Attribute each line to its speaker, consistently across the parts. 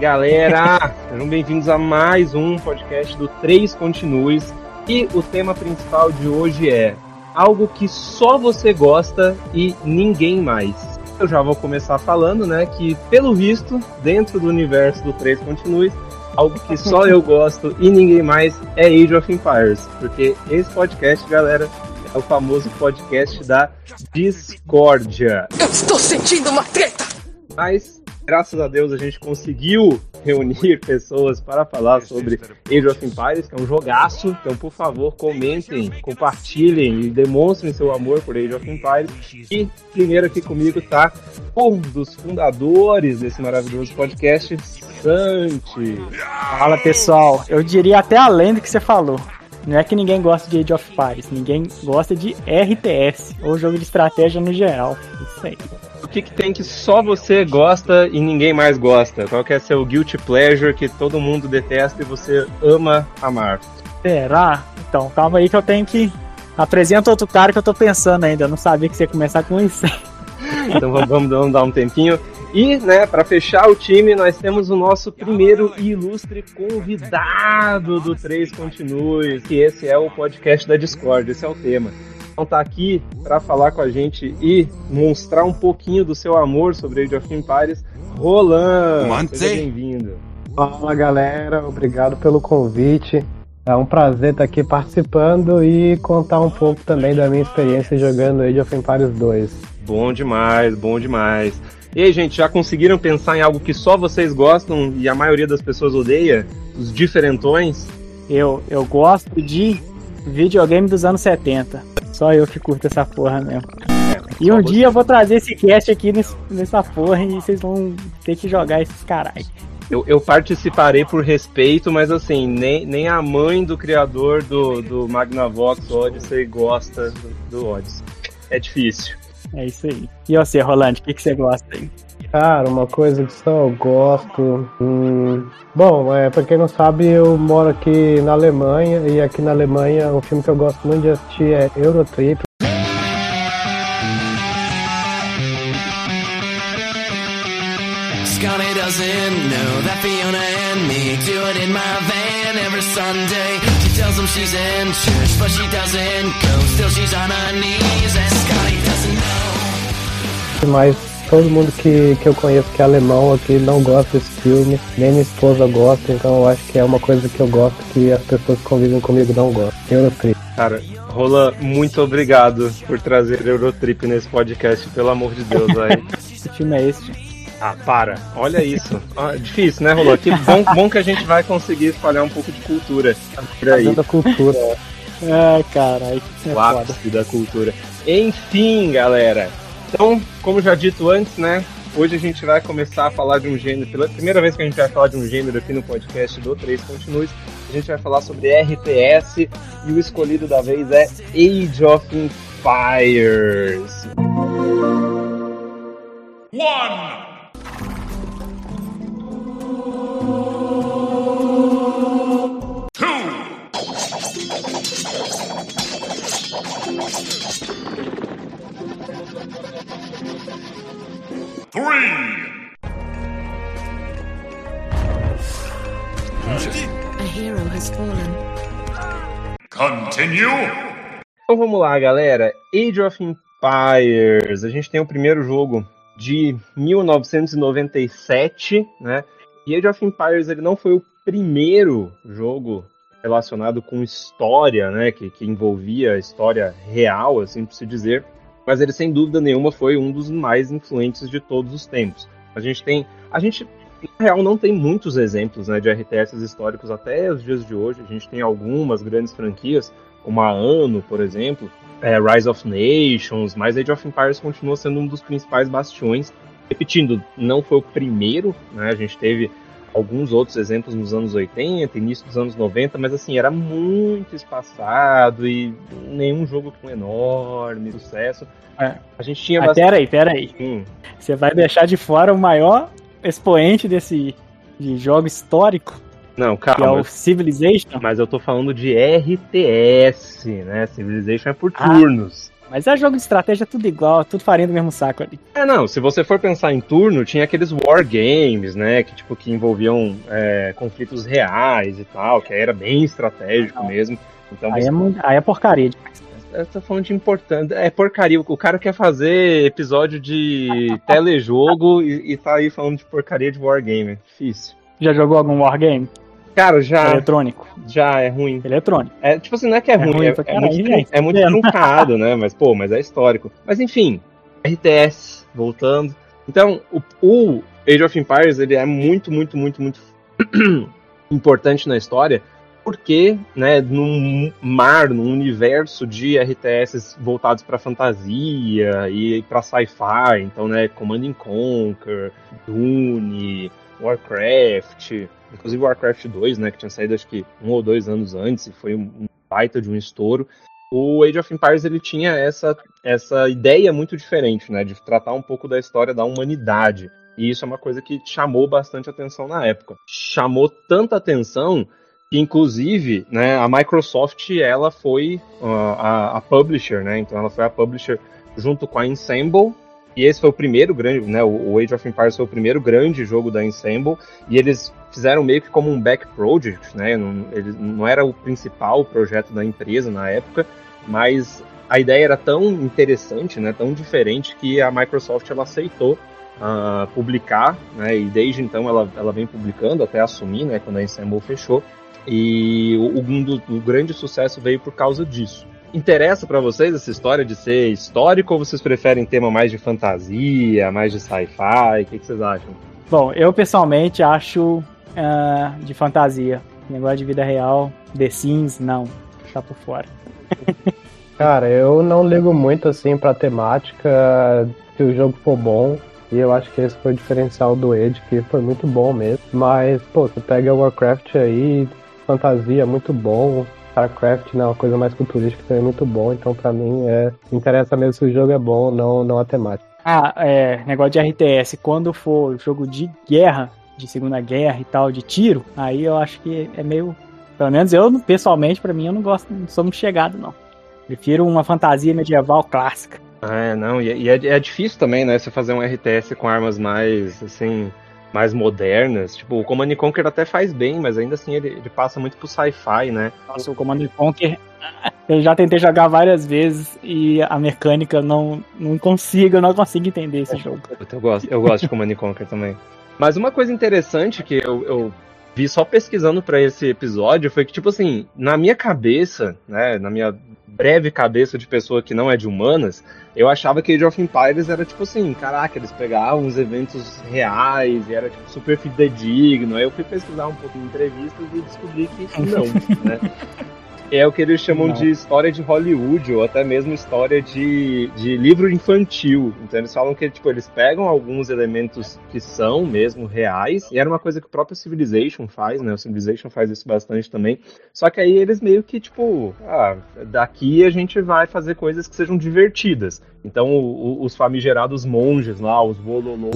Speaker 1: galera! Sejam bem-vindos a mais um podcast do Três Continues. E o tema principal de hoje é algo que só você gosta e ninguém mais. Eu já vou começar falando, né, que pelo visto, dentro do universo do Três Continues, algo que só eu gosto e ninguém mais é Age of Empires. Porque esse podcast, galera, é o famoso podcast da discórdia.
Speaker 2: Eu estou sentindo uma treta!
Speaker 1: Mas graças a Deus a gente conseguiu reunir pessoas para falar sobre Age of Empires, que é um jogaço. Então, por favor, comentem, compartilhem e demonstrem seu amor por Age of Empires. E primeiro aqui comigo tá um dos fundadores desse maravilhoso podcast, Santi.
Speaker 3: Fala pessoal, eu diria até além do que você falou. Não é que ninguém gosta de Age of Empires, ninguém gosta de RTS, ou jogo de estratégia no geral. Isso aí
Speaker 1: que, que tem que só você gosta e ninguém mais gosta? Qual que é seu guilty pleasure que todo mundo detesta e você ama amar?
Speaker 3: Será? Então, calma aí que eu tenho que. Apresenta outro cara que eu tô pensando ainda. Eu não sabia que você ia começar com isso.
Speaker 1: então vamos, vamos dar um tempinho. E, né, para fechar o time, nós temos o nosso primeiro ilustre convidado do Três Continue, que esse é o podcast da Discord, esse é o tema tá aqui para falar com a gente e mostrar um pouquinho do seu amor sobre Age of Empires. Roland, seja bem-vindo.
Speaker 4: Fala galera, obrigado pelo convite. É um prazer estar aqui participando e contar um pouco também da minha experiência jogando Age of Empires 2.
Speaker 1: Bom demais, bom demais. E aí, gente, já conseguiram pensar em algo que só vocês gostam e a maioria das pessoas odeia? Os diferentões?
Speaker 3: Eu, eu gosto de videogame dos anos 70. Só eu que curto essa porra mesmo. E um dia eu vou trazer esse cast aqui nesse, nessa porra e vocês vão ter que jogar esses carai.
Speaker 1: Eu, eu, participarei por respeito, mas assim, nem, nem a mãe do criador do, do Magnavox Odyssey gosta do, do Odyssey. É difícil.
Speaker 3: É isso aí. E você, Rolante, o que, que você gosta aí?
Speaker 4: Cara, uma coisa que só eu gosto. Hum, bom, é, pra quem não sabe, eu moro aqui na Alemanha e aqui na Alemanha o filme que eu gosto muito de assistir é Eurotrip. Scotty doesn't know that Fiona and me do it in my van every Sunday. She tells him she's in church, but she doesn't go. Still she's on her knees and Scotty. Mas todo mundo que, que eu conheço que é alemão aqui não gosta desse filme, nem minha esposa gosta, então eu acho que é uma coisa que eu gosto que as pessoas que convivem comigo não gostam. Eurotrip.
Speaker 1: Cara, Rola, muito obrigado por trazer Eurotrip nesse podcast, pelo amor de Deus, aí.
Speaker 3: que filme é esse?
Speaker 1: Ah, para. Olha isso. Ah, difícil, né, Rola? Que bom, bom que a gente vai conseguir espalhar um pouco de cultura
Speaker 4: por aí. da cultura.
Speaker 3: Ai, caralho.
Speaker 1: É o ápice da cultura. Enfim, galera. Então, como já dito antes, né? Hoje a gente vai começar a falar de um gênero, pela primeira vez que a gente vai falar de um gênero aqui no podcast do Três Continues, a gente vai falar sobre RTS e o escolhido da vez é Age of Empires. One.
Speaker 5: Continue.
Speaker 1: Então vamos lá, galera. Age of Empires. A gente tem o primeiro jogo de 1997, né? E Age of Empires ele não foi o primeiro jogo relacionado com história, né? Que, que envolvia história real, assim por se dizer mas ele sem dúvida nenhuma foi um dos mais influentes de todos os tempos. A gente tem, a gente na real não tem muitos exemplos né, de RTS históricos até os dias de hoje. A gente tem algumas grandes franquias, como a Anno, por exemplo, é, Rise of Nations, mas Age of Empires continua sendo um dos principais bastiões. Repetindo, não foi o primeiro, né? A gente teve alguns outros exemplos nos anos 80, início dos anos 90, mas assim, era muito espaçado e nenhum jogo com enorme sucesso.
Speaker 3: É. A gente tinha bastante... Peraí, peraí. Hum. Você vai deixar de fora o maior expoente desse de jogo histórico?
Speaker 1: Não, calma.
Speaker 3: Que é o Civilization?
Speaker 1: Mas eu tô falando de RTS, né? Civilization é por ah. turnos.
Speaker 3: Mas é jogo de estratégia tudo igual, tudo farinha do mesmo saco ali.
Speaker 1: É, não, se você for pensar em turno, tinha aqueles war games, né, que tipo, que envolviam é, conflitos reais e tal, que aí era bem estratégico mesmo. Então,
Speaker 3: Aí
Speaker 1: você-
Speaker 3: é, aí é porcaria demais.
Speaker 1: Eu tô falando de importante. É porcaria. O cara quer fazer episódio de telejogo e, e tá aí falando de porcaria de wargame. Difícil.
Speaker 3: Já jogou algum wargame?
Speaker 1: Cara, já,
Speaker 3: Eletrônico.
Speaker 1: já é ruim.
Speaker 3: Eletrônico.
Speaker 1: É, tipo assim, não é que é, ruim,
Speaker 3: ruim
Speaker 1: é, é muito,
Speaker 3: gente.
Speaker 1: é muito
Speaker 3: É.
Speaker 1: truncado, né? Mas, pô, mas é histórico. Mas enfim, RTS, voltando. Então, o, o Age of Empires, ele é muito, muito, muito, muito importante na história, porque, né, num mar, num universo de RTS voltados para fantasia e para sci-fi, então, né, Command and Conquer, Dune, Warcraft, inclusive Warcraft 2, né, que tinha saído acho que um ou dois anos antes e foi um baita de um estouro. O Age of Empires ele tinha essa, essa ideia muito diferente, né, de tratar um pouco da história da humanidade. E isso é uma coisa que chamou bastante atenção na época. Chamou tanta atenção inclusive, né, a Microsoft ela foi uh, a, a publisher, né? Então ela foi a publisher junto com a Ensemble. E esse foi o primeiro grande, né? O Age of Empires foi o primeiro grande jogo da Ensemble. E eles fizeram meio que como um back project, né? Não, ele, não era o principal projeto da empresa na época, mas a ideia era tão interessante, né? Tão diferente que a Microsoft ela aceitou ah, publicar, né? E desde então ela, ela vem publicando até assumir, né? Quando a Ensemble fechou. E o, o, do- o grande sucesso veio por causa disso. Interessa pra vocês essa história de ser histórico ou vocês preferem tema mais de fantasia, mais de sci-fi? O que, que vocês acham?
Speaker 3: Bom, eu pessoalmente acho ah, de fantasia. Negócio de vida real, The Sims, não. Tá por fora.
Speaker 6: Cara, eu não ligo muito assim pra temática, se o jogo for bom. E eu acho que esse foi o diferencial do Age, que foi muito bom mesmo. Mas, pô, você pega Warcraft aí, fantasia muito bom. StarCraft, né, uma coisa mais futurística também é muito bom. Então, pra mim, é interessa mesmo se o jogo é bom, não, não a temática.
Speaker 3: Ah, é, negócio de RTS, quando for jogo de guerra, de Segunda Guerra e tal, de tiro, aí eu acho que é meio. Pelo menos eu, pessoalmente, pra mim, eu não gosto, não sou muito chegado, não. Prefiro uma fantasia medieval clássica.
Speaker 1: É, não, e, e é, é difícil também, né, você fazer um RTS com armas mais, assim, mais modernas. Tipo, o Command and Conquer até faz bem, mas ainda assim ele, ele passa muito pro sci-fi, né?
Speaker 3: Nossa, o Command and Conquer, eu já tentei jogar várias vezes e a mecânica não, não consigo, eu não consigo entender esse jogo.
Speaker 1: Eu gosto, eu gosto de Command and Conquer também. Mas uma coisa interessante que eu, eu vi só pesquisando pra esse episódio foi que, tipo assim, na minha cabeça, né, na minha breve cabeça de pessoa que não é de humanas, eu achava que Age of Empires era tipo assim, caraca, eles pegavam os eventos reais e era tipo super fidedigno. Aí eu fui pesquisar um pouco em entrevistas e descobri que não, né? É o que eles chamam
Speaker 3: Não.
Speaker 1: de história de Hollywood, ou até mesmo história de, de livro infantil. Então eles falam que tipo, eles pegam alguns elementos que são mesmo reais, e era uma coisa que o próprio Civilization faz, né? O Civilization faz isso bastante também. Só que aí eles meio que, tipo, ah, daqui a gente vai fazer coisas que sejam divertidas. Então o- o- os famigerados monges lá, os bololôs,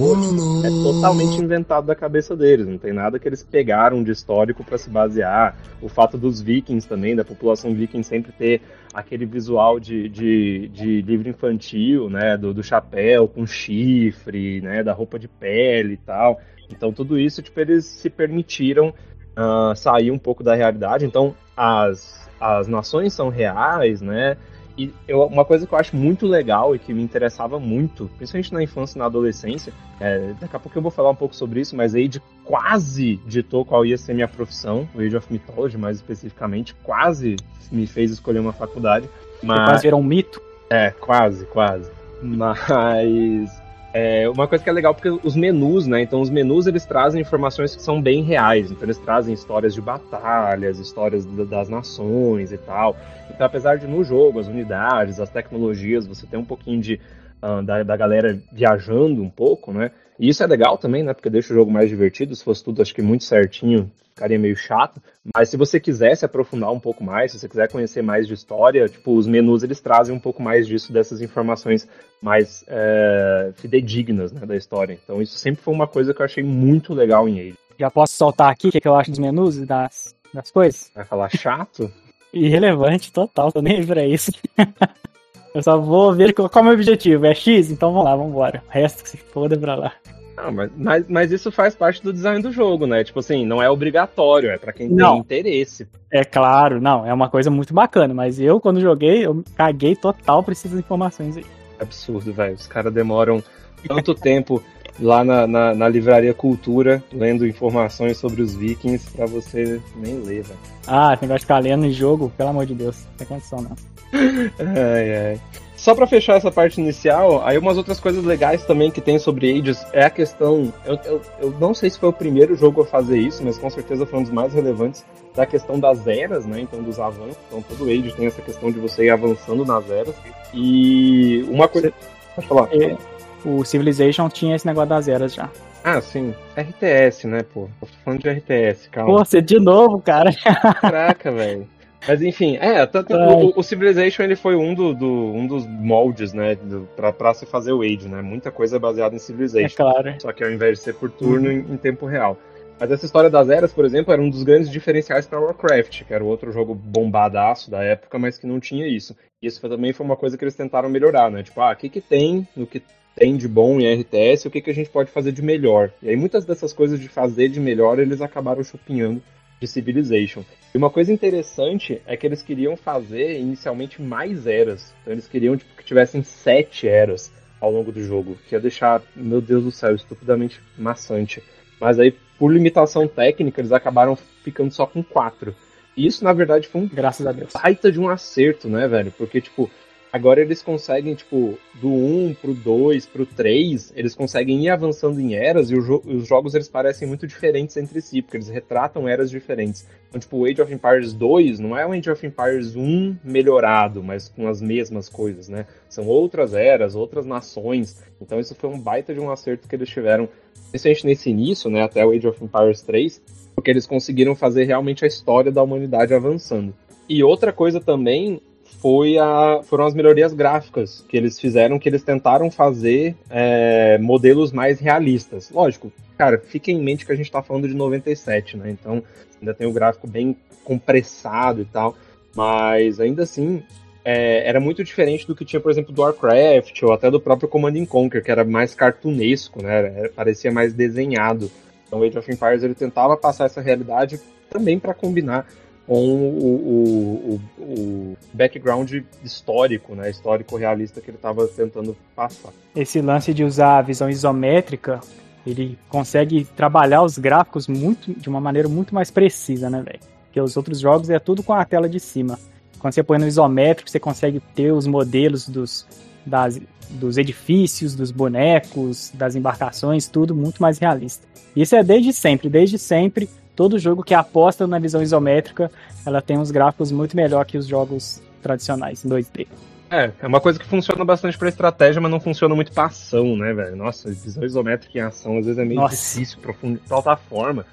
Speaker 1: é totalmente inventado da cabeça deles. Não tem nada que eles pegaram de histórico para se basear. O fato dos vikings também, da população viking sempre ter aquele visual de, de, de livro infantil, né? Do, do chapéu com chifre, né? Da roupa de pele e tal. Então tudo isso, tipo, eles se permitiram ah, sair um pouco da realidade. Então as, as nações são reais, né? E eu- uma coisa que eu acho muito legal e que me interessava muito, principalmente na infância e na adolescência, é, daqui a pouco eu vou falar um pouco sobre isso, mas Age quase ditou qual ia ser minha profissão, o Age of Mythology mais especificamente, quase me fez escolher uma faculdade, mas...
Speaker 3: Quase virar um mito.
Speaker 1: É, quase, quase. Mas é uma coisa que é legal porque os menus, né? Então os menus eles trazem informações que são bem reais. Então eles trazem histórias de batalhas, histórias da- das nações e tal. Então apesar de no jogo as unidades, as tecnologias, você tem um pouquinho de ah, da, da galera viajando um pouco, né? E isso é legal também, né? Porque deixa o jogo mais divertido. Se fosse tudo, acho que muito certinho, ficaria meio chato. Mas se você quiser se aprofundar um pouco mais, se você quiser conhecer mais de história, tipo, os menus eles trazem um pouco mais disso, dessas informações mais é, fidedignas né, da história. Então isso sempre foi uma coisa que eu achei muito legal em Age.
Speaker 3: Já posso soltar aqui o que, que eu acho dos menus e das, das coisas?
Speaker 1: Vai falar chato?
Speaker 3: Irrelevante total, tô nem aí pra isso. Eu só vou ver qual é o meu objetivo. É X? Então vamos lá, vamos embora. O resto que se foda pra lá.
Speaker 1: Não, mas, mas, mas isso faz parte do design do jogo, né? Tipo assim, não é obrigatório, é pra quem
Speaker 3: Não.
Speaker 1: tem interesse.
Speaker 3: É claro, não, é uma coisa muito bacana, mas eu, quando joguei, eu caguei total pra essas informações aí.
Speaker 1: Absurdo, velho. Os caras demoram tanto tempo lá na, na, na livraria Cultura, lendo informações sobre os vikings, pra você nem ler, velho.
Speaker 3: Ah, esse negócio de ficar lendo em jogo, pelo amor de Deus, não tem condição não.
Speaker 1: Ai, ai. Só pra fechar essa parte inicial, aí umas outras coisas legais também que tem sobre Ages é a questão. Eu, eu, eu não sei se foi o primeiro jogo a fazer isso, mas com certeza foi um dos mais relevantes da questão das eras, né? Então, dos avanços. Então, todo Ages tem essa questão de você ir avançando nas eras. E uma coisa. Pode falar.
Speaker 3: E o Civilization tinha esse negócio das eras já.
Speaker 1: Ah, sim. RTS, né, pô? Eu tô falando de RTS, calma.
Speaker 3: Pô, você de novo, cara.
Speaker 1: Caraca, velho. Mas enfim, é, tanto,
Speaker 3: Ai.
Speaker 1: o, o Civilization ele foi um, do, do- um dos moldes, né, do, pra, pra se fazer o Age, né? Muita coisa é baseada em
Speaker 3: É
Speaker 1: Civilization.
Speaker 3: claro.
Speaker 1: Só que ao invés de ser por turno, em, em tempo real. Mas essa história das eras, por exemplo, era um dos grandes diferenciais para Warcraft, que era o outro jogo bombadaço da época, mas que não tinha isso. E isso também foi uma coisa que eles tentaram melhorar, né? Tipo, ah, o que, que tem no que tem de bom em RTS o que, que a gente pode fazer de melhor. E aí muitas dessas coisas de fazer de melhor, eles acabaram chupinhando de Civilization. E uma coisa interessante é que eles queriam fazer inicialmente mais eras. Então eles queriam tipo, que tivessem sete eras ao longo do jogo, que ia deixar, meu Deus do céu, estupidamente maçante. Mas aí, por limitação técnica, eles acabaram ficando só com quatro. E isso, na verdade, foi um
Speaker 3: Graças a Deus.
Speaker 1: baita de um acerto, né, velho? Porque, tipo, agora eles conseguem, tipo, do 1 pro 2 pro 3, eles conseguem ir avançando em eras e jo- os jogos eles parecem muito diferentes entre si, porque eles retratam eras diferentes. Então, tipo, o Age of Empires 2 não é o Age of Empires 1 melhorado, mas com as mesmas coisas, né? São outras eras, outras nações. Então, isso foi um baita de um acerto que eles tiveram, principalmente nesse início, né, até o Age of Empires 3, porque eles conseguiram fazer realmente a história da humanidade avançando. E outra coisa também foi a, foram as melhorias gráficas que eles fizeram, que eles tentaram fazer é, modelos mais realistas. Lógico, cara, fica em mente que a gente tá falando de 97, né? Então ainda tem o gráfico bem compressado e tal, mas ainda assim é, era muito diferente do que tinha, por exemplo, do Warcraft ou até do próprio Command and Conquer, que era mais cartunesco, né? Era- parecia mais desenhado. Então, Age of Empires ele tentava passar essa realidade também para combinar com o, o, o, background histórico, né? Histórico realista que ele estava tentando passar.
Speaker 3: Esse lance de usar a visão isométrica, ele consegue trabalhar os gráficos muito de uma maneira muito mais precisa, né, velho? Porque os outros jogos é tudo com a tela de cima. Quando você põe no isométrico, você consegue ter os modelos dos, das, dos edifícios, dos bonecos, das embarcações, tudo muito mais realista. Isso é desde sempre, desde sempre. Todo jogo que aposta na visão isométrica, ela tem uns gráficos muito melhor que os jogos tradicionais em 2D.
Speaker 1: É, é uma coisa que funciona bastante pra estratégia, mas não funciona muito pra ação, né, velho? Nossa, visão isométrica em ação às vezes é meio
Speaker 3: Nossa.
Speaker 1: difícil, profundo, plataforma.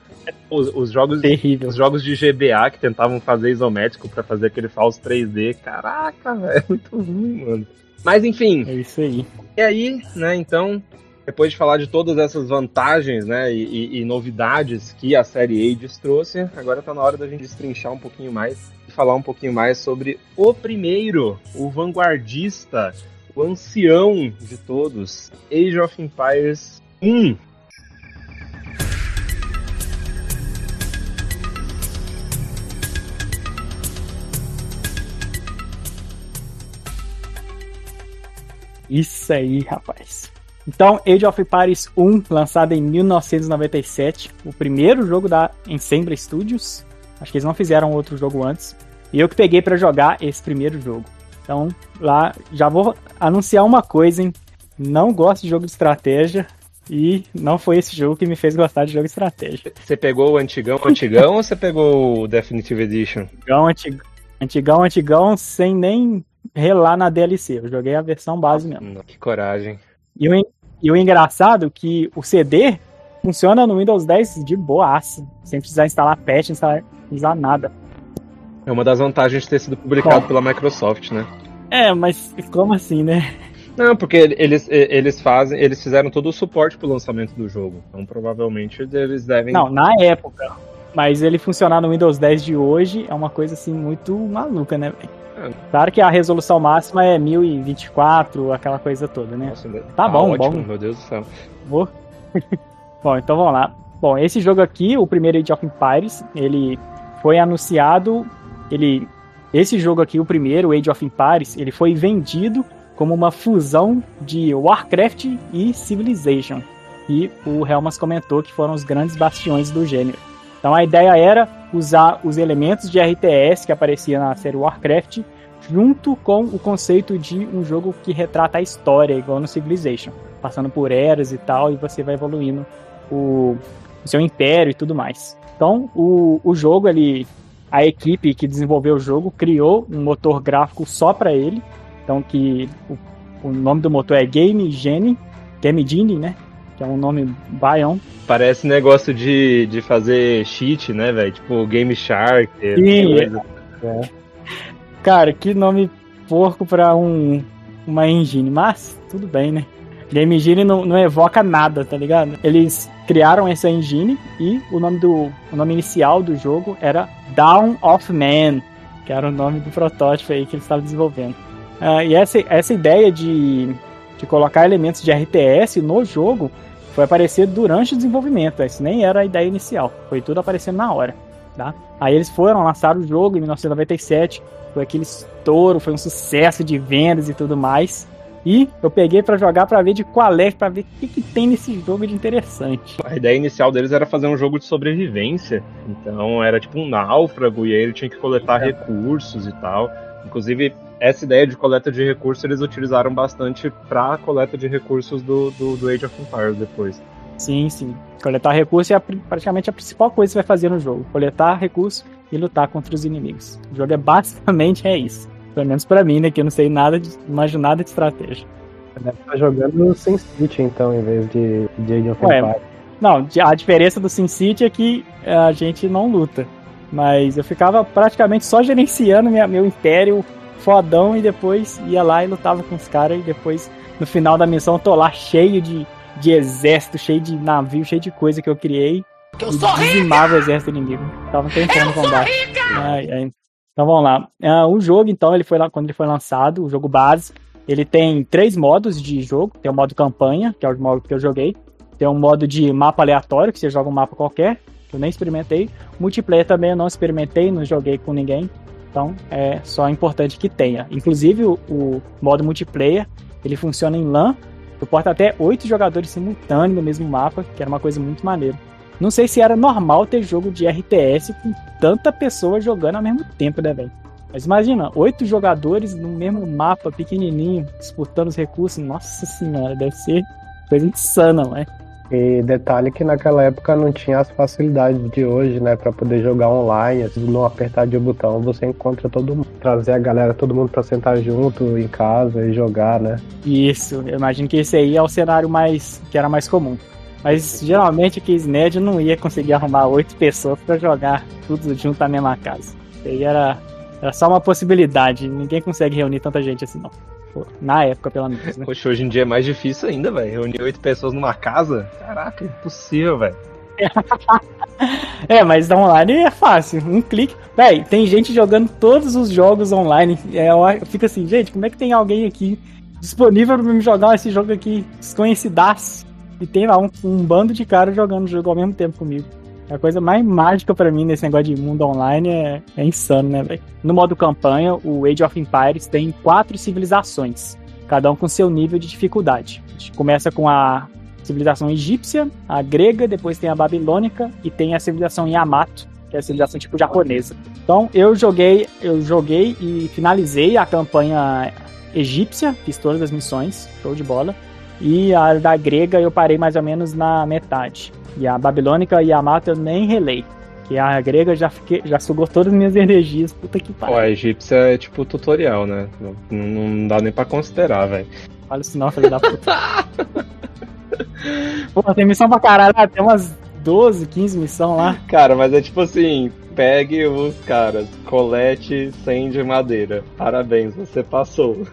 Speaker 1: Os, os jogos
Speaker 3: Terrível.
Speaker 1: Os jogos de GBA que tentavam fazer isométrico pra fazer aquele falso 3D, caraca, velho, é muito ruim, mano. Mas enfim,
Speaker 3: É isso aí.
Speaker 1: e aí, né, então, depois de falar de todas essas vantagens, né, e, e- novidades que a série Ages trouxe, agora tá na hora da gente destrinchar um pouquinho mais e falar um pouquinho mais sobre o primeiro, o vanguardista, o ancião de todos, Age of Empires 1.
Speaker 3: Isso aí, rapaz. Então, Age of Empires 1, lançado em 1997, o primeiro jogo da Ensemble Studios. Acho que eles não fizeram outro jogo antes. E eu que peguei pra jogar esse primeiro jogo. Então, lá já vou anunciar uma coisa, hein? Não gosto de jogo de estratégia e não foi esse jogo que me fez gostar de jogo de estratégia.
Speaker 1: Você pegou o antigão, antigão ou você pegou o Definitive Edition?
Speaker 3: Antigão, antigão, antigão, antigão, sem nem relar na DLC. Eu joguei a versão base mesmo.
Speaker 1: Que coragem.
Speaker 3: E o, e o engraçado é que o CD funciona no Windows 10 de boaça, sem precisar instalar patch, instalar, usar nada.
Speaker 1: É uma das vantagens de ter sido publicado pela Microsoft, né?
Speaker 3: É, mas como assim, né?
Speaker 1: Não, porque eles, eles fazem, eles fizeram todo o suporte pro lançamento do jogo. Então provavelmente eles devem.
Speaker 3: Não, na época. Mas ele funcionar no Windows 10 de hoje é uma coisa assim muito maluca, né? Claro que a resolução máxima é 1024, aquela coisa toda, né?
Speaker 1: Nossa,
Speaker 3: Tá bom,
Speaker 1: ótimo,
Speaker 3: bom.
Speaker 1: Meu Deus do céu.
Speaker 3: Vou. Bom, então vamos lá. Bom, esse jogo aqui, o primeiro Age of Empires, ele foi anunciado, ele esse jogo aqui, o primeiro, Age of Empires, ele foi vendido como uma fusão de Warcraft e Civilization. E o Helmas comentou que foram os grandes bastiões do gênero. Então a ideia era usar os elementos de RTS que aparecia na série Warcraft junto com o conceito de um jogo que retrata a história, igual no Civilization, passando por eras e tal, e você vai evoluindo o, o seu império e tudo mais. Então, o, o jogo, ele, a equipe que desenvolveu o jogo criou um motor gráfico só para ele, então que o, o nome do motor é Game Genie, Game Genie, né? Que é um nome baião.
Speaker 1: Parece negócio de, de fazer cheat, né, velho? Tipo Game Shark.
Speaker 3: Sim,
Speaker 1: coisa.
Speaker 3: Cara, que nome porco pra um, uma engine, mas tudo bem, né? Game Engine não, não evoca nada, tá ligado? Eles criaram essa engine e o nome do o nome inicial do jogo era Dawn of Man, que era o nome do protótipo aí que eles estavam desenvolvendo. Ah, e essa, essa ideia de, de colocar elementos de RTS no jogo foi aparecer durante o desenvolvimento. Isso nem era a ideia inicial, foi tudo aparecendo na hora. Tá? Aí eles foram lançar o jogo em 1997, foi aquele estouro, foi um sucesso de vendas e tudo mais. E eu peguei pra jogar pra ver de qual é, pra ver o que, que tem nesse jogo de interessante.
Speaker 1: A ideia inicial deles era fazer um jogo de sobrevivência. Então era tipo um náufrago e aí ele tinha que coletar recursos e tal. Inclusive, essa ideia de coleta de recursos eles utilizaram bastante pra coleta de recursos do, do, do Age of Empires depois.
Speaker 3: Sim, sim. Coletar recursos é a praticamente a principal coisa que você vai fazer no jogo. Coletar recursos e lutar contra os inimigos. O jogo é basicamente é isso. Pelo menos pra mim, né? Que eu não sei nada de, manjo nada de estratégia.
Speaker 6: Deve estar jogando SimCity, então, em vez de, de Age of
Speaker 3: Ué,
Speaker 6: Empires.
Speaker 3: Não, a diferença do SimCity é que eh, a gente não luta. Mas eu ficava praticamente só gerenciando minha- meu império fodão e depois ia lá e lutava com os caras. E depois, no final da missão, eu tô lá cheio de, de exército, cheio de navio, cheio de coisa que eu criei.
Speaker 2: Que eu
Speaker 3: e
Speaker 2: sou rica!
Speaker 3: dizimava o exército inimigo. Tava tentando
Speaker 2: Eu
Speaker 3: combate. Ai, ai. Então vamos lá. Ah, o jogo, então, ele foi lá quando ele foi lançado, o jogo base. Ele tem três modos de jogo. Tem o modo campanha, que é o modo que eu joguei. Tem um modo de mapa aleatório, que você joga um mapa qualquer, que eu nem experimentei. Multiplayer também eu não experimentei, não joguei com ninguém. Então é só importante que tenha. Inclusive o, o modo multiplayer, ele funciona em LAN. Suporta até oito jogadores simultâneos no mesmo mapa, que era uma coisa muito maneira. Não sei se era normal ter jogo de RTS com tanta pessoa jogando ao mesmo tempo, né, velho? Mas imagina, oito jogadores no mesmo mapa, pequenininho, disputando os recursos. Nossa senhora, deve ser coisa insana, né?
Speaker 6: E detalhe que naquela época não tinha as facilidades de hoje, né? Pra poder jogar online, assim, no apertar de botão você encontra todo mundo. Trazer a galera, todo mundo pra sentar junto em casa e jogar, né?
Speaker 3: Isso, eu imagino que esse aí é o cenário mais que era mais comum. Mas geralmente o Case Nerd não ia conseguir arrumar oito pessoas pra jogar tudo junto na mesma casa. Isso aí era, era só uma possibilidade. Ninguém consegue reunir tanta gente assim, não. Na época, pelo menos, né?
Speaker 1: Poxa, hoje em dia é mais difícil ainda, velho. Reunir oito pessoas numa casa? Caraca, impossível, velho.
Speaker 3: É, mas online é fácil, um clique. Véi, tem gente jogando todos os jogos online. É, eu eu fico assim, gente, como é que tem alguém aqui disponível pra me jogar esse jogo aqui desconhecidaço? E tem lá um, um bando de caras jogando o jogo ao mesmo tempo comigo. A coisa mais mágica pra mim nesse negócio de mundo online é, é insano, né, velho? No modo campanha, o Age of Empires tem quatro civilizações, cada um com seu nível de dificuldade. A gente começa com a civilização egípcia, a grega, depois tem a babilônica e tem a civilização Yamato, que é a civilização tipo japonesa. Então eu joguei, eu joguei e finalizei a campanha egípcia, fiz todas as missões, show de bola. E a da grega eu parei mais ou menos na metade. E a babilônica e a Yamato eu nem relei. Que a grega já, fiquei, já sugou todas as minhas energias. Puta que
Speaker 1: Pô,
Speaker 3: pariu.
Speaker 1: a egípcia é tipo tutorial, né? Não, não dá nem pra considerar, velho.
Speaker 3: Fala isso não, filho da puta. Pô, tem missão pra caralho. Ah, Tem umas 12, 15 missões lá.
Speaker 1: Cara, mas é tipo assim, pegue os caras, colete 100 de madeira. Parabéns, você passou.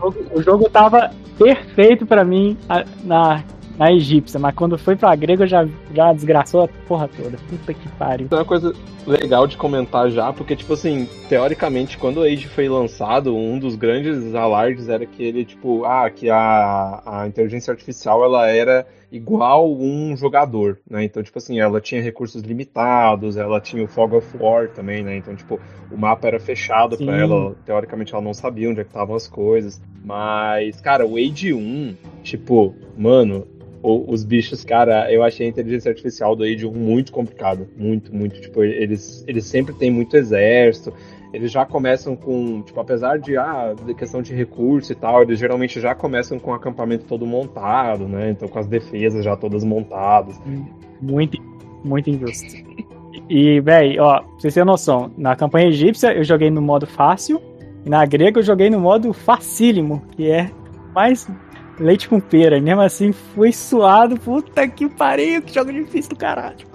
Speaker 3: O jogo- O jogo tava perfeito pra mim na na egípcia, mas quando foi pra grega já, já desgraçou a porra toda. Puta que pariu.
Speaker 1: É uma coisa legal de comentar já, porque, tipo assim, teoricamente, quando o Age foi lançado, um dos grandes alardes era que ele, tipo, ah, que a, a inteligência artificial, ela era igual um jogador, né? Então, tipo assim, ela tinha recursos limitados, ela tinha o Fog of War também, né? Então, tipo, o mapa era fechado para ela, teoricamente ela não sabia onde é que estavam as coisas. Mas, cara, o Age 1, tipo, mano, os bichos, cara, eu achei a inteligência artificial do Age 1 muito complicado. Muito, muito. Tipo, eles, eles sempre têm muito exército. Eles já começam com, tipo, apesar de, ah, questão de recurso e tal, eles geralmente já começam com o acampamento todo montado, né? Então com as defesas já todas montadas.
Speaker 3: Muito, muito injusto. E, véi, ó, pra vocês terem noção, na campanha egípcia eu joguei no modo fácil, e na grega eu joguei no modo facílimo, que é mais leite com pera. E mesmo assim foi suado. Puta que pariu, que jogo difícil do caralho.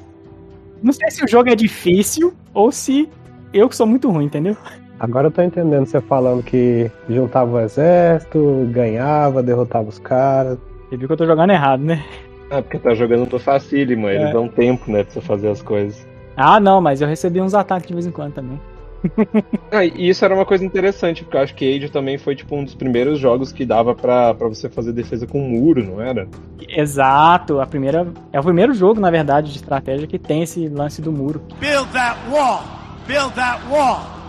Speaker 3: Não sei se o jogo é difícil ou se eu que sou muito ruim, entendeu?
Speaker 6: Agora eu tô entendendo você falando que juntava o exército, ganhava, derrotava os caras.
Speaker 3: Você viu que eu tô jogando errado, né?
Speaker 1: É, porque tá jogando no facílimo, eles
Speaker 3: É.
Speaker 1: dão tempo, né, pra você fazer as coisas.
Speaker 3: Ah, não, mas eu recebi uns ataques de vez em quando também.
Speaker 1: Ah, e isso era uma coisa interessante, porque eu acho que Age também foi, tipo, um dos primeiros jogos que dava pra, pra você fazer defesa com muro, não era?
Speaker 3: Exato, a primeira. É o primeiro jogo, na verdade, de estratégia que tem esse lance do muro.
Speaker 2: Build that wall! Build that wall!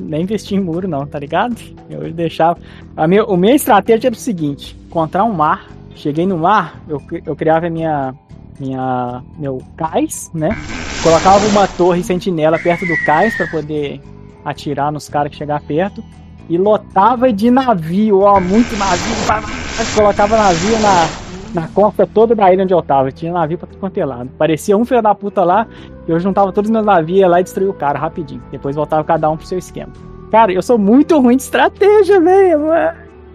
Speaker 3: Nem investi em muro, não, tá ligado? Eu deixava. A minha, a minha estratégia era o seguinte: encontrar um mar. Cheguei no mar, eu, eu criava minha. Minha, meu cais, né? Colocava uma torre sentinela perto do cais pra poder atirar nos caras que chegar perto. E lotava de navio, ó, muito navio. Colocava navio na, na costa toda da ilha onde eu tava. Tinha navio pra quanto é lado. Parecia um filho da puta lá. Eu juntava todos os meus navios lá e destruía o cara rapidinho. Depois voltava cada um pro seu esquema. Cara, eu sou muito ruim de estratégia, velho.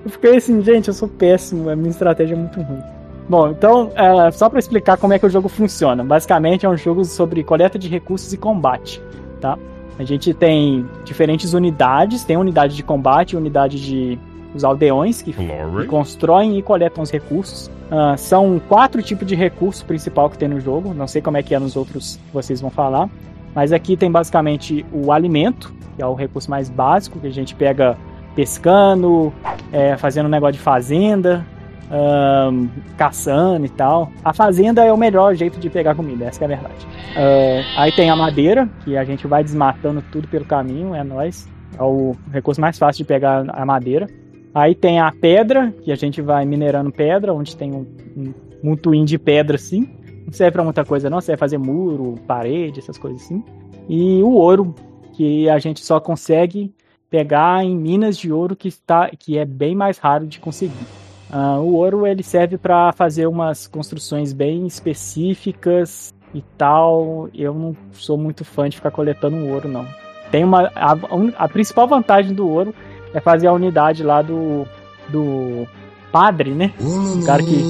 Speaker 3: Eu fiquei assim, gente, eu sou péssimo. A minha estratégia é muito ruim. Bom, então, é, só pra explicar como é que o jogo funciona. Basicamente, é um jogo sobre coleta de recursos e combate, tá? A gente tem diferentes unidades. Tem unidade de combate, unidade de os aldeões que, que constroem e coletam os recursos. Ah, são quatro tipos de recurso principal que tem no jogo. Não sei como é que é nos outros que vocês vão falar. Mas aqui tem basicamente o alimento, que é o recurso mais básico, que a gente pega pescando, é, fazendo um negócio de fazenda, ahn, caçando e tal. A fazenda é o melhor jeito de pegar comida, essa que é a verdade. Ah, aí tem a madeira, que a gente vai desmatando tudo pelo caminho, é nóis. É o recurso mais fácil de pegar a madeira. Aí tem a pedra, que a gente vai minerando pedra, onde tem um, um montoinho de pedra assim. Não serve pra muita coisa não, serve fazer muro, parede, essas coisas assim. E o ouro, que a gente só consegue pegar em minas de ouro que, está, que é bem mais raro de conseguir. Ah, o ouro ele serve para fazer umas construções bem específicas e tal. Eu não sou muito fã de ficar coletando ouro, não. Tem uma a, a principal vantagem do ouro é fazer a unidade lá do do padre, né? O cara que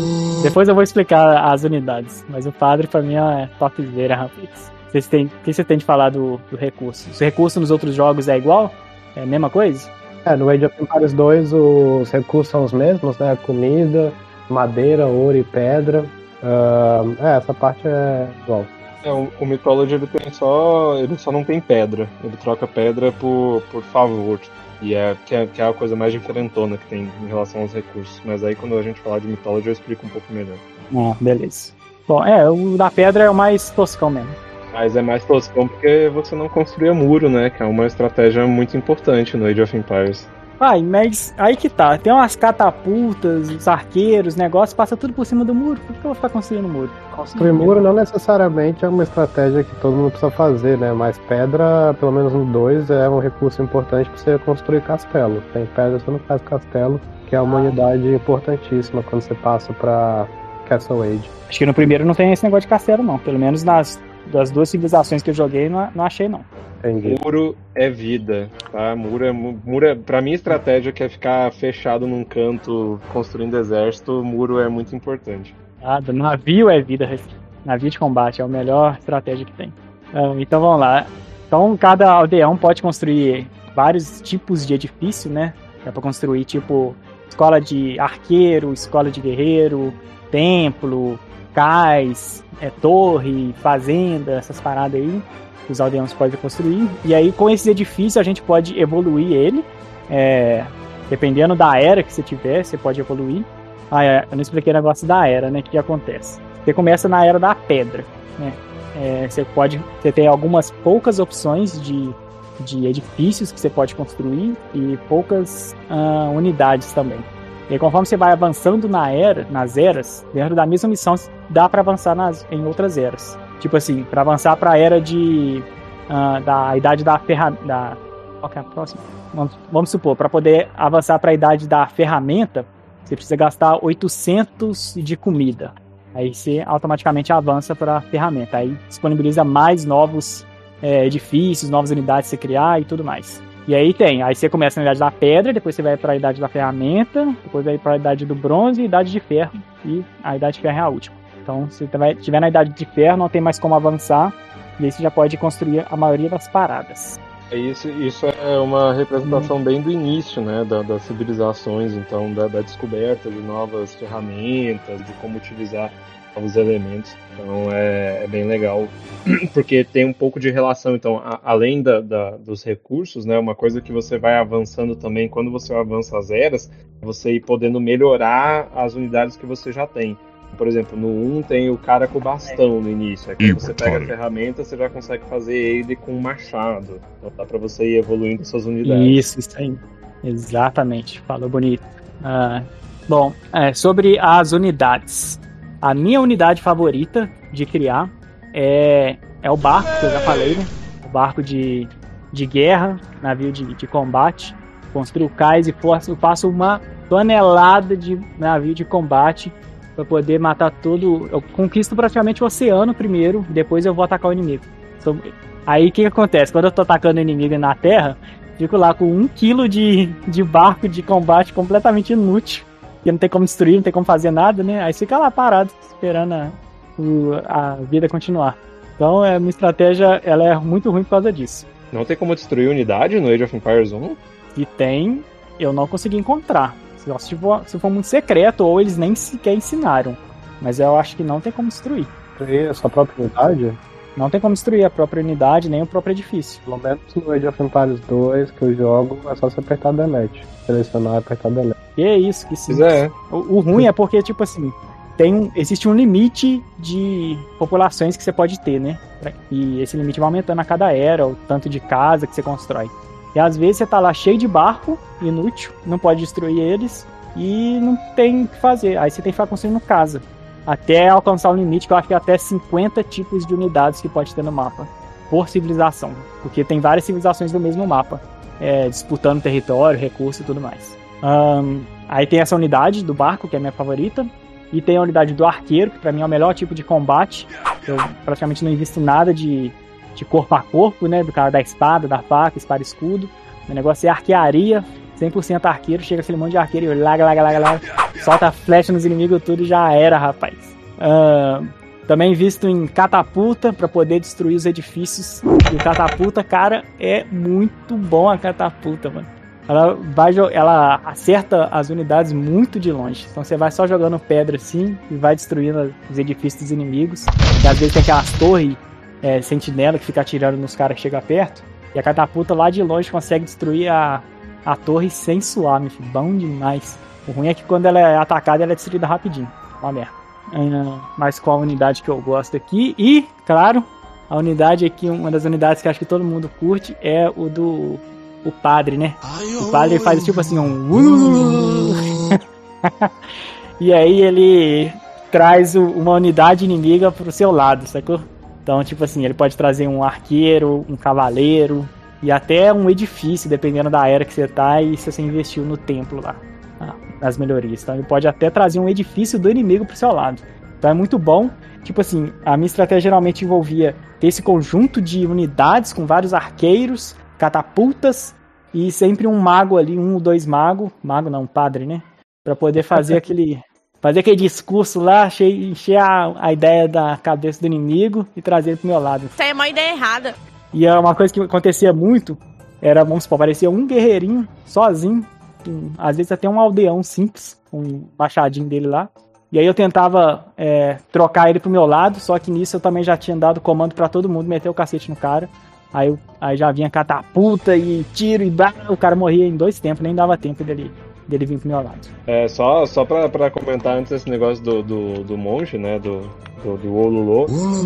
Speaker 3: depois eu vou explicar as unidades, mas o padre pra mim é topzera, rapaz. Vocês têm, o que você tem de falar do, do recurso? Os recursos nos outros jogos é igual? É a mesma coisa?
Speaker 6: É, no Age of Empires 2 os recursos são os mesmos, né? Comida, madeira, ouro e pedra. Ah, é, essa parte é igual.
Speaker 1: É, o, o Mythology ele tem só. ele só não tem pedra. Ele troca pedra por, por favor. E é que, é que é a coisa mais diferentona que tem em relação aos recursos. Mas aí quando a gente falar de Mythology eu explico um pouco melhor.
Speaker 3: Ah, beleza. Bom, é, o da pedra é o mais toscão mesmo.
Speaker 1: Mas é mais toscão porque você não construía muro, né? Que é uma estratégia muito importante no Age of Empires.
Speaker 3: Ai, mas aí que tá. Tem umas catapultas, os arqueiros, negócio, passa tudo por cima do muro. Por que eu vou ficar construindo muro?
Speaker 6: Construir muro não necessariamente é uma estratégia que todo mundo precisa fazer, né? Mas pedra, pelo menos no 2, é um recurso importante para você construir castelo. Sem pedra você não faz castelo, que é uma unidade importantíssima quando você passa para Castle Age.
Speaker 3: Acho que no primeiro não tem esse negócio de castelo, não. Pelo menos nas das duas civilizações que eu joguei, não, não achei, não.
Speaker 6: Entendi.
Speaker 1: Muro é vida, tá? Muro é, muro é, pra minha estratégia que é ficar fechado num canto construindo exército, muro é muito importante.
Speaker 3: Nada, navio é vida, navio de combate é a melhor estratégia que tem. Ah, então vamos lá. Então cada aldeão pode construir vários tipos de edifício, né? Dá pra construir tipo escola de arqueiro, escola de guerreiro, templo, cais, é, torre, fazenda, essas paradas aí que os aldeões podem construir. E aí, com esses edifícios, a gente pode evoluir ele. É, dependendo da era que você tiver, você pode evoluir. Ah, é, eu não expliquei o negócio da era, né? O que acontece? Você começa na era da pedra, né? É, você pode você tem algumas poucas opções de, de edifícios que você pode construir e poucas uh, unidades também. E aí, conforme você vai avançando na era, nas eras, dentro da mesma missão, dá para avançar nas, em outras eras. Tipo assim, para avançar para a era de uh, da idade da ferramenta, qual que é a próxima? Vamos, vamos supor, para poder avançar para a idade da ferramenta, você precisa gastar 800 de comida. Aí você automaticamente avança para a ferramenta. Aí disponibiliza mais novos é, edifícios, novas unidades você criar e tudo mais. E aí tem, aí você começa na idade da pedra, depois você vai para a idade da ferramenta, depois vai para a idade do bronze e idade de ferro. E a idade de ferro é a última. Então, se você estiver na idade de ferro, não tem mais como avançar. E aí você já pode construir a maioria das paradas.
Speaker 1: É isso, isso é uma representação bem do início, né, da, das civilizações, então, da, da, descoberta de novas ferramentas, de como utilizar novos elementos. Então, é, é bem legal, porque tem um pouco de relação, então, a, além da, da, dos recursos, né, uma coisa que você vai avançando também, quando você avança as eras, é você ir podendo melhorar as unidades que você já tem. Por exemplo, no 1 tem o cara com bastão no início. Aqui você pega a ferramenta, você já consegue fazer ele com machado. Então dá pra você ir evoluindo suas unidades.
Speaker 3: Isso, isso aí. Exatamente. Falou bonito. Ah, bom, é, sobre as unidades. A minha unidade favorita de criar é, é o barco, que eu já falei, né? O barco de, de guerra, navio de, de combate. Construo cais e faço uma tonelada de navio de combate para poder matar todo. Eu conquisto praticamente o oceano primeiro, depois eu vou atacar o inimigo. Aí o que, que, acontece? Quando eu tô atacando o inimigo na terra, fico lá com um quilo de, de barco de combate completamente inútil. Que não tem como destruir, não tem como fazer nada, né? Aí fica lá parado, esperando a, a vida continuar. Então a minha estratégia ela é muito ruim por causa disso.
Speaker 1: Não tem como destruir unidade no Age of Empires 1?
Speaker 3: E tem, eu não consegui encontrar. Se for, se for muito secreto, ou eles nem sequer ensinaram. Mas eu acho que não tem como destruir.
Speaker 6: Destruir a sua própria unidade?
Speaker 3: Não tem como destruir a própria unidade, nem o próprio edifício.
Speaker 6: Pelo menos no Age of Empires 2 que eu jogo, é só você apertar Delete. Selecionar e apertar Delete.
Speaker 3: E é isso que sim. É. O, o ruim é porque, tipo assim, tem um, existe um limite de populações que você pode ter, né? E esse limite vai aumentando a cada era, o tanto de casa que você constrói. E às vezes você tá lá cheio de barco, inútil, não pode destruir eles e não tem o que fazer. Aí você tem que ficar construindo casa. Até alcançar o limite, que eu acho que é até 50 tipos de unidades que pode ter no mapa. Por civilização. Porque tem várias civilizações do mesmo mapa. É, disputando território, recurso e tudo mais. Um, aí tem essa unidade do barco, que é a minha favorita. E tem a unidade do arqueiro, que pra mim é o melhor tipo de combate. Eu praticamente não invisto nada de de corpo a corpo, né? Do cara da espada, da faca, espada escudo. O negócio é arquearia, 100% arqueiro. Chega aquele monte de arqueiro e laga, laga, laga, laga. Solta flecha nos inimigos tudo e já era, rapaz. Também visto em catapulta para poder destruir os edifícios. E catapulta, cara, é muito bom a catapulta, mano. Ela, vai, ela acerta as unidades muito de longe. Então você vai só jogando pedra assim e vai destruindo os edifícios dos inimigos. E às vezes tem aquelas torres é, sentinela que fica atirando nos caras que chegam perto. E a catapulta lá de longe consegue destruir a, a torre sem suar, meu filho. Bom demais. O ruim é que quando ela é atacada, ela é destruída rapidinho. Uma merda. Mas qual a unidade que eu gosto aqui? E, claro, a unidade aqui, uma das unidades que acho que todo mundo curte é o do o padre, né? O padre faz tipo assim um. e aí ele traz uma unidade inimiga pro seu lado, sacou? Então, tipo assim, ele pode trazer um arqueiro, um cavaleiro e até um edifício, dependendo da era que você tá e se você investiu no templo lá, nas melhorias. Então, ele pode até trazer um edifício do inimigo pro seu lado. Então, é muito bom. Tipo assim, a minha estratégia geralmente envolvia ter esse conjunto de unidades com vários arqueiros, catapultas e sempre um mago ali, um ou dois magos, mago não, padre, né? Para poder fazer aquele fazer aquele discurso lá, encher a, a ideia da cabeça do inimigo e trazer ele pro meu lado.
Speaker 7: Isso aí é uma ideia errada.
Speaker 3: E é uma coisa que acontecia muito, era, vamos supor, aparecia um guerreirinho sozinho, um, às vezes até um aldeão simples, um machadinho dele lá, E aí eu tentava é, trocar ele pro meu lado, só que nisso eu também já tinha dado comando para todo mundo meter o cacete no cara. Aí, eu, aí já vinha catapulta e tiro e bah, o cara morria em dois tempos, nem dava tempo dele, dele vir pro meu lado.
Speaker 1: É, só, só pra, pra comentar antes esse negócio do, do, do monge, né? Do, do, do Olulô.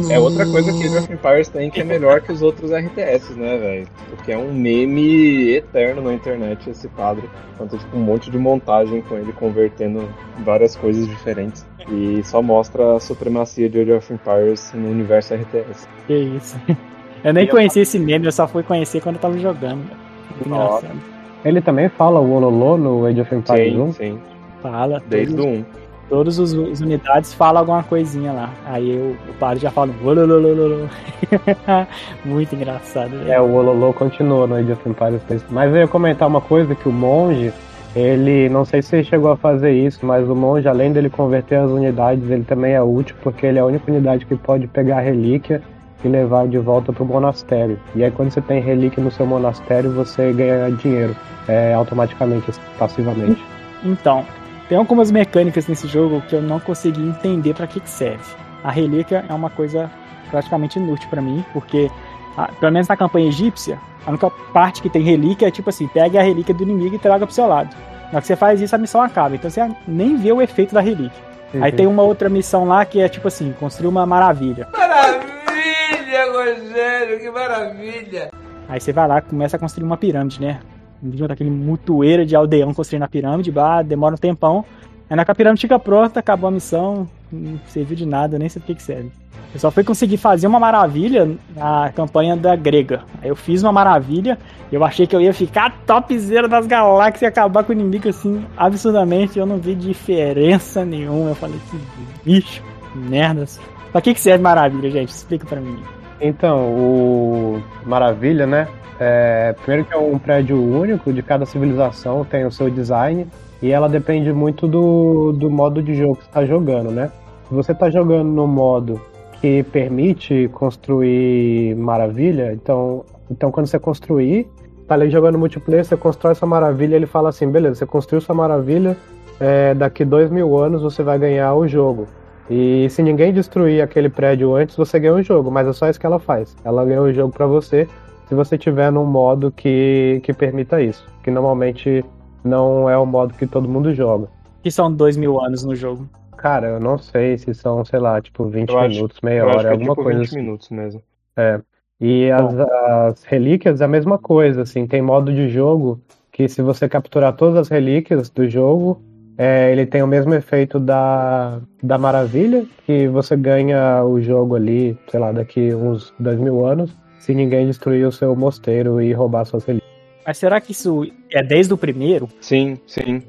Speaker 1: É outra coisa que Age of Empires tem que é melhor que os outros RTS, né, velho? Porque é um meme eterno na internet esse quadro. Quanto tipo um monte de montagem com ele convertendo várias coisas diferentes. E só mostra a supremacia de Age of Empires no universo RTS.
Speaker 3: Que isso. Eu nem conhecia esse meme, eu só fui conhecer quando eu tava jogando. Muito engraçado.
Speaker 6: Ele também fala o Ololô no Age of Empires
Speaker 1: Sim,
Speaker 6: 1?
Speaker 1: sim.
Speaker 3: Fala.
Speaker 1: Desde
Speaker 3: todos,
Speaker 1: o 1.
Speaker 3: todos os, os unidades falam alguma coisinha lá. Aí eu, o padre já fala. "Olololololo". Muito engraçado. velho.
Speaker 6: É, o Ololô continua no Age of Empires 3. Mas eu ia comentar uma coisa, que o monge, ele, não sei se ele chegou a fazer isso, mas o monge, além dele converter as unidades, ele também é útil, porque ele é a única unidade que pode pegar a relíquia e levar de volta pro monastério. E aí quando você tem relíquia no seu monastério, você ganha dinheiro, é, automaticamente, passivamente.
Speaker 3: Então, tem algumas mecânicas nesse jogo que eu não consegui entender pra que, que serve. A relíquia é uma coisa praticamente inútil pra mim, porque, ah, pelo menos na campanha egípcia, a única parte que tem relíquia é tipo assim: pegue a relíquia do inimigo e traga pro seu lado. Na hora que você faz isso, a missão acaba. Então você nem vê o efeito da relíquia. Aí tem uma outra missão lá que é tipo assim: construir uma maravilha.
Speaker 7: Maravilha, Rogério, que maravilha!
Speaker 3: Aí você vai lá começa a construir uma pirâmide, né? Junto aquele mutueira de aldeão construindo a pirâmide, bah, demora um tempão. Aí na hora que a pirâmide fica pronta, acabou a missão, não serviu de nada, nem sei pra que que serve. Eu só fui conseguir fazer uma maravilha na campanha da grega. Aí eu fiz uma maravilha, eu achei que eu ia ficar topzera das galáxias e acabar com o inimigo assim, absurdamente. Eu não vi diferença nenhuma. Eu falei, que bicho, merdas. Pra que que serve maravilha, gente? Explica pra mim.
Speaker 6: Então, o Maravilha, né? É, primeiro que é um prédio único, de cada civilização tem o seu design, e ela depende muito do, do modo de jogo que você está jogando, né? Se você está jogando no modo que permite construir maravilha, então, então quando você construir, tá ali jogando multiplayer, você constrói sua maravilha, ele fala assim, beleza, você construiu sua maravilha, é, daqui dois mil anos você vai ganhar o jogo. E se ninguém destruir aquele prédio antes, você ganha o jogo, mas é só isso que ela faz. Ela ganha o jogo pra você se você tiver num modo que, que permita isso. Que normalmente não é o modo que todo mundo joga.
Speaker 3: Que são dois mil anos no jogo.
Speaker 6: Cara, eu não sei se são, sei lá, tipo 20
Speaker 1: Eu acho-
Speaker 6: minutos, meia
Speaker 1: Eu acho
Speaker 6: hora,
Speaker 1: que é
Speaker 6: alguma
Speaker 1: tipo
Speaker 6: coisa
Speaker 1: 20
Speaker 6: assim.
Speaker 1: minutos mesmo.
Speaker 6: É. E as, as relíquias é a mesma coisa, assim, tem modo de jogo que se você capturar todas as relíquias do jogo, é, ele tem o mesmo efeito da, da maravilha, que você ganha o jogo ali, sei lá, daqui uns dois mil anos, se ninguém destruir o seu mosteiro e roubar suas relíquias.
Speaker 3: Mas será que isso é desde o primeiro?
Speaker 1: Sim, sim.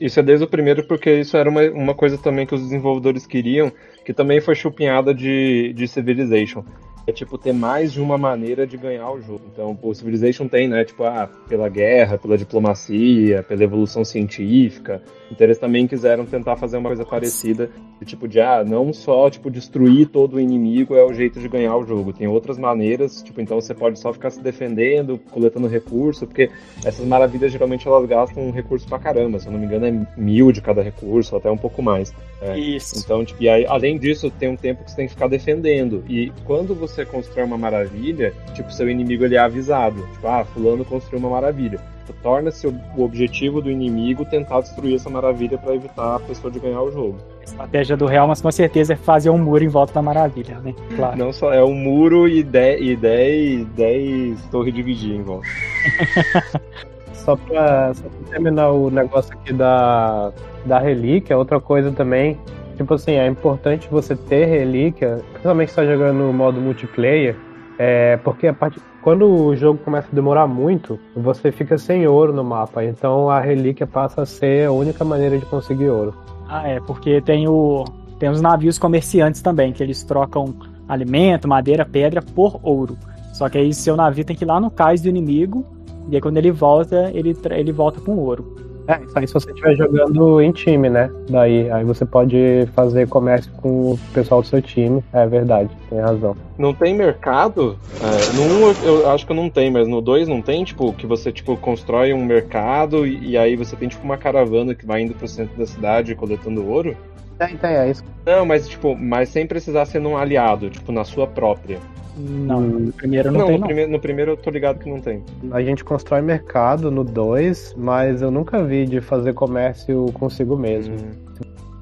Speaker 1: Isso é desde o primeiro porque isso era uma, uma coisa também que os desenvolvedores queriam, que também foi chupinhada de, de Civilization. É tipo ter mais de uma maneira de ganhar o jogo. Então, o Civilization tem, né, tipo, ah, pela guerra, pela diplomacia, pela evolução científica. Então eles também quiseram tentar fazer uma coisa parecida, tipo de ah, não só tipo destruir todo o inimigo é o jeito de ganhar o jogo. Tem outras maneiras, tipo, então você pode só ficar se defendendo, coletando recurso, porque essas maravilhas geralmente elas gastam um recurso pra caramba, se eu não me engano é mil de cada recurso, até um pouco mais. É.
Speaker 3: Isso.
Speaker 1: Então, tipo, e aí, além disso, tem um tempo que você tem que ficar defendendo. E quando você constrói uma maravilha, tipo, seu inimigo ele é avisado. Tipo, ah, fulano construiu uma maravilha. Torna-se o objetivo do inimigo tentar destruir essa maravilha pra evitar a pessoa de ganhar o jogo.
Speaker 3: A estratégia do Real, mas com certeza é fazer um muro em volta da maravilha, né? Claro.
Speaker 1: Não só é um muro e 10 e 10, 10 torres de vigia em volta.
Speaker 6: Só pra, só pra terminar o negócio aqui da, da relíquia, outra coisa também, tipo assim, é importante você ter relíquia, principalmente se tá jogando no modo multiplayer, é, porque a parte, quando o jogo começa a demorar muito, você fica sem ouro no mapa, então a relíquia passa a ser a única maneira de conseguir ouro.
Speaker 3: Ah, é, porque tem o. Tem os navios comerciantes também, que eles trocam alimento, madeira, pedra por ouro. Só que aí seu navio tem que ir lá no cais do inimigo, e aí quando ele volta, ele, ele volta com ouro.
Speaker 6: É, isso aí se você estiver jogando em time, né? Daí, aí você pode fazer comércio com o pessoal do seu time. É verdade, tem razão.
Speaker 1: Não tem mercado? É, no 1 eu, eu acho que não tem, mas no 2 não tem, tipo, que você tipo constrói um mercado e, e aí você tem tipo uma caravana que vai indo pro centro da cidade coletando ouro?
Speaker 6: Tem, tem, é isso.
Speaker 1: Não, mas tipo, mas sem precisar ser num aliado, tipo, na sua própria.
Speaker 3: Não, no primeiro não,
Speaker 1: Não,
Speaker 3: tem,
Speaker 1: no,
Speaker 3: não.
Speaker 1: primeiro, no primeiro eu tô ligado que não tem.
Speaker 6: A gente constrói mercado no 2, mas eu nunca vi de fazer comércio consigo mesmo.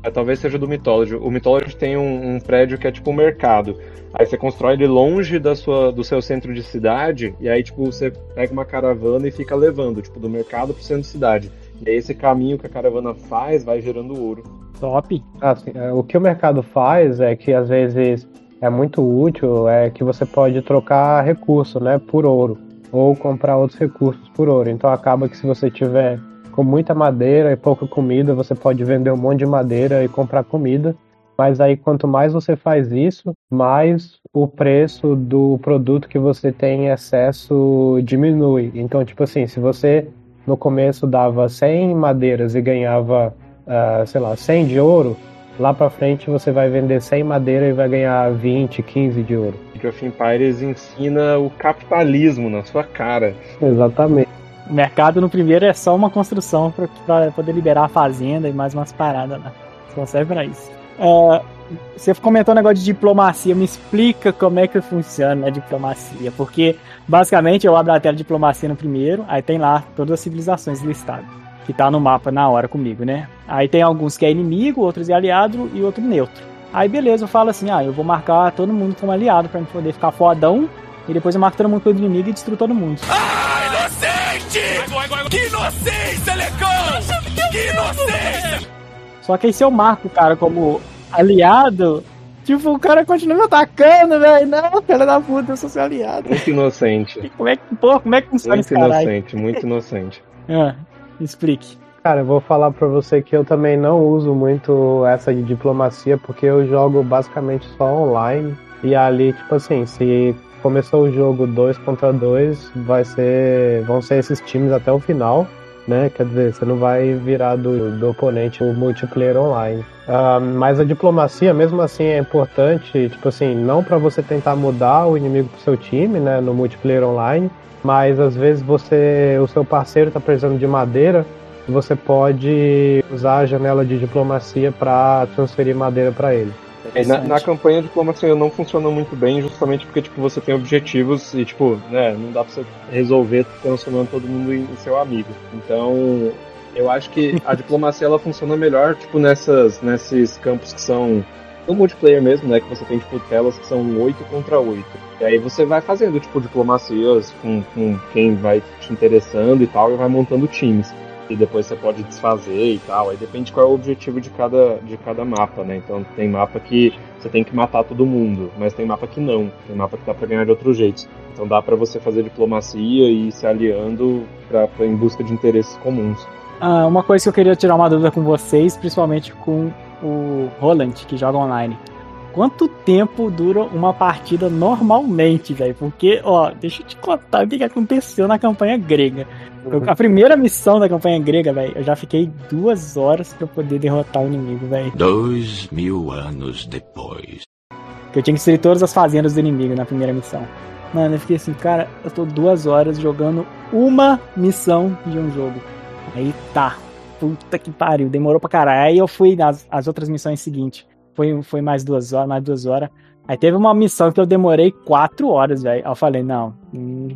Speaker 1: É, talvez seja do Mythology. O Mythology tem um, um prédio que é tipo um mercado. Aí você constrói ele longe da sua, do seu centro de cidade, e aí, tipo, você pega uma caravana e fica levando, tipo, do mercado pro centro de cidade. E aí esse caminho que a caravana faz vai gerando ouro.
Speaker 3: Top.
Speaker 6: Assim, é, o que o mercado faz é que às vezes é muito útil, é que você pode trocar recurso, né, por ouro, ou comprar outros recursos por ouro. Então acaba que se você tiver com muita madeira e pouca comida, você pode vender um monte de madeira e comprar comida. Mas aí quanto mais você faz isso, mais o preço do produto que você tem em excesso diminui. Então, tipo assim, se você no começo dava 100 madeiras e ganhava, ah, sei lá, 100 de ouro, lá pra frente você vai vender 100 madeira e vai ganhar 20, 15 de ouro.
Speaker 1: Age of Empires ensina o capitalismo na sua cara.
Speaker 6: Exatamente.
Speaker 3: O mercado no primeiro é só uma construção pra, pra poder liberar a fazenda e mais umas paradas lá. Só serve pra isso. É, você comentou um negócio de diplomacia, me explica como é que funciona a diplomacia, porque basicamente eu abro a tela de diplomacia no primeiro, aí tem lá todas as civilizações listadas, que tá no mapa na hora comigo, né? Aí tem alguns que é inimigo, outros é aliado e outro neutro. Aí beleza, eu falo assim, ah, eu vou marcar todo mundo como aliado pra gente poder ficar fodão, e depois eu marco todo mundo como inimigo e destruo todo mundo.
Speaker 2: Ah, inocente! Que inocência, Lecão! Que inocência!
Speaker 3: Só que aí se eu marco o cara como aliado, tipo, o cara continua me atacando, velho. Não, filha da puta, eu sou seu aliado.
Speaker 1: Muito inocente.
Speaker 3: Como é que, porra, como é que funciona
Speaker 1: Muito
Speaker 3: esse caralho?
Speaker 1: inocente, muito inocente.
Speaker 3: Ah, explique.
Speaker 6: Cara, eu vou falar pra você que eu também não uso muito essa de diplomacia, porque eu jogo basicamente só online. E ali, tipo assim, se começou o jogo 2 contra 2, vai ser. vão ser esses times até o final. Né? Quer dizer, você não vai virar do, do oponente o multiplayer online. Ah, mas a diplomacia, mesmo assim, é importante, tipo assim, não para você tentar mudar o inimigo pro seu time, né, no multiplayer online, mas às vezes você, o seu parceiro tá precisando de madeira, você pode usar a janela de diplomacia para transferir madeira para ele.
Speaker 1: É, na, na campanha a diplomacia não funciona muito bem, justamente porque tipo, você tem objetivos e tipo, né, não dá pra você resolver transformando todo mundo em, em seu amigo. Então, eu acho que a diplomacia ela funciona melhor, tipo, nessas, nesses campos que são no multiplayer mesmo, né? Que você tem, tipo, telas que são 8 contra 8. E aí você vai fazendo, tipo, diplomacias com, com quem vai te interessando e tal, e vai montando times. E depois você pode desfazer e tal. Aí depende qual é o objetivo de cada, de cada mapa, né? Então tem mapa que você tem que matar todo mundo, mas tem mapa que não. Tem mapa que dá pra ganhar de outros jeitos. Então dá pra você fazer diplomacia e ir se aliando pra, pra, em busca de interesses comuns.
Speaker 3: Ah, uma coisa que eu queria tirar uma dúvida com vocês, principalmente com o Roland, que joga online. Quanto tempo dura uma partida normalmente, velho? Porque, ó, deixa eu te contar o que que aconteceu na campanha grega. Eu- a primeira missão da campanha grega, velho, eu já fiquei duas horas pra poder derrotar o inimigo, velho.
Speaker 8: Dois mil anos depois.
Speaker 3: Que eu tinha que destruir todas as fazendas do inimigo na primeira missão. Mano, eu fiquei assim, cara, eu tô duas horas jogando uma missão de um jogo. Aí tá. Puta que pariu, demorou pra caralho. Aí eu fui nas as outras missões seguintes. Foi, foi mais duas horas, mais duas horas. Aí teve uma missão que eu demorei quatro horas, velho. Aí eu falei, não, não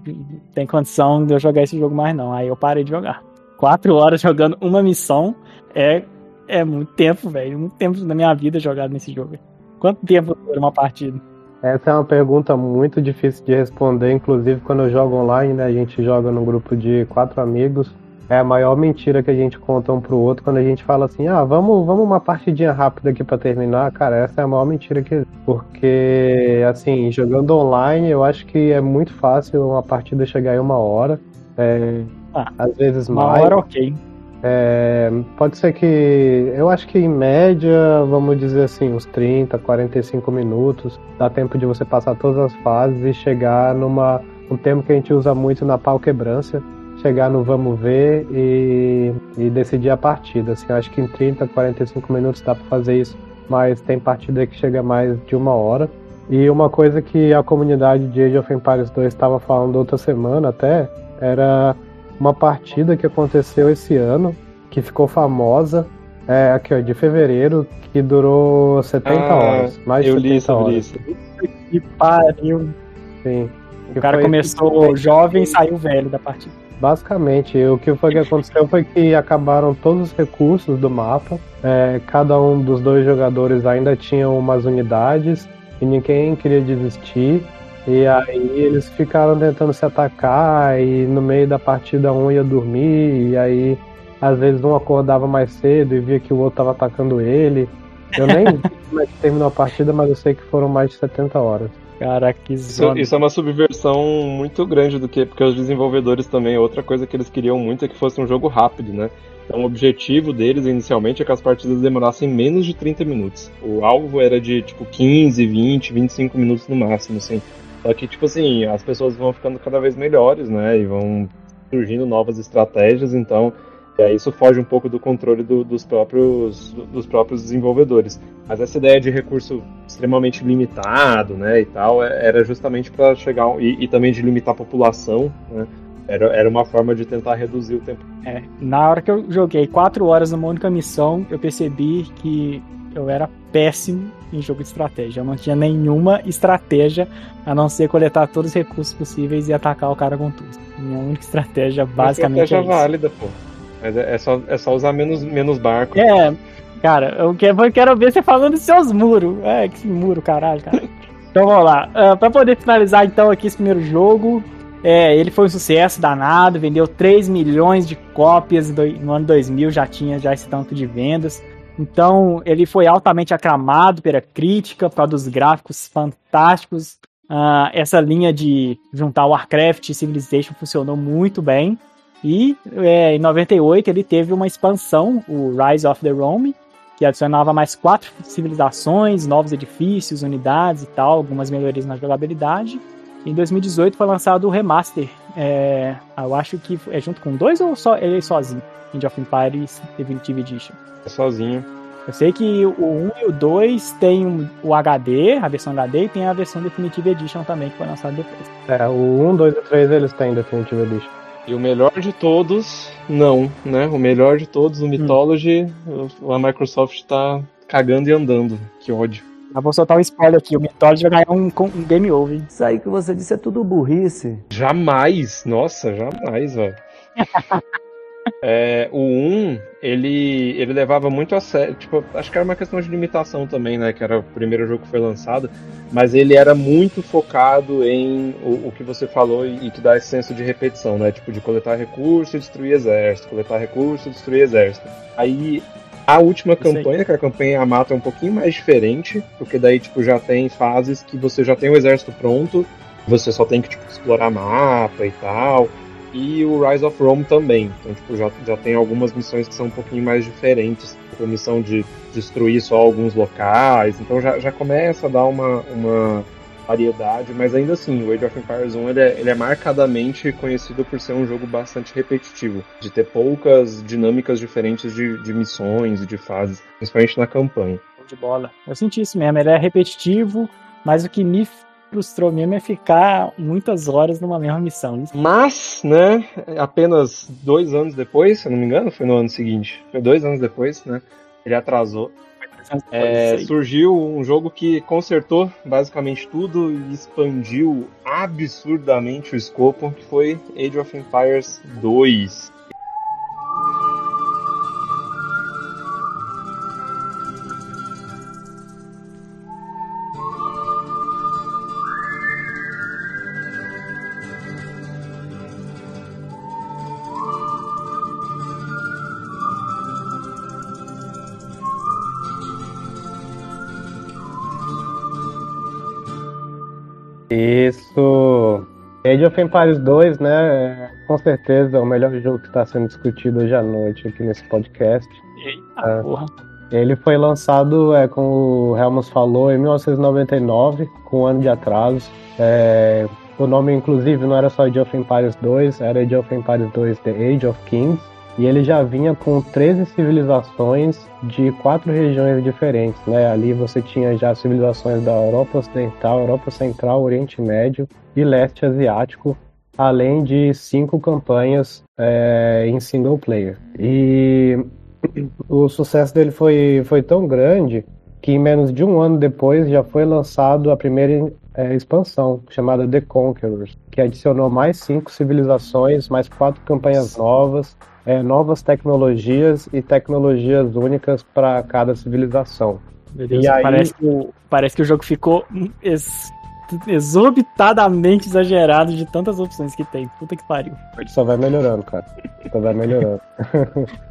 Speaker 3: tem condição de eu jogar esse jogo mais não. Aí eu parei de jogar. Quatro horas jogando uma missão é, é muito tempo, velho. Muito tempo da minha vida jogado nesse jogo. Quanto tempo dura uma partida?
Speaker 6: Essa é uma pergunta muito difícil de responder, inclusive quando eu jogo online, né? A gente joga num grupo de quatro amigos. É a maior mentira que a gente conta um pro outro quando a gente fala assim, ah, vamos, vamos uma partidinha rápida aqui pra terminar. Cara, essa é a maior mentira que. Porque, assim, jogando online, eu acho que é muito fácil uma partida chegar em uma hora. É,
Speaker 3: Ah,
Speaker 6: às vezes
Speaker 3: Uma
Speaker 6: mais.
Speaker 3: hora, ok.
Speaker 6: É, pode ser que. Eu acho que em média, vamos dizer assim, uns 30, 45 minutos. Dá tempo de você passar todas as fases e chegar numa. Um termo que a gente usa muito na pau quebrância. Chegar no vamos ver e, e decidir a partida. Assim, acho que em 30, 45 minutos dá para fazer isso. Mas tem partida que chega mais de uma hora. E uma coisa que a comunidade de Age of Empires 2 estava falando outra semana até era uma partida que aconteceu esse ano, que ficou famosa, É, aqui, ó, de fevereiro, que durou 70
Speaker 1: Ah,
Speaker 6: horas. Mais
Speaker 1: eu
Speaker 6: 70
Speaker 1: li sobre
Speaker 6: horas.
Speaker 1: isso.
Speaker 3: Que pariu.
Speaker 6: Sim.
Speaker 3: O
Speaker 6: Que
Speaker 3: cara começou jovem e saiu velho da partida.
Speaker 6: Basicamente, o que foi que aconteceu foi que acabaram todos os recursos do mapa. É, cada um dos dois jogadores ainda tinha umas unidades e ninguém queria desistir. E aí eles ficaram tentando se atacar e no meio da partida um ia dormir e aí às vezes um acordava mais cedo e via que o outro estava atacando ele. Eu nem vi como é que terminou a partida, mas eu sei que foram mais de 70 horas.
Speaker 3: Caraca, que
Speaker 1: Isso, isso é uma subversão muito grande do que, porque os desenvolvedores também, outra coisa que eles queriam muito é que fosse um jogo rápido, né? Então o objetivo deles inicialmente é que as partidas demorassem menos de 30 minutos. O alvo era de tipo 15, 20, 25 minutos no máximo, assim. Só que, tipo assim, as pessoas vão ficando cada vez melhores, né? E vão surgindo novas estratégias, então e aí isso foge um pouco do controle do- dos, próprios, dos próprios desenvolvedores. Mas essa ideia de recurso extremamente limitado, né, e tal, é- era justamente para chegar e, e também de limitar a população, né? Era, era uma forma de tentar reduzir o tempo.
Speaker 3: É, na hora que eu joguei 4 horas numa única missão, eu percebi que eu era péssimo em jogo de estratégia. Eu não tinha nenhuma estratégia a não ser coletar todos os recursos possíveis e atacar o cara com tudo. Minha única estratégia
Speaker 1: Uma
Speaker 3: basicamente
Speaker 1: estratégia
Speaker 3: é isso.
Speaker 1: válida, pô. Mas é, é só, é só usar menos, menos barco.
Speaker 3: É, cara, eu quero, eu quero ver você falando dos seus muros. É, que muro, caralho, cara. Então vamos lá. Ah, pra poder finalizar então aqui esse primeiro jogo, é, ele foi um sucesso danado, vendeu 3 milhões de cópias no ano 2000, já tinha já esse tanto de vendas. Então ele foi altamente aclamado pela crítica, por causa dos gráficos fantásticos. Ah, essa linha de juntar Warcraft e Civilization funcionou muito bem. E é, em 98 ele teve uma expansão, o Rise of the Rome, que adicionava mais quatro civilizações, novos edifícios, unidades e tal, algumas melhorias na jogabilidade. Em 2018 foi lançado o remaster. é, eu acho que é junto com dois ou só ele sozinho? Age of Empires Definitive Edition.
Speaker 1: É sozinho.
Speaker 3: Eu sei que o 1 e o 2 tem um- o HD, a versão HD, e tem a versão Definitive Edition também, que foi lançada depois.
Speaker 6: É, o 1, 2 e 3 eles têm Definitive Edition.
Speaker 1: E o melhor de todos, não, né? O melhor de todos, o Mythology, o- a Microsoft tá cagando e andando. Que ódio.
Speaker 3: Eu vou soltar um spoiler aqui, o Mythology vai ganhar um, um game over.
Speaker 9: Isso aí que você disse é tudo burrice.
Speaker 1: Jamais, nossa, jamais, velho. É, o 1, ele, ele levava muito a sério, tipo, acho que era uma questão de limitação também, né, que era o primeiro jogo que foi lançado, mas ele era muito focado em o, o que você falou e, e que dá esse senso de repetição, né, tipo, de coletar recurso e destruir exército, coletar recurso e destruir exército. Aí, a última
Speaker 3: Isso aí.
Speaker 1: campanha, que é a campanha Yamato, é um pouquinho mais diferente, porque daí, tipo, já tem fases que você já tem o exército pronto, você só tem que, tipo, explorar mapa e tal, e o Rise of Rome também. Então, tipo, já, já tem algumas missões que são um pouquinho mais diferentes. Tipo, missão de destruir só alguns locais. Então já, já começa a dar uma, uma variedade, mas ainda assim, o Age of Empires 1 ele é, ele é marcadamente conhecido por ser um jogo bastante repetitivo, de ter poucas dinâmicas diferentes de, de missões e de fases, principalmente na campanha.
Speaker 3: De bola. Eu senti isso mesmo, ele é repetitivo, mas o que me frustrou mesmo é ficar muitas horas numa mesma missão.
Speaker 1: Mas, né, apenas dois anos depois, se eu não me engano, foi no ano seguinte, foi dois anos depois, né, ele atrasou. É, surgiu um jogo que consertou basicamente tudo e expandiu absurdamente o escopo, que foi Age of Empires 2.
Speaker 6: Isso. Age of Empires 2, né? Com certeza é o melhor jogo que está sendo discutido hoje à noite aqui nesse podcast.
Speaker 3: Eita
Speaker 6: É.
Speaker 3: porra.
Speaker 6: Ele foi lançado, é, como o Helmut falou, em 1999, com um ano de atraso. É, o nome, inclusive, não era só Age of Empires 2, era Age of Empires 2 The Age of Kings. E ele já vinha com 13 civilizações de quatro regiões diferentes, né? Ali você tinha já civilizações da Europa Ocidental, Europa Central, Oriente Médio e Leste Asiático, além de cinco campanhas é, em single player. E o sucesso dele foi, foi tão grande que em menos de um ano depois já foi lançado a primeira é, expansão, chamada The Conquerors, que adicionou mais cinco civilizações, mais quatro campanhas novas, é, novas tecnologias e tecnologias únicas para cada civilização.
Speaker 3: Meu Deus,
Speaker 6: E aí-
Speaker 3: parece, que o, parece que o jogo ficou ex- exorbitadamente exagerado de tantas opções que tem. Puta que pariu.
Speaker 6: Só vai melhorando, cara. Só vai melhorando.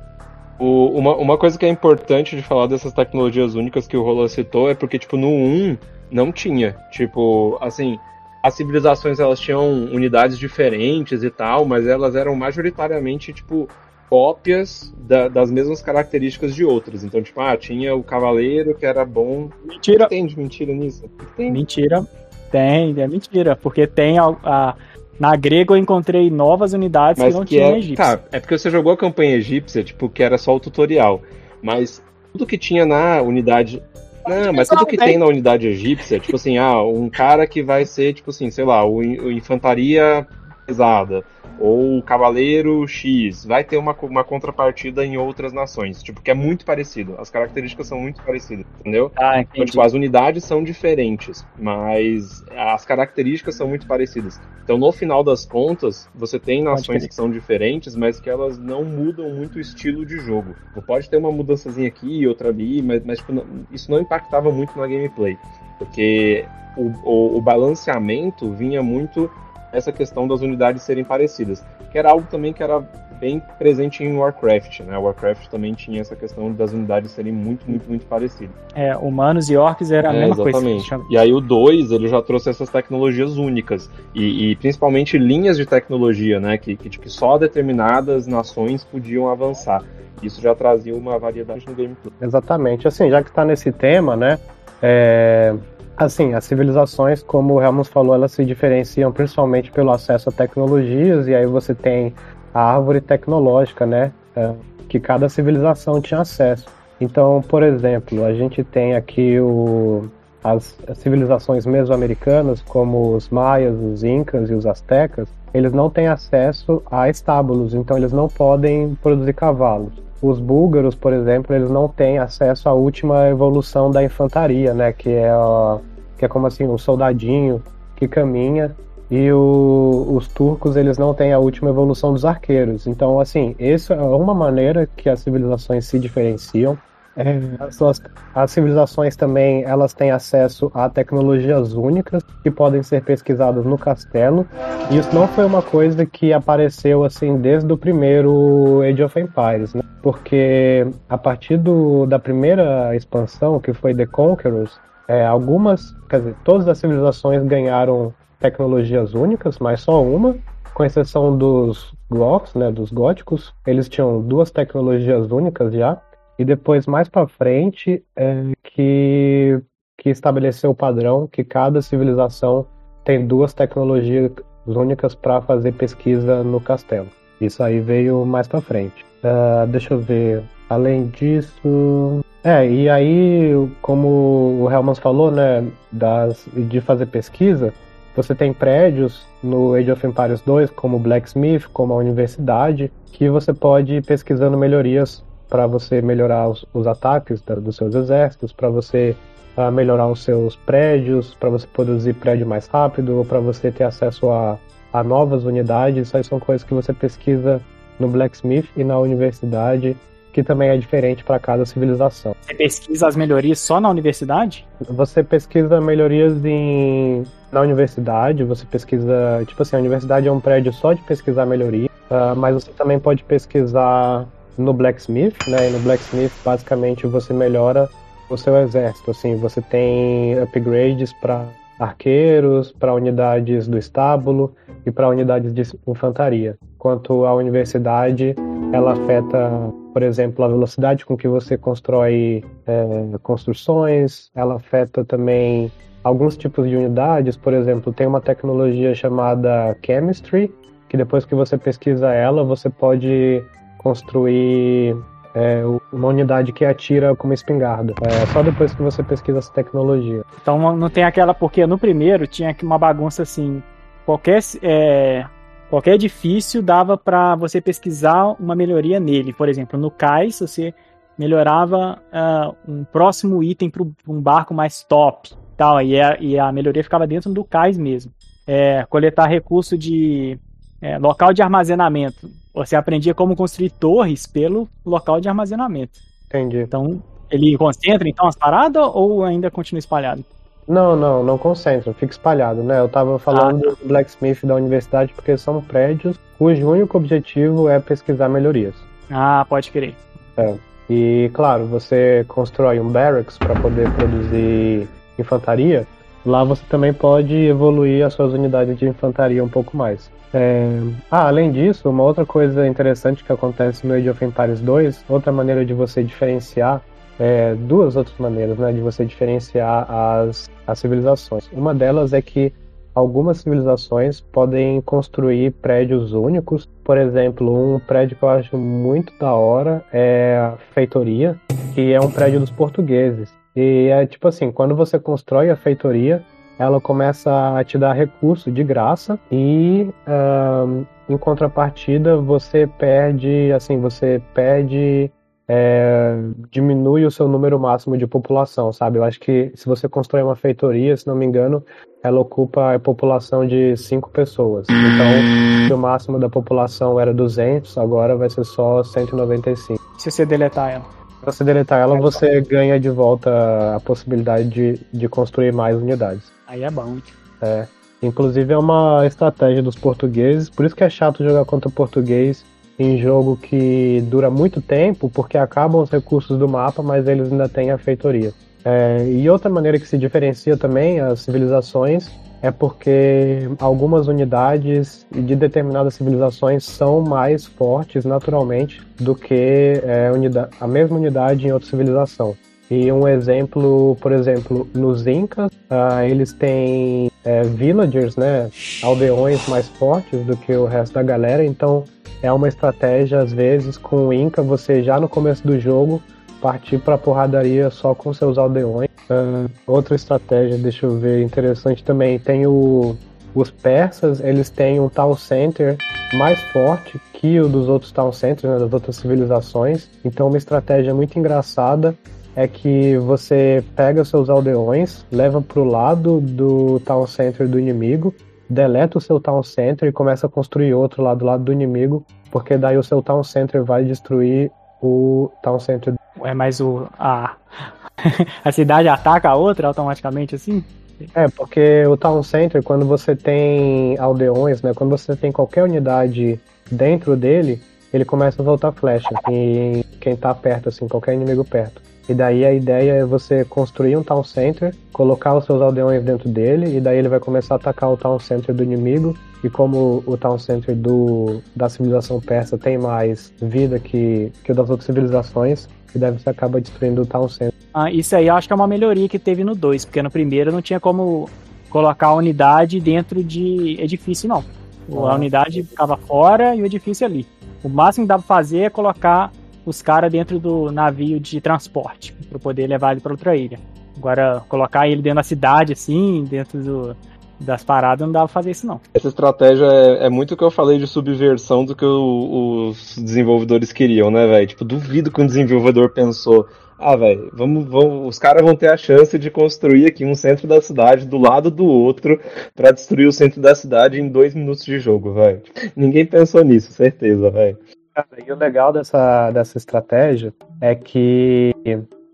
Speaker 1: O- uma, uma coisa que é importante de falar dessas tecnologias únicas que o Roland citou é porque, tipo, no 1 não tinha. Tipo, assim, as civilizações elas tinham unidades diferentes e tal, mas elas eram majoritariamente, tipo, cópias da- das mesmas características de outras. Então, tipo, ah, tinha o cavaleiro que era bom.
Speaker 3: Mentira.
Speaker 1: Tem de mentira nisso? Tem.
Speaker 3: Mentira. Tem, é mentira. Porque tem a. a- na grega eu encontrei novas unidades
Speaker 1: Mas
Speaker 3: que não
Speaker 1: que
Speaker 3: tinham
Speaker 1: é,
Speaker 3: egípcia.
Speaker 1: tá, é porque você jogou a campanha egípcia, tipo, que era só o tutorial. Mas tudo que tinha na unidade. Não, mas tudo que tem na unidade egípcia, tipo assim, ah, um cara que vai ser, tipo assim, sei lá, o, o infantaria pesada, ou o cavaleiro X, vai ter uma, uma contrapartida em outras nações, tipo, que é muito parecido. As características são muito parecidas, entendeu?
Speaker 3: Ah,
Speaker 1: Então, tipo, as unidades são diferentes, mas as características são muito parecidas. Então, no final das contas, você tem nações que são diferentes, mas que elas não mudam muito o estilo de jogo. Não Pode ter uma mudançazinha aqui e outra ali, mas, mas tipo, não- isso não impactava muito na gameplay. Porque o, o, o balanceamento vinha muito essa questão das unidades serem parecidas. Que era algo também que era bem presente em Warcraft, né? Warcraft também tinha essa questão das unidades serem muito, muito, muito parecidas.
Speaker 3: É, humanos e orcs era a
Speaker 1: É,
Speaker 3: mesma coisa.
Speaker 1: exatamente.
Speaker 3: chama-
Speaker 1: E aí o 2, ele já trouxe essas tecnologias únicas. E, e principalmente linhas de tecnologia, né? Que, que, tipo, que só determinadas nações podiam avançar. Isso já trazia uma variedade no gameplay.
Speaker 6: Exatamente. Assim, já que está nesse tema, né? é, Assim, as civilizações, como o Helmut falou, elas se diferenciam principalmente pelo acesso a tecnologias, e aí você tem a árvore tecnológica, né? é, que cada civilização tinha acesso. Então, por exemplo, a gente tem aqui o, as, civilizações mesoamericanas, como os maias, os incas e os astecas, eles não têm acesso a estábulos, então eles não podem produzir cavalos. Os búlgaros, por exemplo, eles não têm acesso à última evolução da infantaria, né? Que é, a- que é como assim, um soldadinho que caminha. E o- os turcos, eles não têm a última evolução dos arqueiros. Então, assim, isso é uma maneira que as civilizações se diferenciam. É, as, suas- as civilizações também elas têm acesso a tecnologias únicas que podem ser pesquisadas no castelo. E isso não foi uma coisa que apareceu assim desde o primeiro Age of Empires, né? Porque a partir do, da primeira expansão, que foi The Conquerors, é, algumas, quer dizer, todas as civilizações ganharam tecnologias únicas, mas só uma, com exceção dos Goths, né, dos góticos, eles tinham duas tecnologias únicas já. E depois, mais para frente, é que, que estabeleceu o padrão que cada civilização tem duas tecnologias únicas para fazer pesquisa no castelo. Isso aí veio mais para frente. Ah, deixa eu ver. Além disso. É, e aí, como o Helmans falou, né, das, de fazer pesquisa, você tem prédios no Age of Empires 2, como Blacksmith, como a universidade, que você pode ir pesquisando melhorias para você melhorar os, os ataques da- dos seus exércitos, para você ah, melhorar os seus prédios, para você produzir prédio mais rápido, para você ter acesso a, a novas unidades. Isso aí são coisas que você pesquisa no Blacksmith e na universidade, que também é diferente para cada civilização.
Speaker 3: Você pesquisa as melhorias só na universidade?
Speaker 6: Você pesquisa melhorias em, na universidade, você pesquisa. Tipo assim, a universidade é um prédio só de pesquisar melhoria, ah, mas você também pode pesquisar no Blacksmith, né? E no Blacksmith, basicamente, você melhora o seu exército. Assim, você tem upgrades para arqueiros, para unidades do estábulo e para unidades de infantaria. Quanto à universidade, ela afeta, por exemplo, a velocidade com que você constrói é, construções, ela afeta também alguns tipos de unidades, por exemplo, tem uma tecnologia chamada Chemistry, que depois que você pesquisa ela, você pode construir é, uma unidade que atira com uma espingarda. É só depois que você pesquisa essa tecnologia.
Speaker 3: Então não tem aquela. Porque no primeiro tinha uma bagunça assim. Qualquer, é, qualquer edifício dava pra você pesquisar uma melhoria nele. Por exemplo, no cais, você melhorava uh, um próximo item para um barco mais top. Tal, e, a, e a melhoria ficava dentro do cais mesmo. É, coletar recurso de é, local de armazenamento. Você aprendia como construir torres pelo local de armazenamento.
Speaker 6: Entendi.
Speaker 3: Então, ele concentra então as paradas ou ainda continua espalhado?
Speaker 6: Não, não, não concentra, fica espalhado, né? Eu tava falando ah, do Blacksmith da universidade porque são prédios cujo único objetivo é pesquisar melhorias.
Speaker 3: Ah, pode crer.
Speaker 6: É. E claro, você constrói um barracks para poder produzir infantaria. Lá você também pode evoluir as suas unidades de infantaria um pouco mais. É... Ah, além disso, uma outra coisa interessante que acontece no Age of Empires 2, outra maneira de você diferenciar é, duas outras maneiras né, de você diferenciar as, as civilizações. Uma delas é que algumas civilizações podem construir prédios únicos. Por exemplo, um prédio que eu acho muito da hora é a Feitoria, que é um prédio dos portugueses. E é tipo assim, quando você constrói a feitoria, ela começa a te dar recurso de graça e uh, em contrapartida você perde, assim, você perde é, diminui o seu número máximo de população, sabe? Eu acho que se você constrói uma feitoria, se não me engano, ela ocupa a população de 5 pessoas. Então, se o máximo da população era 200, agora vai ser só 195.
Speaker 3: Se você deletar ela.
Speaker 6: Se você deletar ela, você ganha de volta a possibilidade de, de construir mais unidades.
Speaker 3: Aí é bom.
Speaker 6: É. Inclusive é uma estratégia dos portugueses, por isso que é chato jogar contra português em jogo que dura muito tempo, porque acabam os recursos do mapa, mas eles ainda têm a feitoria. É, e outra maneira que se diferencia também as civilizações é porque algumas unidades de determinadas civilizações são mais fortes naturalmente do que é, a mesma unidade em outra civilização. E um exemplo, por exemplo, nos Incas, uh, eles têm é, villagers, né, aldeões mais fortes do que o resto da galera, então é uma estratégia, às vezes, com o Inca, você já no começo do jogo partir para porradaria só com seus aldeões. Uh, outra estratégia, deixa eu ver, interessante também, tem o, os persas, eles têm um town center mais forte que o dos outros town centers, né, das outras civilizações. Então, uma estratégia muito engraçada é que você pega seus aldeões, leva para o lado do town center do inimigo deleta o seu town center e começa a construir outro lá do lado do inimigo, porque daí o seu town center vai destruir o town center.
Speaker 3: É, mas o a a cidade ataca a outra automaticamente assim?
Speaker 6: É, porque o town center, quando você tem aldeões, né, quando você tem qualquer unidade dentro dele, ele começa a soltar flecha em quem tá perto, assim, qualquer inimigo perto. E daí a ideia é você construir um town center, colocar os seus aldeões dentro dele, e daí ele vai começar a atacar o town center do inimigo. E como o town center do, da civilização persa tem mais vida que, que o das outras civilizações, e daí você acaba destruindo o town center.
Speaker 3: Ah, isso aí eu acho que é uma melhoria que teve no 2, porque no primeiro não tinha como colocar a unidade dentro de edifício, não. A ah. unidade ficava fora e o edifício ali. O máximo que dá pra fazer é colocar os caras dentro do navio de transporte, para poder levar ele para outra ilha. Agora, colocar ele dentro da cidade, assim, dentro do, das paradas, não pra fazer isso, não.
Speaker 1: Essa estratégia é, é muito o que eu falei de subversão do que o, os desenvolvedores queriam, né, velho? Tipo, duvido que um desenvolvedor pensou. Ah, velho, vamos, vamos, os caras vão ter a chance de construir aqui um centro da cidade do lado do outro para destruir o centro da cidade em dois minutos de jogo, velho. Ninguém pensou nisso, certeza, velho.
Speaker 6: Cara, e o legal dessa, dessa estratégia é que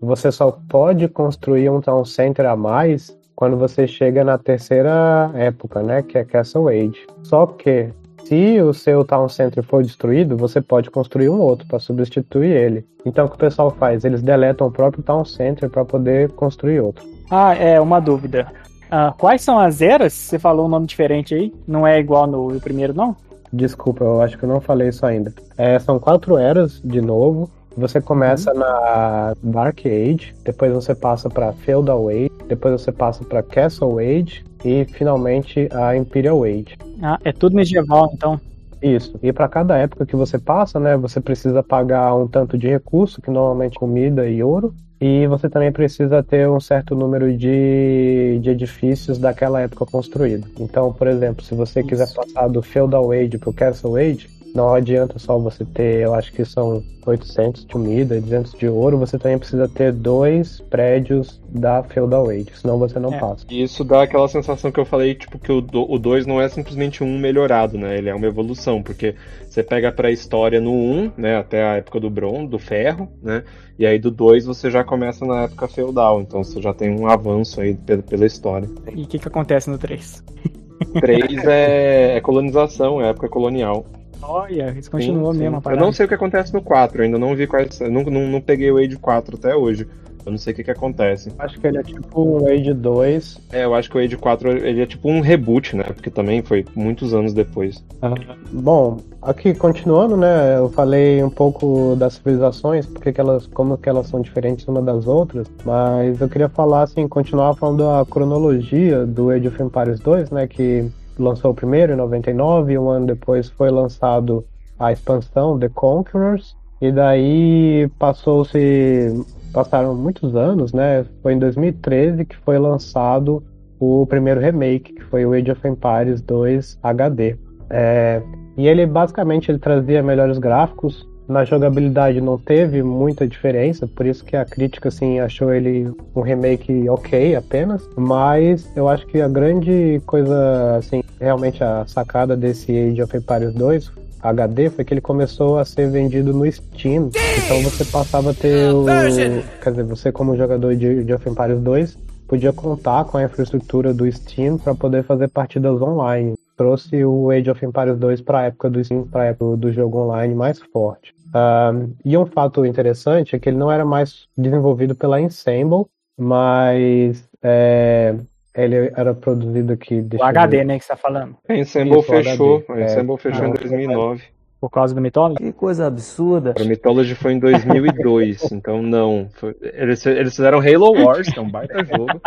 Speaker 6: você só pode construir um town center a mais quando você chega na terceira época, né? Que é Castle Age. Só que se o seu town center for destruído, você pode construir um outro para substituir ele. Então o que o pessoal faz? Eles deletam o próprio town center para poder construir outro.
Speaker 3: Ah, é uma dúvida. Ah, quais são as eras? Você falou um nome diferente aí. Não é igual no primeiro, não?
Speaker 6: Desculpa, eu acho que eu não falei isso ainda. É, são quatro eras, de novo. Você começa uhum. na Dark Age, depois você passa para Feudal Age, depois você passa para Castle Age e finalmente a Imperial Age.
Speaker 3: Ah, é tudo medieval então.
Speaker 6: Isso. E para cada época que você passa, né, você precisa pagar um tanto de recurso, que normalmente é comida e ouro, e você também precisa ter um certo número de, de edifícios daquela época construídos. Então, por exemplo, se você quiser passar do Feudal Age para o Castle Age, não adianta só você ter, eu acho que são 800 de comida, 200 de ouro, você também precisa ter dois prédios da Feudal Age, senão você não
Speaker 3: É.
Speaker 6: passa.
Speaker 1: E isso dá aquela sensação que eu falei, tipo, que o 2 não é simplesmente um melhorado, né? Ele é uma evolução, porque você pega a pré-história no 1, um, né? Até a época do bronze, do ferro, né? E aí do 2 você já começa na época feudal, então você já tem um avanço aí pela, pela história.
Speaker 3: E o que, que acontece no 3?
Speaker 1: 3 é, é colonização, é época colonial.
Speaker 3: Olha, isso continuou
Speaker 1: Sim,
Speaker 3: mesmo a
Speaker 1: sim. Eu
Speaker 3: parada.
Speaker 1: não sei o que acontece no 4, eu ainda não vi quais. Eu não, não, não peguei o Age 4 até hoje. Eu não sei o que, que acontece.
Speaker 6: Acho que ele é tipo o Age 2.
Speaker 1: É, eu acho que o Age 4 ele é tipo um reboot, né? Porque também foi muitos anos depois.
Speaker 6: Bom, aqui continuando, né? Eu falei um pouco das civilizações, porque que elas, como que elas são diferentes uma das outras, mas eu queria falar assim, continuar falando da cronologia do Age of Empires 2, né? Que lançou o primeiro em 99, e um ano depois foi lançado a expansão The Conquerors, e daí passou-se passaram muitos anos, né? Foi em 2013 que foi lançado o primeiro remake, que foi o Age of Empires 2 HD. É, e ele basicamente ele trazia melhores gráficos. Na jogabilidade não teve muita diferença, por isso que a crítica assim achou ele um remake ok apenas. Mas eu acho que a grande coisa, assim, realmente a sacada desse Age of Empires 2 HD foi que ele começou a ser vendido no Steam. Então você passava a ter o. Quer dizer, você como jogador de Age of Empires 2 podia contar com a infraestrutura do Steam para poder fazer partidas online. Trouxe o Age of Empires 2 para a época do para a época do jogo online mais forte. Um, e um fato interessante é que ele não era mais desenvolvido pela Ensemble, mas é, ele era produzido aqui.
Speaker 3: O HD,
Speaker 6: ver.
Speaker 3: né, que você tá falando.
Speaker 1: A Ensemble
Speaker 6: Isso, o
Speaker 1: fechou. A Ensemble
Speaker 6: É.
Speaker 1: fechou
Speaker 6: Ah,
Speaker 1: em 2009.
Speaker 3: Por causa do Mythology?
Speaker 9: Que coisa absurda.
Speaker 1: A Mythology foi em 2002, então não. Foi- eles, eles fizeram Halo Wars, que é um baita jogo.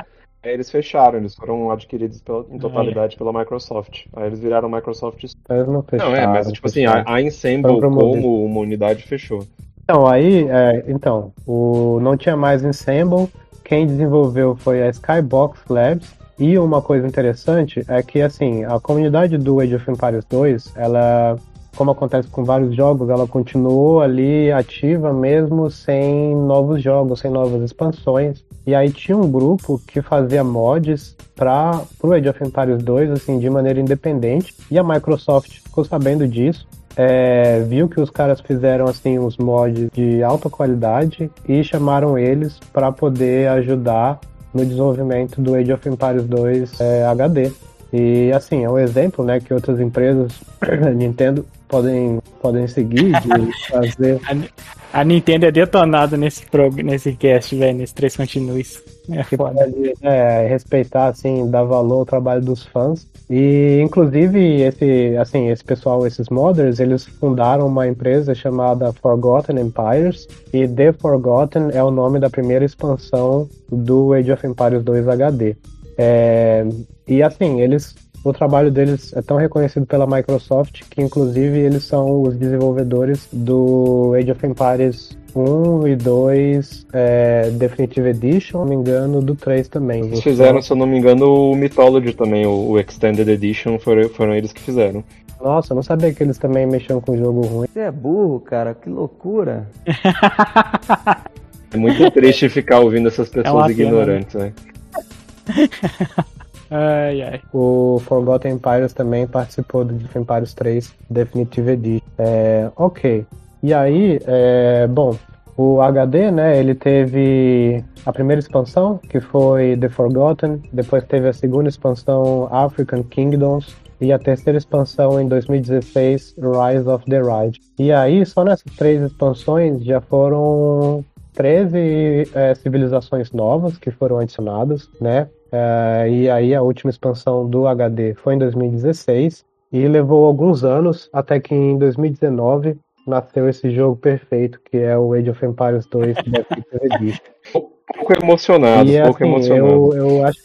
Speaker 1: Aí eles fecharam, eles foram adquiridos pela- em totalidade pela Microsoft. Aí eles viraram Microsoft
Speaker 6: Eles não fecharam.
Speaker 1: Não, é, mas tipo assim,
Speaker 6: fecharam.
Speaker 1: a, a Ensemble como uma unidade fechou.
Speaker 6: Então, aí, é, então, o, não tinha mais Ensemble, quem desenvolveu foi a Skybox Labs, e uma coisa interessante é que, assim, a comunidade do Age of Empires 2, ela, como acontece com vários jogos, ela continuou ali ativa mesmo sem novos jogos, sem novas expansões, e aí tinha um grupo que fazia mods para o Age of Empires 2, assim, de maneira independente, e a Microsoft ficou sabendo disso, é, viu que os caras fizeram assim uns mods de alta qualidade e chamaram eles para poder ajudar no desenvolvimento do Age of Empires 2 é, HD. E assim, é um exemplo né, que outras empresas, Nintendo, podem, podem seguir de fazer.
Speaker 3: A Nintendo é detonada nesse, prog... nesse cast, velho, nesse 3 continues. É
Speaker 6: que
Speaker 3: foda.
Speaker 6: pode é, respeitar, assim, dar valor ao trabalho dos fãs. E, inclusive, esse, assim, esse pessoal, esses modders, eles fundaram uma empresa chamada Forgotten Empires. E The Forgotten é o nome da primeira expansão do Age of Empires 2 HD. É, e, assim, eles... O trabalho deles é tão reconhecido pela Microsoft que, inclusive, eles são os desenvolvedores do Age of Empires 1 e 2 é, Definitive Edition, se não me engano, do 3 também.
Speaker 1: Eles fizeram, se eu não me engano, o Mythology também, o, o Extended Edition, foram, foram eles que fizeram.
Speaker 6: Nossa, eu não sabia que eles também mexiam com jogo ruim.
Speaker 9: Você é burro, cara, que loucura.
Speaker 1: É muito triste ficar ouvindo essas
Speaker 3: uma
Speaker 1: pessoas
Speaker 3: pena,
Speaker 1: ignorantes, né?
Speaker 3: Ai, ai.
Speaker 6: O Forgotten Empires também participou do of Empires 3 Definitive Edition. É, ok. E aí, é, bom, o HD, né, ele teve a primeira expansão, que foi The Forgotten, depois teve a segunda expansão African Kingdoms, e a terceira expansão em 2016, Rise of the Ride. E aí, só nessas três expansões já foram 13 é, civilizações novas que foram adicionadas, né? É, e aí a última expansão do HD foi em 2016 e levou alguns anos até que em 2019 nasceu esse jogo perfeito que é o Age of Empires 2 Definitive Edition.
Speaker 1: Pouco emocionado,
Speaker 6: E
Speaker 1: pouco
Speaker 6: assim,
Speaker 1: emocionado.
Speaker 6: eu, eu acho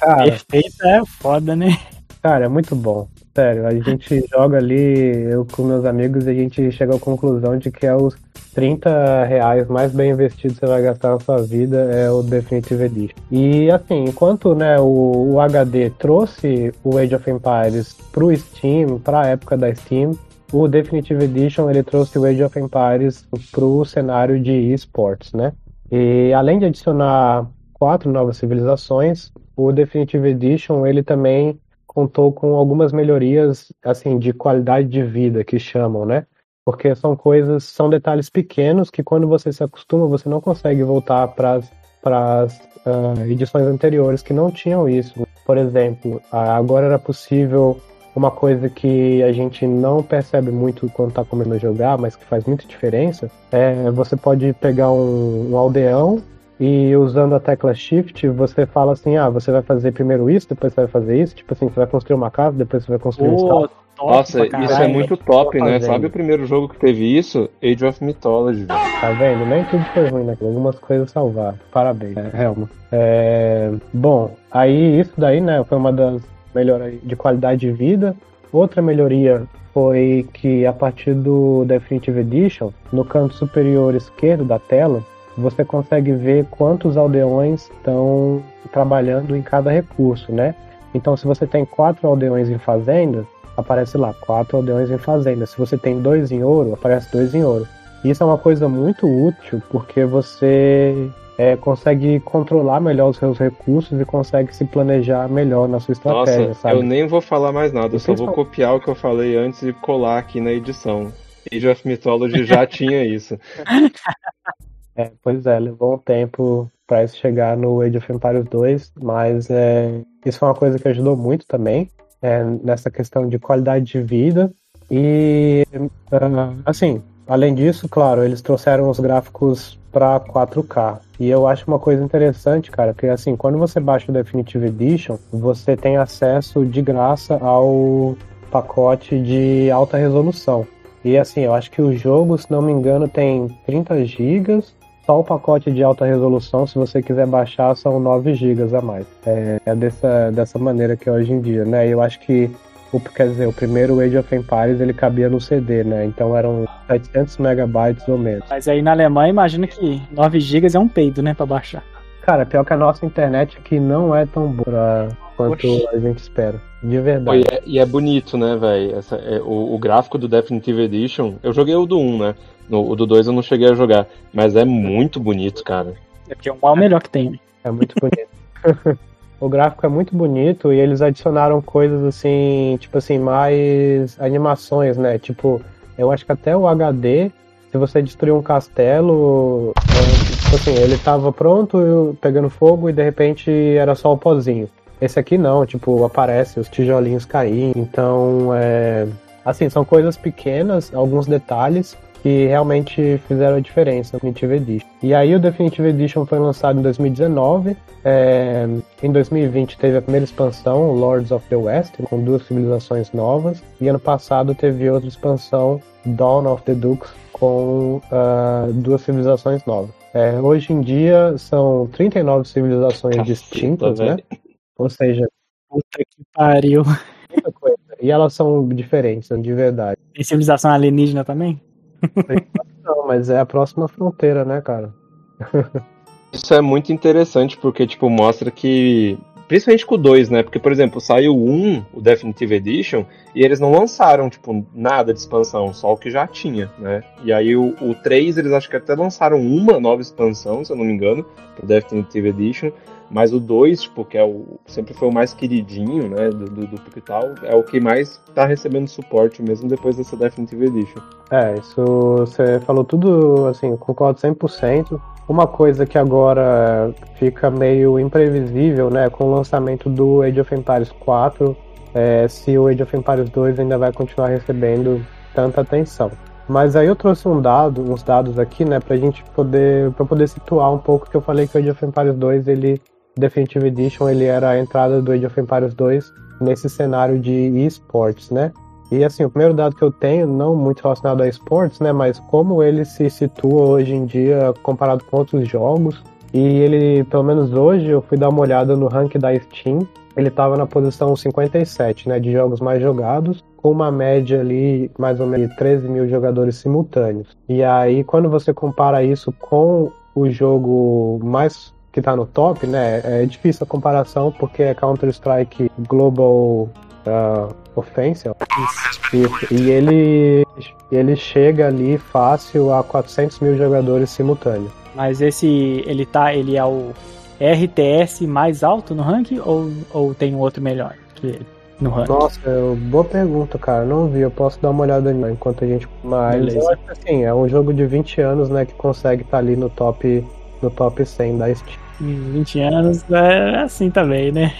Speaker 6: cara,
Speaker 3: Perfeito é foda, né?
Speaker 6: Cara, é muito bom. Sério, a gente joga ali, eu com meus amigos, e a gente chega à conclusão de que é os 30 reais mais bem investidos que você vai gastar na sua vida é o Definitive Edition. E assim, enquanto né, o, o HD trouxe o Age of Empires pro Steam, pra época da Steam, o Definitive Edition ele trouxe o Age of Empires pro cenário de esports, né? E além de adicionar quatro novas civilizações, o Definitive Edition ele também contou com algumas melhorias assim de qualidade de vida que chamam, né? Porque são coisas, são detalhes pequenos que quando você se acostuma você não consegue voltar para as uh, edições anteriores que não tinham isso. Por exemplo, agora era possível uma coisa que a gente não percebe muito quando está começando a jogar, mas que faz muita diferença, é você pode pegar um, um aldeão e usando a tecla Shift, você fala assim, ah, você vai fazer primeiro isso, depois você vai fazer isso, tipo assim, você vai construir uma casa, depois você vai construir um estado.
Speaker 1: Nossa, isso é muito top, né? Sabe o primeiro jogo que teve isso? Age of Mythology.
Speaker 6: Tá vendo? Nem tudo foi ruim, né? Algumas coisas salvaram. Parabéns, é, Helma. É... Bom, aí isso daí, né, foi uma das melhoras de qualidade de vida. Outra melhoria foi que a partir do Definitive Edition, no canto superior esquerdo da tela, você consegue ver quantos aldeões estão trabalhando em cada recurso, né? Então, se você tem quatro aldeões em fazenda, aparece lá quatro aldeões em fazenda. Se você tem dois em ouro, aparece dois em ouro. Isso é uma coisa muito útil porque você é, consegue controlar melhor os seus recursos e consegue se planejar melhor na sua estratégia,
Speaker 1: Nossa,
Speaker 6: sabe?
Speaker 1: Eu nem vou falar mais nada, eu só vou copiar o que eu falei antes e colar aqui na edição. Age of Mythology já tinha isso.
Speaker 6: É, pois é, levou um tempo para isso chegar no Age of Empires 2, mas é, isso foi uma coisa que ajudou muito também é, nessa questão de qualidade de vida. E, uh, assim, além disso, claro, eles trouxeram os gráficos para 4K. E eu acho uma coisa interessante, cara, que assim, quando você baixa o Definitive Edition, você tem acesso de graça ao pacote de alta resolução. E assim, eu acho que o jogo, se não me engano, tem 30 GB só o pacote de alta resolução, se você quiser baixar, são 9 GB a mais. É, é, dessa, dessa maneira que é hoje em dia, né? Eu acho que, o, quer dizer, o primeiro Age of Empires ele cabia no CD, né? Então eram 700 megabytes ou menos.
Speaker 3: Mas aí na Alemanha, imagina que 9 GB é um peido, né, pra baixar.
Speaker 6: Cara, pior que a nossa internet aqui não é tão boa quanto Oxi. a gente espera. De verdade.
Speaker 1: E é, e é bonito, né, velho? É, o, o, gráfico do Definitive Edition. Eu joguei o do 1, né? No, o do 2 eu não cheguei a jogar. Mas é muito bonito, cara.
Speaker 3: É porque é o melhor que tem.
Speaker 6: É muito bonito. o gráfico é muito bonito e eles adicionaram coisas assim, tipo assim, mais animações, né? Tipo, eu acho que até o HD, se você destruir um castelo, tipo assim, ele tava pronto, pegando fogo e de repente era só o pozinho. Esse aqui não, tipo, aparece os tijolinhos caindo. Então, é. Assim, são coisas pequenas, alguns detalhes que realmente fizeram a diferença no Definitive Edition. E aí o Definitive Edition foi lançado em 2019. É, em 2020 teve a primeira expansão, Lords of the West, com duas civilizações novas. E ano passado teve outra expansão, Dawn of the Dukes, com uh, duas civilizações novas. É, hoje em dia são 39 civilizações Caceta, distintas, né? Ou seja,
Speaker 3: puta que pariu.
Speaker 6: Muita coisa. E elas são diferentes, de verdade.
Speaker 3: Tem civilização alienígena também?
Speaker 6: Não, mas é a próxima fronteira, né, cara?
Speaker 1: Isso é muito interessante porque, tipo, mostra que. Principalmente com o 2, né? Porque, por exemplo, saiu o 1, o Definitive Edition, e eles não lançaram, tipo, nada de expansão, só o que já tinha, né? E aí o, o 3, eles acho que até lançaram uma nova expansão, se eu não me engano, pro Definitive Edition, mas o 2, tipo, que é o, sempre foi o mais queridinho, né, do, do, do é o que mais tá recebendo suporte mesmo depois dessa Definitive Edition.
Speaker 6: É, isso você falou tudo, assim, concordo 100%. Uma coisa que agora fica meio imprevisível, né, com o lançamento do Age of Empires 4, é, se o Age of Empires 2 ainda vai continuar recebendo tanta atenção. Mas aí eu trouxe um dado, uns dados aqui, né, pra gente poder, pra poder situar um pouco que eu falei que o Age of Empires 2 ele Definitive Edition ele era a entrada do Age of Empires 2 nesse cenário de esportes, né? E assim, o primeiro dado que eu tenho, não muito relacionado a esportes, né, mas como ele se situa hoje em dia comparado com outros jogos, e ele, pelo menos hoje, eu fui dar uma olhada no rank da Steam, ele estava na posição 57, né, de jogos mais jogados, com uma média ali, mais ou menos, de 13 mil jogadores simultâneos. E aí, quando você compara isso com o jogo mais que tá no top, né? É difícil a comparação porque é Counter-Strike Global uh, Offense. Isso. E ele, ele chega ali fácil a 400 mil jogadores simultâneos.
Speaker 3: Mas esse, ele tá, ele é o RTS mais alto no ranking ou, ou tem um outro melhor que ele no ranking?
Speaker 6: Nossa, é boa pergunta, cara. Não vi, eu posso dar uma olhada enquanto a gente. Mas
Speaker 3: Beleza.
Speaker 6: eu acho que assim, é um jogo de 20 anos, né, que consegue estar ali no top, no top 100 da Steam.
Speaker 3: 20 anos é assim também, né?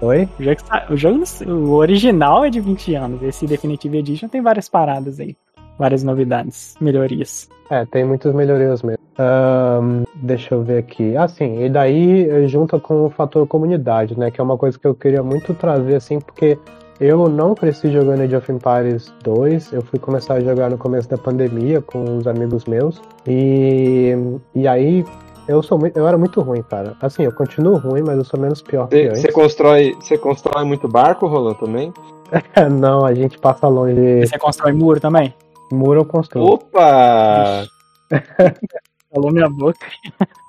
Speaker 6: Oi?
Speaker 3: O jogo, o jogo o original é de 20 anos. Esse Definitive Edition tem várias paradas aí. Várias novidades, melhorias.
Speaker 6: É, tem muitas melhorias mesmo. Ahn, deixa eu ver aqui. Assim, e daí eh, junta com o fator comunidade, né? Que é uma coisa que eu queria muito trazer, assim, porque eu não cresci jogando Age of Empires 2. Eu fui começar a jogar no começo da pandemia com uns amigos meus. E, e aí eu sou muito, eu era muito ruim, cara. Assim, eu continuo ruim, mas eu sou menos pior que
Speaker 1: Você constrói, você constrói muito barco, Roland, também?
Speaker 6: não, a gente passa longe.
Speaker 3: E você constrói muro também?
Speaker 6: Muro eu construo.
Speaker 1: Opa!
Speaker 3: Falou minha boca.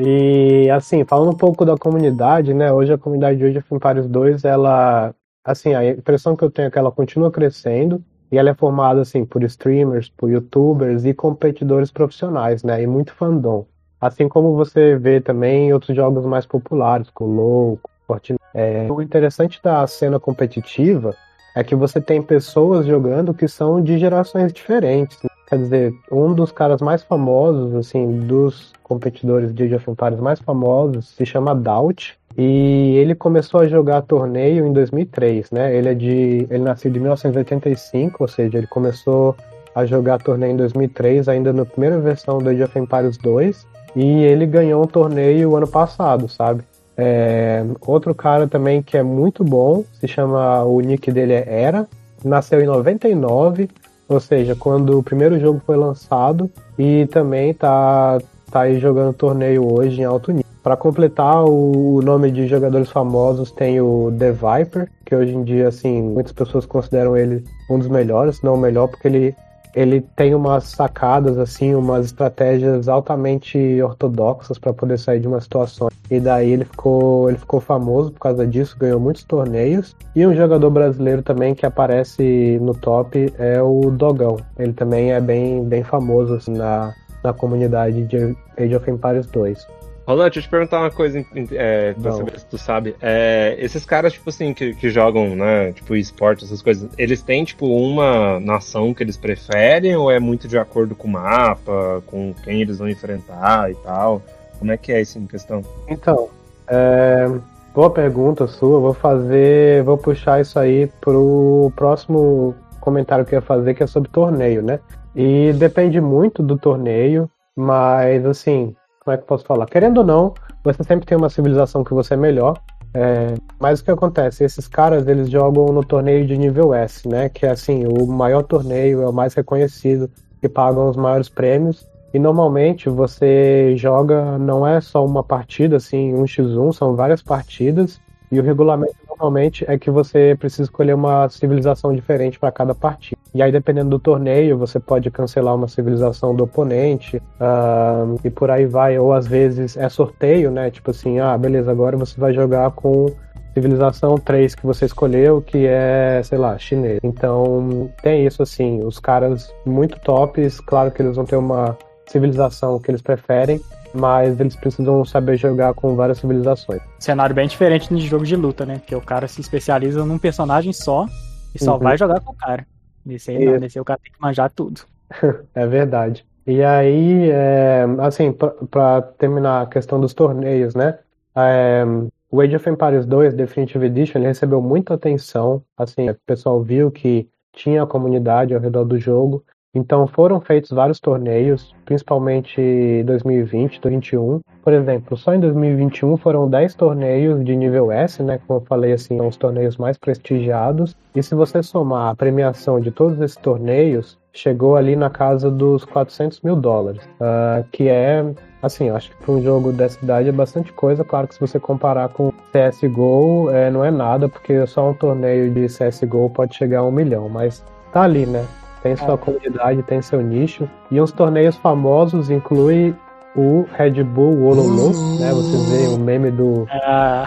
Speaker 6: E assim, falando um pouco da comunidade, né? Hoje a comunidade de of Empires 2, ela, assim, a impressão que eu tenho é que ela continua crescendo e ela é formada assim por streamers, por youtubers e competidores profissionais, né? E muito fandom. Assim como você vê também outros jogos mais populares, como LoL, Fortnite. É, o interessante da cena competitiva é que você tem pessoas jogando que são de gerações diferentes. né? Quer dizer, um dos caras mais famosos, assim, dos competidores de Age of Empires mais famosos, se chama Daut. E ele começou a jogar torneio em 2003, né? Ele é de, ele nasceu de 1985, ou seja, ele começou a jogar torneio em 2003, ainda na primeira versão do Age of Empires 2, e ele ganhou um torneio ano passado, sabe? É, outro cara também que é muito bom, se chama, o nick dele é Era, nasceu em 99, ou seja, quando o primeiro jogo foi lançado, e também tá, tá aí jogando torneio hoje em alto nível. Para completar o nome de jogadores famosos, tem o The Viper, que hoje em dia, assim, muitas pessoas consideram ele um dos melhores, não o melhor, porque ele, ele tem umas sacadas, assim, umas estratégias altamente ortodoxas para poder sair de uma situação. E daí ele ficou, ele ficou famoso por causa disso, ganhou muitos torneios. E um jogador brasileiro também que aparece no top é o Dogão. Ele também é bem, bem famoso assim, na, na comunidade de Age of Empires 2.
Speaker 1: Roland, deixa eu te perguntar uma coisa é, pra
Speaker 6: Não.
Speaker 1: saber se tu sabe. É, esses caras, tipo assim, que, que jogam, né, tipo, esporte, essas coisas, eles têm, tipo, uma nação que eles preferem ou é muito de acordo com o mapa, com quem eles vão enfrentar e tal? Como é que é isso em questão?
Speaker 6: Então, é, boa pergunta sua. Vou fazer, vou puxar isso aí pro próximo comentário que eu ia fazer, que é sobre torneio, né? E depende muito do torneio, mas assim, como é que eu posso falar? Querendo ou não, você sempre tem uma civilização que você é melhor. é, mas o que acontece? Esses caras eles jogam no torneio de nível S, né? Que é assim, o maior torneio, é o mais reconhecido, que pagam os maiores prêmios. E normalmente você joga, não é só uma partida, assim, um x1, são várias partidas. E o regulamento normalmente é que você precisa escolher uma civilização diferente para cada partida. E aí, dependendo do torneio, você pode cancelar uma civilização do oponente ah, e por aí vai. Ou às vezes é sorteio, né? Tipo assim, ah, beleza, agora você vai jogar com civilização 3 que você escolheu, que é, sei lá, chinês. Então, tem isso assim, os caras muito tops, claro que eles vão ter uma civilização que eles preferem, mas eles precisam saber jogar com várias civilizações.
Speaker 3: Cenário bem diferente de jogo de luta, né? Porque o cara se especializa num personagem só e só
Speaker 6: Uhum.
Speaker 3: vai jogar com o cara. Nesse aí não, nesse aí o cara tem que manjar tudo.
Speaker 6: É verdade. E aí, é, assim, para terminar a questão dos torneios, né? É, o Age of Empires 2 Definitive Edition ele recebeu muita atenção. Assim, o pessoal viu que tinha a comunidade ao redor do jogo. Então foram feitos vários torneios, principalmente em 2020, 2021. Por exemplo, só em 2021 foram 10 torneios de nível S, né? Como eu falei, assim, são os torneios mais prestigiados. E se você somar a premiação de todos esses torneios, chegou ali na casa dos 400 mil dólares, ah, que é, assim, acho que para um jogo dessa idade é bastante coisa. Claro que se você comparar com CSGO, é, não é nada, porque só um torneio de CSGO pode chegar a um milhão, mas tá ali, né? Tem sua comunidade, tem seu nicho. E uns torneios famosos inclui o Red Bull Wololo, né? Você vê o meme do
Speaker 3: Ah,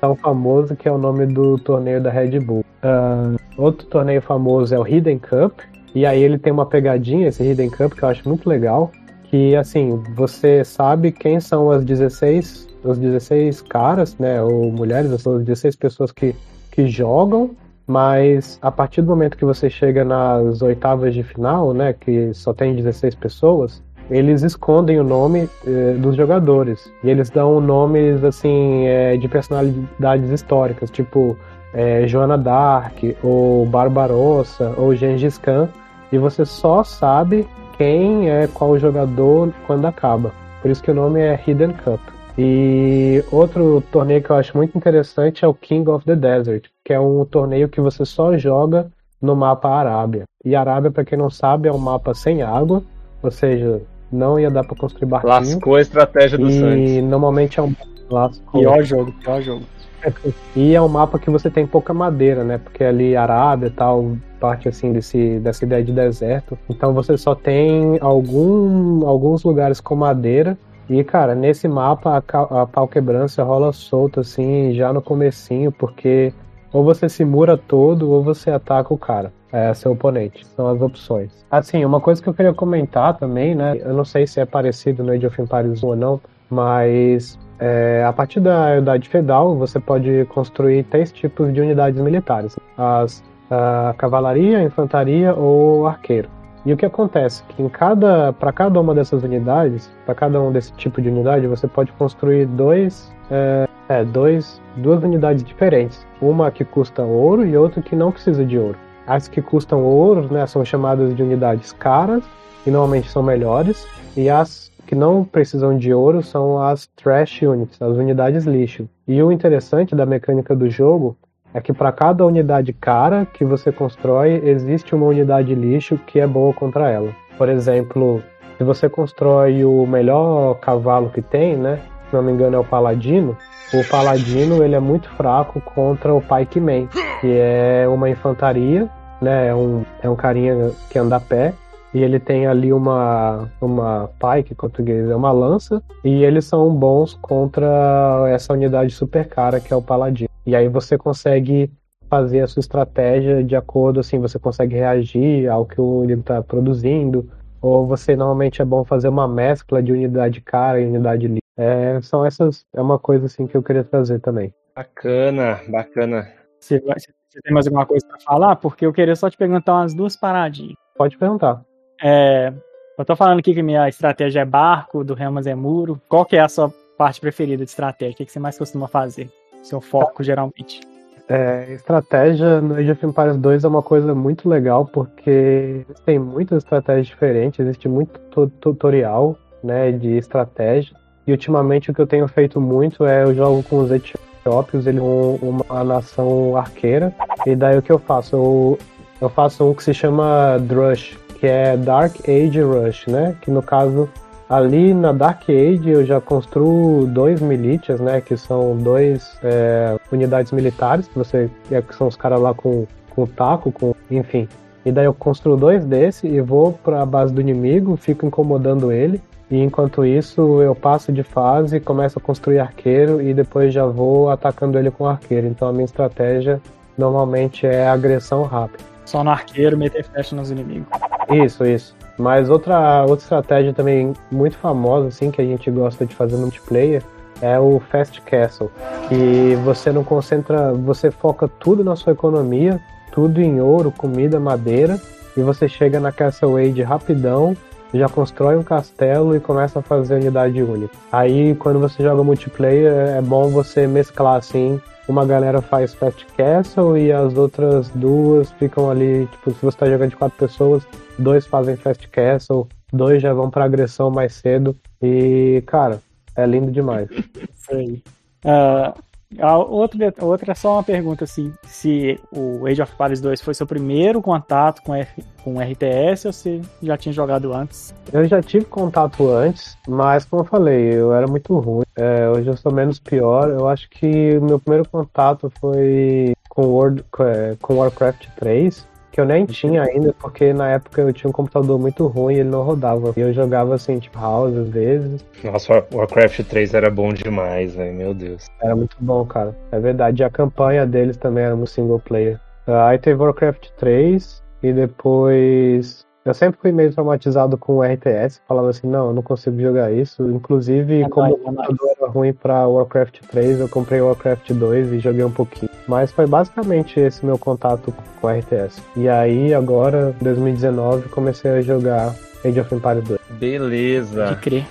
Speaker 6: tão famoso que é o nome do torneio da Red Bull. Uh, outro torneio famoso é o Hidden Cup, e aí ele tem uma pegadinha, esse Hidden Cup, que eu acho muito legal, que assim, você sabe quem são as 16, os 16 caras, né, ou mulheres, as 16 pessoas que, que jogam, mas a partir do momento que você chega nas oitavas de final, né, que só tem 16 pessoas, eles escondem o nome eh, dos jogadores. E eles dão nomes, assim, eh, de personalidades históricas, tipo eh, Joana Dark, ou Barbarossa, ou Gengis Khan. E você só sabe quem é qual jogador quando acaba. Por isso que o nome é Hidden Cup. E outro torneio que eu acho muito interessante é o King of the Desert, que é um torneio que você só joga no mapa Arábia. E Arábia, para quem não sabe, é um mapa sem água, ou seja, não ia dar para construir barquinho.
Speaker 1: Lascou a estratégia do
Speaker 6: e
Speaker 1: Santos.
Speaker 6: E normalmente é um lascou.
Speaker 3: Pior jogo, pior jogo.
Speaker 6: E é um mapa que você tem pouca madeira, né? Porque ali Arábia e tal, parte assim desse, dessa ideia de deserto. Então você só tem algum, alguns lugares com madeira. E, cara, nesse mapa a, a pau quebrança rola solta, assim, já no comecinho, porque ou você se mura todo ou você ataca o cara, é, seu oponente. São as opções. Assim, uma coisa que eu queria comentar também, né? Eu não sei se é parecido no Age of Empires 1 ou não, mas é, a partir da Idade Feudal você pode construir três tipos de unidades militares: as a cavalaria, a infantaria ou arqueiro. E o que acontece? Que em cada, para cada uma dessas unidades, para cada um desse tipo de unidade, você pode construir dois, é, é, dois, duas unidades diferentes. Uma que custa ouro e outra que não precisa de ouro. As que custam ouro, né, são chamadas de unidades caras e normalmente são melhores. E as que não precisam de ouro são as trash units, as unidades lixo. E o interessante da mecânica do jogo é que para cada unidade cara que você constrói, existe uma unidade lixo que é boa contra ela. Por exemplo, se você constrói o melhor cavalo que tem, né? Se não me engano é o paladino. O paladino ele é muito fraco contra o pikeman, que é uma infantaria, né? É um, é um carinha que anda a pé e ele tem ali uma uma pike em português é uma lança e eles são bons contra essa unidade super cara que é o paladino e aí você consegue fazer a sua estratégia de acordo, assim, você consegue reagir ao que o inimigo está produzindo, ou você normalmente é bom fazer uma mescla de unidade cara e unidade livre. É, são essas, é uma coisa assim que eu queria trazer também.
Speaker 1: Bacana, bacana.
Speaker 3: Você, você tem mais alguma coisa para falar? Porque eu queria só te perguntar umas duas paradinhas.
Speaker 6: Pode perguntar.
Speaker 3: É, eu tô falando aqui que minha estratégia é barco, do Remas é muro. Qual que é a sua parte preferida de estratégia? O que, que você mais costuma fazer? Seu foco, geralmente.
Speaker 6: É, estratégia no Age of Empires 2 é uma coisa muito legal porque tem muitas estratégias diferentes, existe muito tutorial né, de estratégia. E ultimamente o que eu tenho feito muito é eu jogo com os etíopes, eles são uma nação arqueira. E daí o que eu faço? Eu, eu faço um que se chama Drush, que é Dark Age Rush, né? Que no caso Ali na Dark Age eu já construo dois milícias, né? Que são dois é, unidades militares, que você é, que são os caras lá com, com taco, com. enfim. E daí eu construo dois desse e vou para a base do inimigo, fico incomodando ele. E enquanto isso eu passo de fase, começo a construir arqueiro e depois já vou atacando ele com arqueiro. Então a minha estratégia normalmente é agressão rápida.
Speaker 3: Só no arqueiro meter flecha nos inimigos.
Speaker 6: Isso, isso. Mas outra, outra estratégia também muito famosa, assim, que a gente gosta de fazer no multiplayer, é o Fast Castle, que você não concentra, você foca tudo na sua economia, tudo em ouro, comida, madeira, e você chega na Castle Age rapidão, já constrói um castelo e começa a fazer unidade única. Aí, quando você joga multiplayer, é bom você mesclar assim uma galera faz Fast Castle e as outras duas ficam ali, tipo, se você tá jogando de quatro pessoas, dois fazem Fast Castle, dois já vão pra agressão mais cedo. E, cara, é lindo demais.
Speaker 3: Aí. Uh, a outra, outra é só uma pergunta assim, se o Age of Empires 2 foi seu primeiro contato com, F, com RTS ou você já tinha jogado antes?
Speaker 6: Eu já tive contato antes, mas como eu falei, eu era muito ruim. É, hoje eu sou menos pior. Eu acho que o meu primeiro contato foi com, World, com é, Warcraft 3. Que eu nem tinha ainda, porque na época eu tinha um computador muito ruim e ele não rodava. E eu jogava assim, tipo, House às vezes.
Speaker 1: Nossa, War- Warcraft 3 era bom demais, velho. Meu Deus.
Speaker 6: Era muito bom, cara. É verdade. E a campanha deles também era no single player. Ah, Aí teve Warcraft 3 e depois. Eu sempre fui meio traumatizado com o RTS. Falava assim, não, eu não consigo jogar isso. Inclusive,
Speaker 3: É
Speaker 6: como
Speaker 3: nóis,
Speaker 6: o
Speaker 3: é nóis.
Speaker 6: computador era ruim pra Warcraft 3, eu comprei o Warcraft 2 e joguei um pouquinho. Mas foi basicamente esse meu contato com o RTS. E aí, agora, em 2019, comecei a jogar Age of Empires 2.
Speaker 1: Beleza.
Speaker 3: De crer.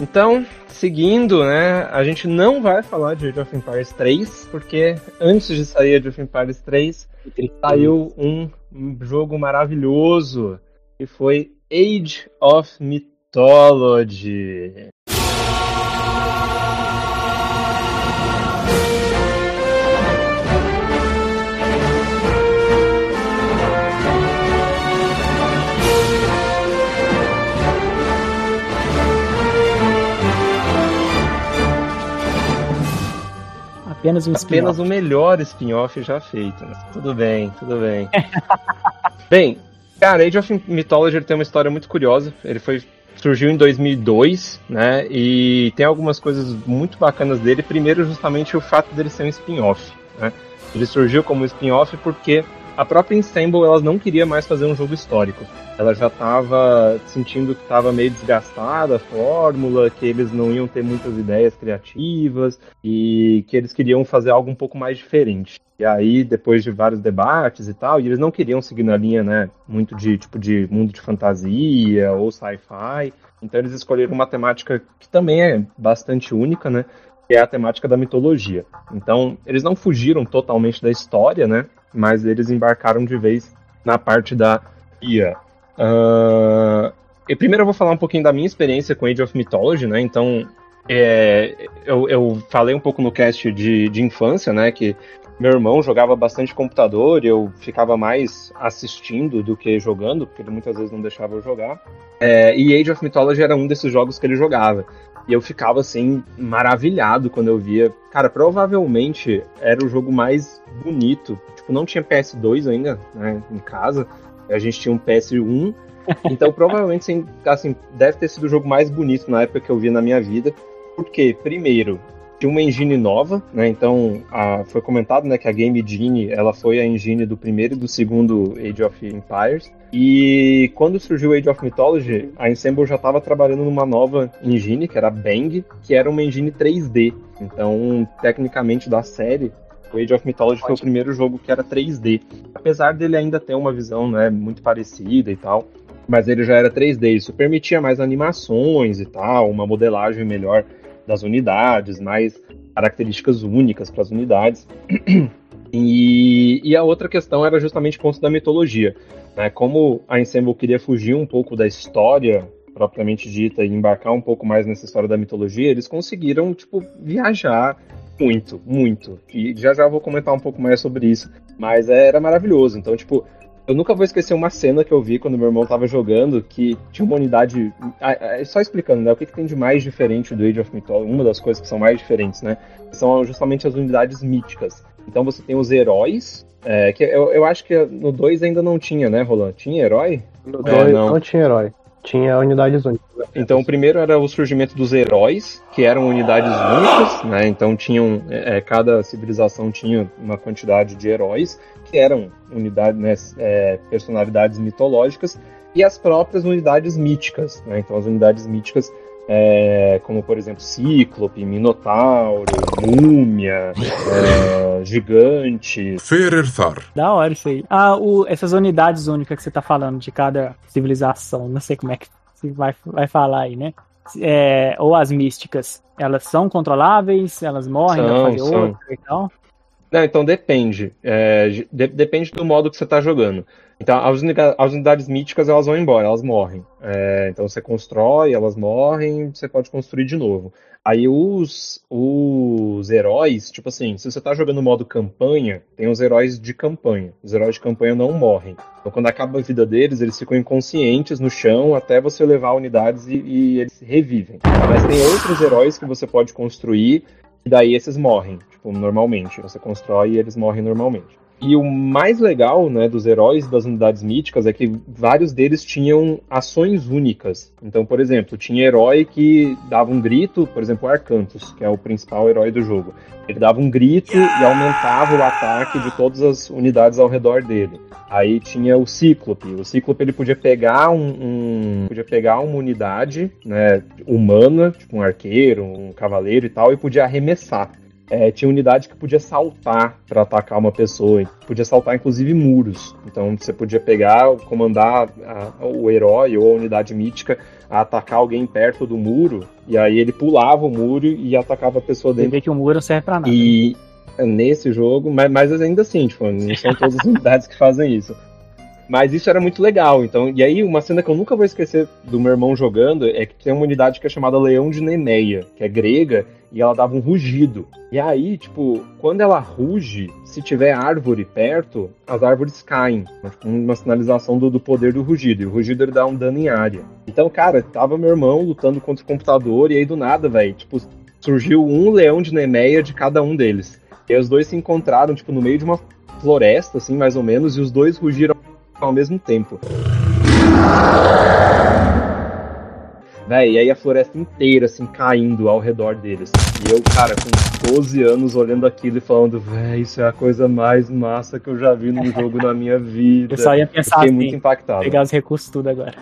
Speaker 1: Então, seguindo, né, a gente não vai falar de Age of Empires 3, porque antes de sair Age of Empires 3, saiu um jogo maravilhoso, que foi Age of Mythology.
Speaker 3: Apenas um
Speaker 1: Apenas o melhor spin-off já feito. Né? Tudo bem, tudo bem. bem, cara, Age of Mythology tem uma história muito curiosa. Ele foi surgiu em 2002, né? E tem algumas coisas muito bacanas dele. Primeiro, justamente o fato dele ser um spin-off. Né? Ele surgiu como spin-off porque a própria Ensemble elas não queria mais fazer um jogo histórico. Ela já estava sentindo que estava meio desgastada a fórmula, que eles não iam ter muitas ideias criativas e que eles queriam fazer algo um pouco mais diferente. E aí, depois de vários debates e tal, e eles não queriam seguir na linha, né, muito de tipo de mundo de fantasia ou sci-fi. Então eles escolheram uma temática que também é bastante única, né? Que é a temática da mitologia. Então, eles não fugiram totalmente da história, né? Mas eles embarcaram de vez na parte da IA. Uh, e primeiro eu vou falar um pouquinho da minha experiência com Age of Mythology, né? Então, é, eu, eu falei um pouco no cast de, de infância, né? Que meu irmão jogava bastante computador e eu ficava mais assistindo do que jogando, porque ele muitas vezes não deixava eu jogar. É, e Age of Mythology era um desses jogos que ele jogava. E eu ficava assim, maravilhado quando eu via. Cara, provavelmente era o jogo mais bonito. Tipo, não tinha PS2 ainda, né, em casa. A gente tinha um PS1. Então, provavelmente, assim, assim, deve ter sido o jogo mais bonito na época que eu vi na minha vida. Porque, primeiro, tinha uma engine nova, né? Então, a- foi comentado, né, que a Game Genie, ela foi a engine do primeiro e do segundo Age of Empires. E quando surgiu Age of Mythology, a Ensemble já estava trabalhando numa nova engine, que era a Bang, que era uma engine 3D. Então, tecnicamente, da série, o Age of Mythology foi o primeiro jogo que era 3D. Apesar dele ainda ter uma visão né, muito parecida e tal, mas ele já era 3D. Isso permitia mais animações e tal, uma modelagem melhor das unidades, mais características únicas para as unidades. E, e a outra questão era justamente o ponto da mitologia. Né? Como a Ensemble queria fugir um pouco da história propriamente dita e embarcar um pouco mais nessa história da mitologia, eles conseguiram, tipo, viajar muito, muito. E já já vou comentar um pouco mais sobre isso. Mas era maravilhoso. Então, tipo, eu nunca vou esquecer uma cena que eu vi quando meu irmão tava jogando, que tinha uma unidade. ah, ah, Só explicando, né? O que, que tem de mais diferente do Age of Mythology? Uma das coisas que são mais diferentes, né? São justamente as unidades míticas. Então você tem os heróis, é, que eu, eu acho que no 2 ainda não tinha, né, Roland? Tinha herói?
Speaker 6: No
Speaker 1: É,
Speaker 6: 2
Speaker 1: não.
Speaker 6: não. tinha herói. Tinha unidades únicas.
Speaker 1: Então, o primeiro era o surgimento dos heróis, que eram unidades únicas, né? Então, tinham é, cada civilização tinha uma quantidade de heróis que eram unidades, né, é, personalidades mitológicas e as próprias unidades míticas, né? Então, as unidades míticas, é, como por exemplo, Cíclope, Minotauro, Múmia, é, Gigante.
Speaker 8: Fererthar.
Speaker 3: Da hora isso aí. Ah, o, essas unidades únicas que você tá falando de cada civilização, não sei como é que você vai, vai falar aí, né? É, ou as místicas, elas são controláveis, elas morrem,
Speaker 1: São,
Speaker 3: dá pra fazer
Speaker 1: são.
Speaker 3: outra e tal.
Speaker 1: Não, então depende. É, de- depende do modo que você está jogando. Então, as, as unidades míticas elas vão embora, elas morrem. É, então você constrói, elas morrem, você pode construir de novo. Aí os, os heróis, tipo assim, se você tá jogando modo campanha, tem os heróis de campanha. Os heróis de campanha não morrem. Então quando acaba a vida deles, eles ficam inconscientes no chão até você levar unidades e, e eles revivem. Mas tem outros heróis que você pode construir e daí esses morrem, tipo, normalmente. Você constrói e eles morrem normalmente. E o mais legal, né, dos heróis das unidades míticas é que vários deles tinham ações únicas. Então, por exemplo, tinha herói que dava um grito, por exemplo, o Arcantus, que é o principal herói do jogo. Ele dava um grito e aumentava o ataque de todas as unidades ao redor dele. Aí tinha o Cíclope. O Cíclope ele podia pegar um, um- podia pegar uma unidade, né, humana, tipo um arqueiro, um cavaleiro e tal, e podia arremessar. É, tinha unidade que podia saltar para atacar uma pessoa, podia saltar inclusive muros. Então você podia pegar, comandar a- o herói ou a unidade mítica a atacar alguém perto do muro, e aí ele pulava o muro e atacava a pessoa
Speaker 3: Você
Speaker 1: dentro.
Speaker 3: vê que o muro não serve pra nada.
Speaker 1: E nesse jogo, mas, mas ainda assim, tipo, não são todas as unidades que fazem isso. Mas isso era muito legal. Então, e aí, uma cena que eu nunca vou esquecer do meu irmão jogando é que tem uma unidade que é chamada Leão de Nemeia, que é grega, e ela dava um rugido. E aí, tipo, quando ela ruge, se tiver árvore perto, as árvores caem. Uma sinalização do, do poder do rugido. E o rugido ele dá um dano em área. Então, cara, tava meu irmão lutando contra o computador, e aí do nada, velho, tipo, surgiu um leão de Nemeia de cada um deles. E os dois se encontraram, tipo, no meio de uma floresta, assim, mais ou menos, e os dois rugiram ao mesmo tempo. Véi, e aí a floresta inteira, assim, caindo ao redor deles. E eu, cara, com 12 anos, olhando aquilo e falando, véi, isso é a coisa mais massa que eu já vi num jogo na minha vida.
Speaker 3: Eu só ia pensar
Speaker 1: Fiquei
Speaker 3: assim,
Speaker 1: muito impactado.
Speaker 3: pegar os recursos tudo agora.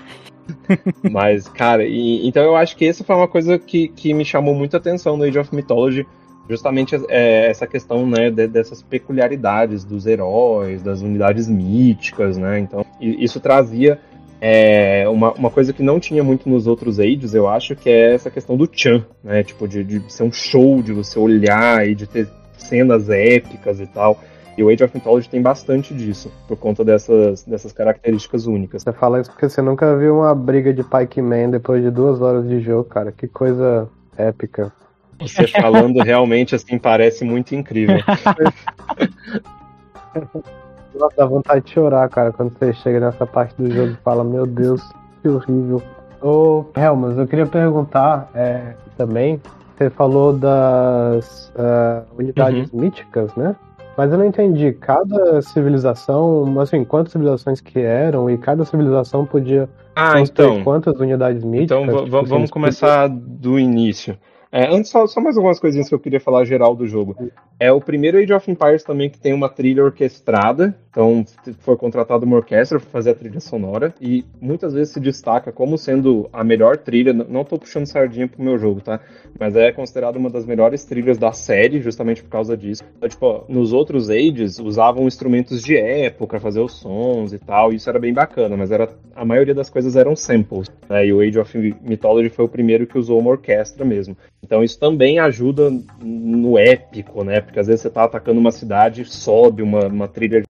Speaker 1: Mas, cara, e- então eu acho que essa foi uma coisa que, que me chamou muita atenção no Age of Mythology, justamente é, essa questão, né, de- dessas peculiaridades dos heróis, das unidades míticas, né, então isso trazia é, uma, uma coisa que não tinha muito nos outros Ages, eu acho, que é essa questão do Chan, né, tipo, de, de ser um show, de você olhar e de ter cenas épicas e tal, e o Age of Mythology tem bastante disso, por conta dessas, dessas características únicas.
Speaker 6: Você fala isso porque você nunca viu uma briga de Pike Man depois de duas horas de jogo, cara. Que coisa épica.
Speaker 1: Você falando realmente assim parece muito incrível.
Speaker 6: Nossa, dá vontade de chorar, cara, quando você chega nessa parte do jogo e fala, meu Deus, que horrível. Ô, Helmas, eu queria perguntar é, também, você falou das ah, unidades míticas, né? Mas eu não entendi, cada civilização, assim, quantas civilizações que eram e cada civilização podia
Speaker 1: Ah, então.
Speaker 6: quantas unidades míticas?
Speaker 1: Então
Speaker 6: tipo,
Speaker 1: va- vamos começar do início. É, antes, só, só mais algumas coisinhas que eu queria falar geral do jogo. É o primeiro Age of Empires também que tem uma trilha orquestrada. Então, foi contratada uma orquestra para fazer a trilha sonora. E muitas vezes se destaca como sendo a melhor trilha. Não tô puxando sardinha pro meu jogo, tá? Mas é considerada uma das melhores trilhas da série, justamente por causa disso. Então, tipo, nos outros Ages, usavam instrumentos de época, fazer os sons e tal. E isso era bem bacana, mas era, a maioria das coisas eram samples. Né? E o Age of Mythology foi o primeiro que usou uma orquestra mesmo. Então isso também ajuda no épico, né? Porque às vezes você tá atacando uma cidade, sobe uma, uma trilha.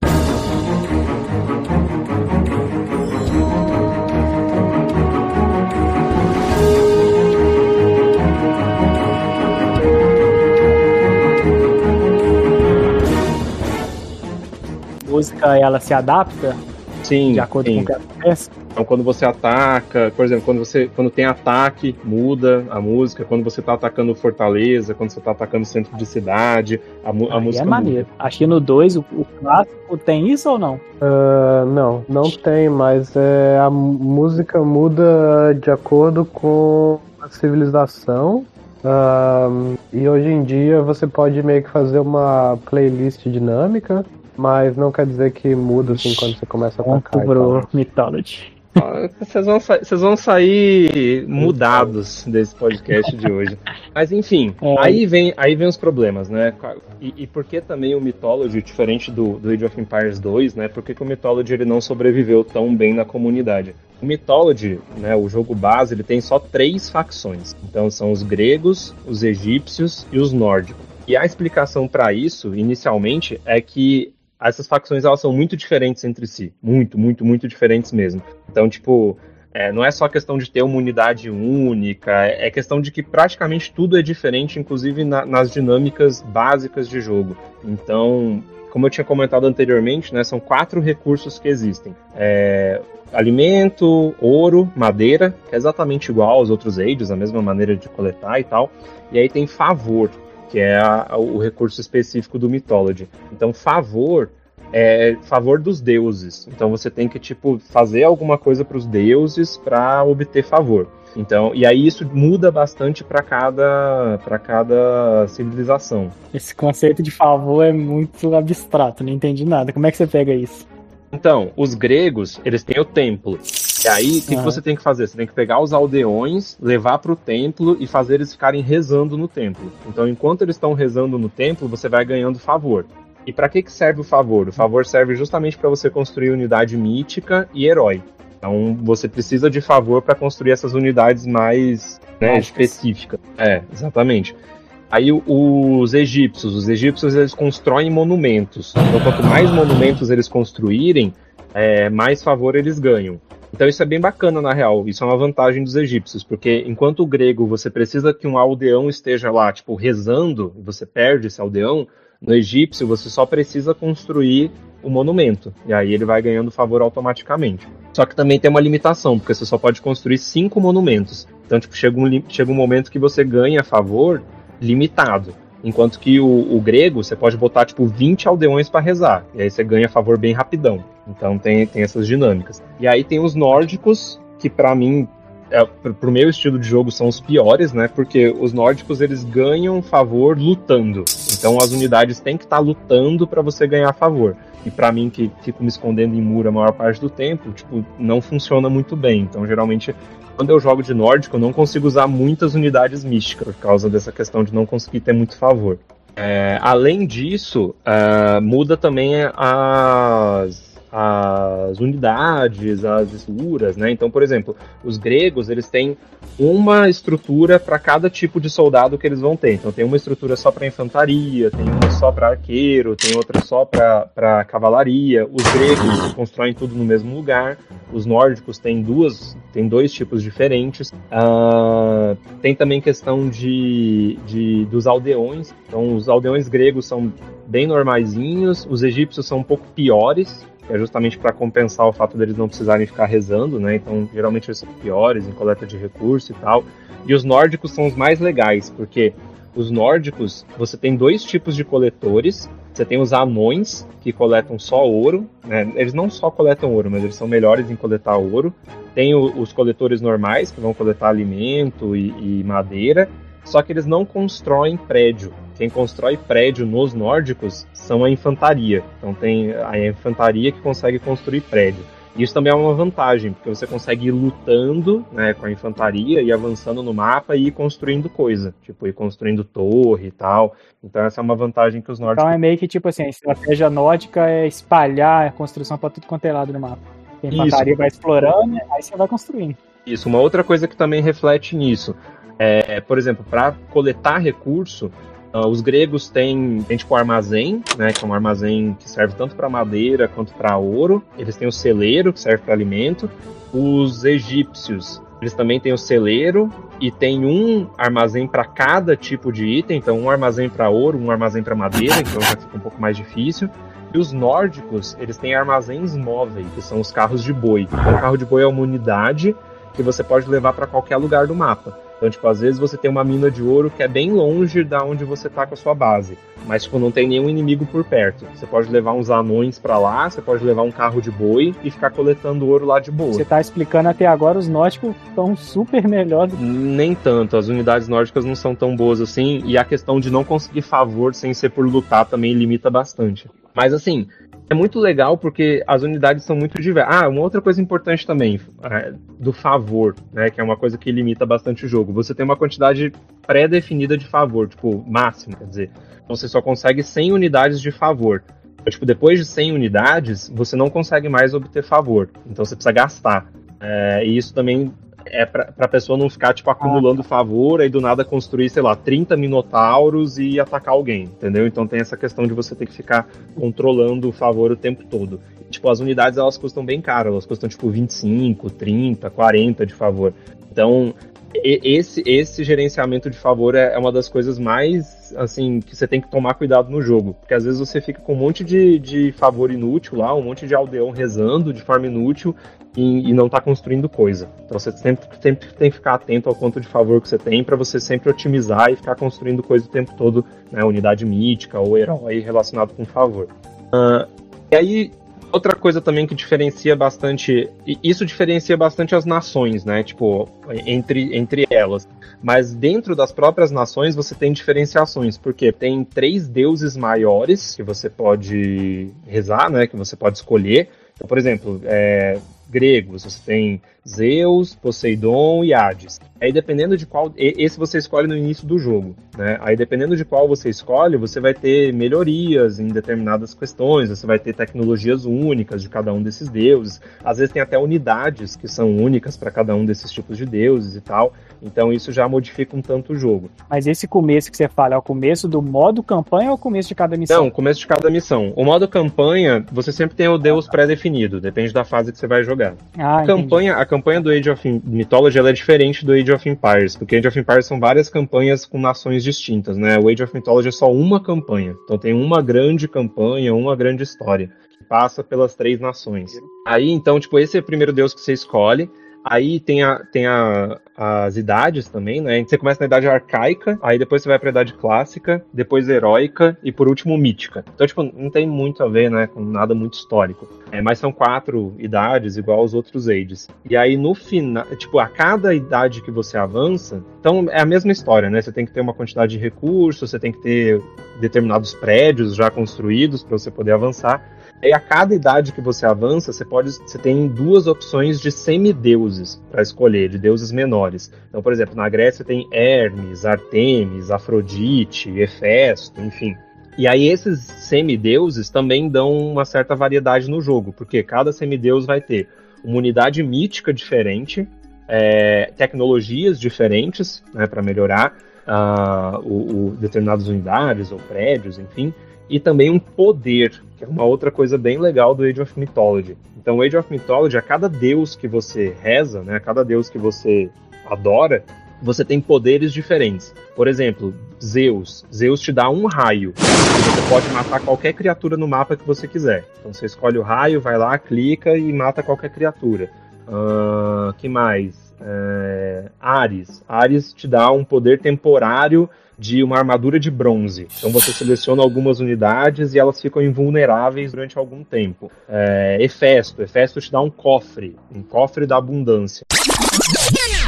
Speaker 3: Música, ela se adapta
Speaker 1: Sim,
Speaker 3: de acordo
Speaker 1: sim.
Speaker 3: com o que acontece.
Speaker 1: Então quando você ataca, por exemplo, quando você quando tem ataque, muda a música. Quando você tá atacando fortaleza, quando você tá atacando centro de cidade, a, mu- a
Speaker 3: Aí
Speaker 1: música
Speaker 3: é
Speaker 1: muda.
Speaker 3: maneiro. Acho que no 2, o, o clássico, tem isso ou não?
Speaker 6: Ah, não, não tem, mas é, a música muda de acordo com a civilização. Ah, e hoje em dia você pode meio que fazer uma playlist dinâmica, mas não quer dizer que muda assim quando você começa a atacar. tal.
Speaker 3: Mythology.
Speaker 1: Vocês vão, sa- vocês vão sair mudados desse podcast de hoje. Mas enfim,
Speaker 3: É.
Speaker 1: aí, vem, aí vem os problemas, né? E, e por que também o Mythology, diferente do, do Age of Empires 2, né? Por que, que o Mythology ele não sobreviveu tão bem na comunidade? O Mythology, né, o jogo base, ele tem só três facções. Então são os gregos, os egípcios e os nórdicos. E a explicação para isso, inicialmente, é que essas facções elas são muito diferentes entre si. Muito, muito, muito diferentes mesmo. Então, tipo, é, não é só questão de ter uma unidade única, é questão de que praticamente tudo é diferente, inclusive na- nas dinâmicas básicas de jogo. Então, como eu tinha comentado anteriormente, né, são quatro recursos que existem. É, alimento, ouro, madeira, que é exatamente igual aos outros ages, a mesma maneira de coletar e tal. E aí tem favor, que é a- o recurso específico do Mythology. Então, favor é favor dos deuses. Então você tem que tipo fazer alguma coisa para os deuses para obter favor. Então, e aí isso muda bastante para cada para cada civilização.
Speaker 3: Esse conceito de favor é muito abstrato, não entendi nada. Como é que você pega isso?
Speaker 1: Então, os gregos, eles têm o templo. E aí, o que, que
Speaker 3: Aham.
Speaker 1: você tem que fazer? Você tem que pegar os aldeões, levar para o templo e fazer eles ficarem rezando no templo. Então, enquanto eles estão rezando no templo, você vai ganhando favor. E para que, que serve o favor? O favor serve justamente para você construir unidade mítica e herói. Então, você precisa de favor para construir essas unidades mais né, específicas. É, exatamente. Aí os egípcios, os egípcios eles constroem monumentos. Então quanto mais monumentos eles construírem, é, mais favor eles ganham. Então isso é bem bacana na real. Isso é uma vantagem dos egípcios, porque enquanto o grego você precisa que um aldeão esteja lá, tipo rezando, e você perde esse aldeão, no egípcio você só precisa construir o monumento e aí ele vai ganhando favor automaticamente. Só que também tem uma limitação, porque você só pode construir cinco monumentos. Então tipo chega um, chega um momento que você ganha favor limitado. Enquanto que o, o grego, você pode botar, tipo, 20 aldeões para rezar. E aí você ganha favor bem rapidão. Então tem, tem essas dinâmicas. E aí tem os nórdicos, que pra mim, é, pro meu estilo de jogo, são os piores, né? Porque os nórdicos, eles ganham favor lutando. Então as unidades têm que estar lutando para você ganhar favor. E pra mim, que fico me escondendo em muro a maior parte do tempo, tipo, não funciona muito bem. Então, geralmente, quando eu jogo de nórdico, eu não consigo usar muitas unidades místicas, por causa dessa questão de não conseguir ter muito favor. É, além disso, ah, muda também as, as unidades, as estruturas, né? Então, por exemplo, os gregos, eles têm uma estrutura para cada tipo de soldado que eles vão ter. Então, tem uma estrutura só para infantaria, tem uma só para arqueiro, tem outra só para cavalaria. Os gregos constroem tudo no mesmo lugar. Os nórdicos têm duas, tem dois tipos diferentes. Ah, tem também questão de, de dos aldeões. Então, os aldeões gregos são bem normaizinhos, os egípcios são um pouco piores, é justamente para compensar o fato deles não precisarem ficar rezando, né? Então, geralmente eles são piores em coleta de recurso e tal. E os nórdicos são os mais legais, porque os nórdicos, você tem dois tipos de coletores. Você tem os anões, que coletam só ouro. Né? Eles não só coletam ouro, mas eles são melhores em coletar ouro. Tem o- os coletores normais, que vão coletar alimento e, e madeira. Só que eles não constroem prédio. Quem constrói prédio nos nórdicos são a infantaria. Então tem a infantaria que consegue construir prédio. Isso também é uma vantagem, porque você consegue ir lutando né, com a infantaria e avançando no mapa e ir construindo coisa. Tipo, ir construindo torre e tal. Então essa é uma vantagem que os nórdicos
Speaker 3: Então é meio que tipo assim, a estratégia nórdica é espalhar a construção pra tudo quanto é lado no mapa. A infantaria
Speaker 1: Isso.
Speaker 3: vai explorando, aí você vai construindo.
Speaker 1: Isso, uma outra coisa que também reflete nisso é, por exemplo, para coletar recurso, ah, os gregos têm, têm tipo armazém, né, que é um armazém que serve tanto para madeira quanto para ouro. Eles têm o celeiro, que serve para alimento. Os egípcios, eles também têm o celeiro e tem um armazém para cada tipo de item, então um armazém para ouro, um armazém para madeira, então já fica um pouco mais difícil. E os nórdicos, eles têm armazéns móveis, que são os carros de boi. Então, o carro de boi é uma unidade que você pode levar para qualquer lugar do mapa. Então, tipo, às vezes você tem uma mina de ouro que é bem longe da onde você tá com a sua base, mas tipo, não tem nenhum inimigo por perto. Você pode levar uns anões para lá, você pode levar um carro de boi e ficar coletando ouro lá de boa.
Speaker 3: Você tá explicando até agora, os nórdicos estão super melhores.
Speaker 1: Nem tanto, as unidades nórdicas não são tão boas assim, e a questão de não conseguir favor sem ser por lutar também limita bastante. Mas assim, é muito legal porque as unidades são muito diversas. Ah, uma outra coisa importante também, é, do favor, né, que é uma coisa que limita bastante o jogo. Você tem uma quantidade pré-definida de favor, tipo, máximo, quer dizer, então você só consegue 100 unidades de favor. Então, tipo, depois de 100 unidades, você não consegue mais obter favor. Então você precisa gastar. É, e isso também é pra, pra pessoa não ficar, tipo, acumulando favor e do nada construir, sei lá, 30 minotauros e atacar alguém, entendeu? Então tem essa questão de você ter que ficar controlando o favor o tempo todo. Tipo, as unidades elas custam bem caro, elas custam tipo 25, 30, 40 de favor. Então, esse, esse gerenciamento de favor é, é uma das coisas mais, assim, que você tem que tomar cuidado no jogo. Porque às vezes você fica com um monte de, de favor inútil lá, um monte de aldeão rezando de forma inútil e, e não tá construindo coisa. Então você sempre, sempre tem que ficar atento ao quanto de favor que você tem para você sempre otimizar e ficar construindo coisa o tempo todo, né, unidade mítica ou herói relacionado com favor. Ah, E aí, outra coisa também que diferencia bastante. Isso diferencia bastante as nações, né? Tipo, entre, entre elas. Mas dentro das próprias nações você tem diferenciações, porque tem três deuses maiores que você pode rezar, né? Que você pode escolher. Então, por exemplo, é, gregos, você tem Zeus, Poseidon e Hades. Aí dependendo de qual. Esse você escolhe no início do jogo. Né? Aí dependendo de qual você escolhe, você vai ter melhorias em determinadas questões, você vai ter tecnologias únicas de cada um desses deuses. Às vezes tem até unidades que são únicas para cada um desses tipos de deuses e tal. Então isso já modifica um tanto o jogo.
Speaker 3: Mas esse começo que você fala é o começo do modo campanha ou o começo de cada missão?
Speaker 1: Não, começo de cada missão. O modo campanha, você sempre tem o deus pré-definido, depende da fase que você vai jogar.
Speaker 3: Ah,
Speaker 1: A
Speaker 3: entendi.
Speaker 1: campanha, a campanha do Age of Mythology é diferente do Age of Empires, porque Age of Empires são várias campanhas com nações distintas, né? O Age of Mythology é só uma campanha. Então tem uma grande campanha, uma grande história, que passa pelas três nações. Aí, então, tipo, esse é o primeiro deus que você escolhe. Aí tem, a, tem a, as idades também, né? Você começa na idade arcaica, aí depois você vai pra idade clássica, depois heróica e por último mítica. Então, tipo, não tem muito a ver, né, com nada muito histórico. É, mas são quatro idades, igual aos outros ages. E aí no final, tipo, a cada idade que você avança, então é a mesma história, né? Você tem que ter uma quantidade de recursos, você tem que ter determinados prédios já construídos para você poder avançar. E a cada idade que você avança, você pode, você tem duas opções de semideuses para escolher, de deuses menores. Então, por exemplo, na Grécia tem Hermes, Artemis, Afrodite, Hefesto, enfim. E aí esses semideuses também dão uma certa variedade no jogo, porque cada semideus vai ter uma unidade mítica diferente, é, tecnologias diferentes né, para melhorar ah, o, o determinadas unidades ou prédios, enfim, e também um poder, que é uma outra coisa bem legal do Age of Mythology. Então, Age of Mythology, a cada deus que você reza, né, a cada deus que você adora, você tem poderes diferentes. Por exemplo, Zeus. Zeus te dá um raio. Você pode matar qualquer criatura no mapa que você quiser. Então você escolhe o raio, vai lá, clica e mata qualquer criatura. Ah, que mais? É, Ares. Ares te dá um poder temporário de uma armadura de bronze. Então você seleciona algumas unidades e elas ficam invulneráveis durante algum tempo. É, Hefesto. Hefesto te dá um cofre. Um cofre da abundância.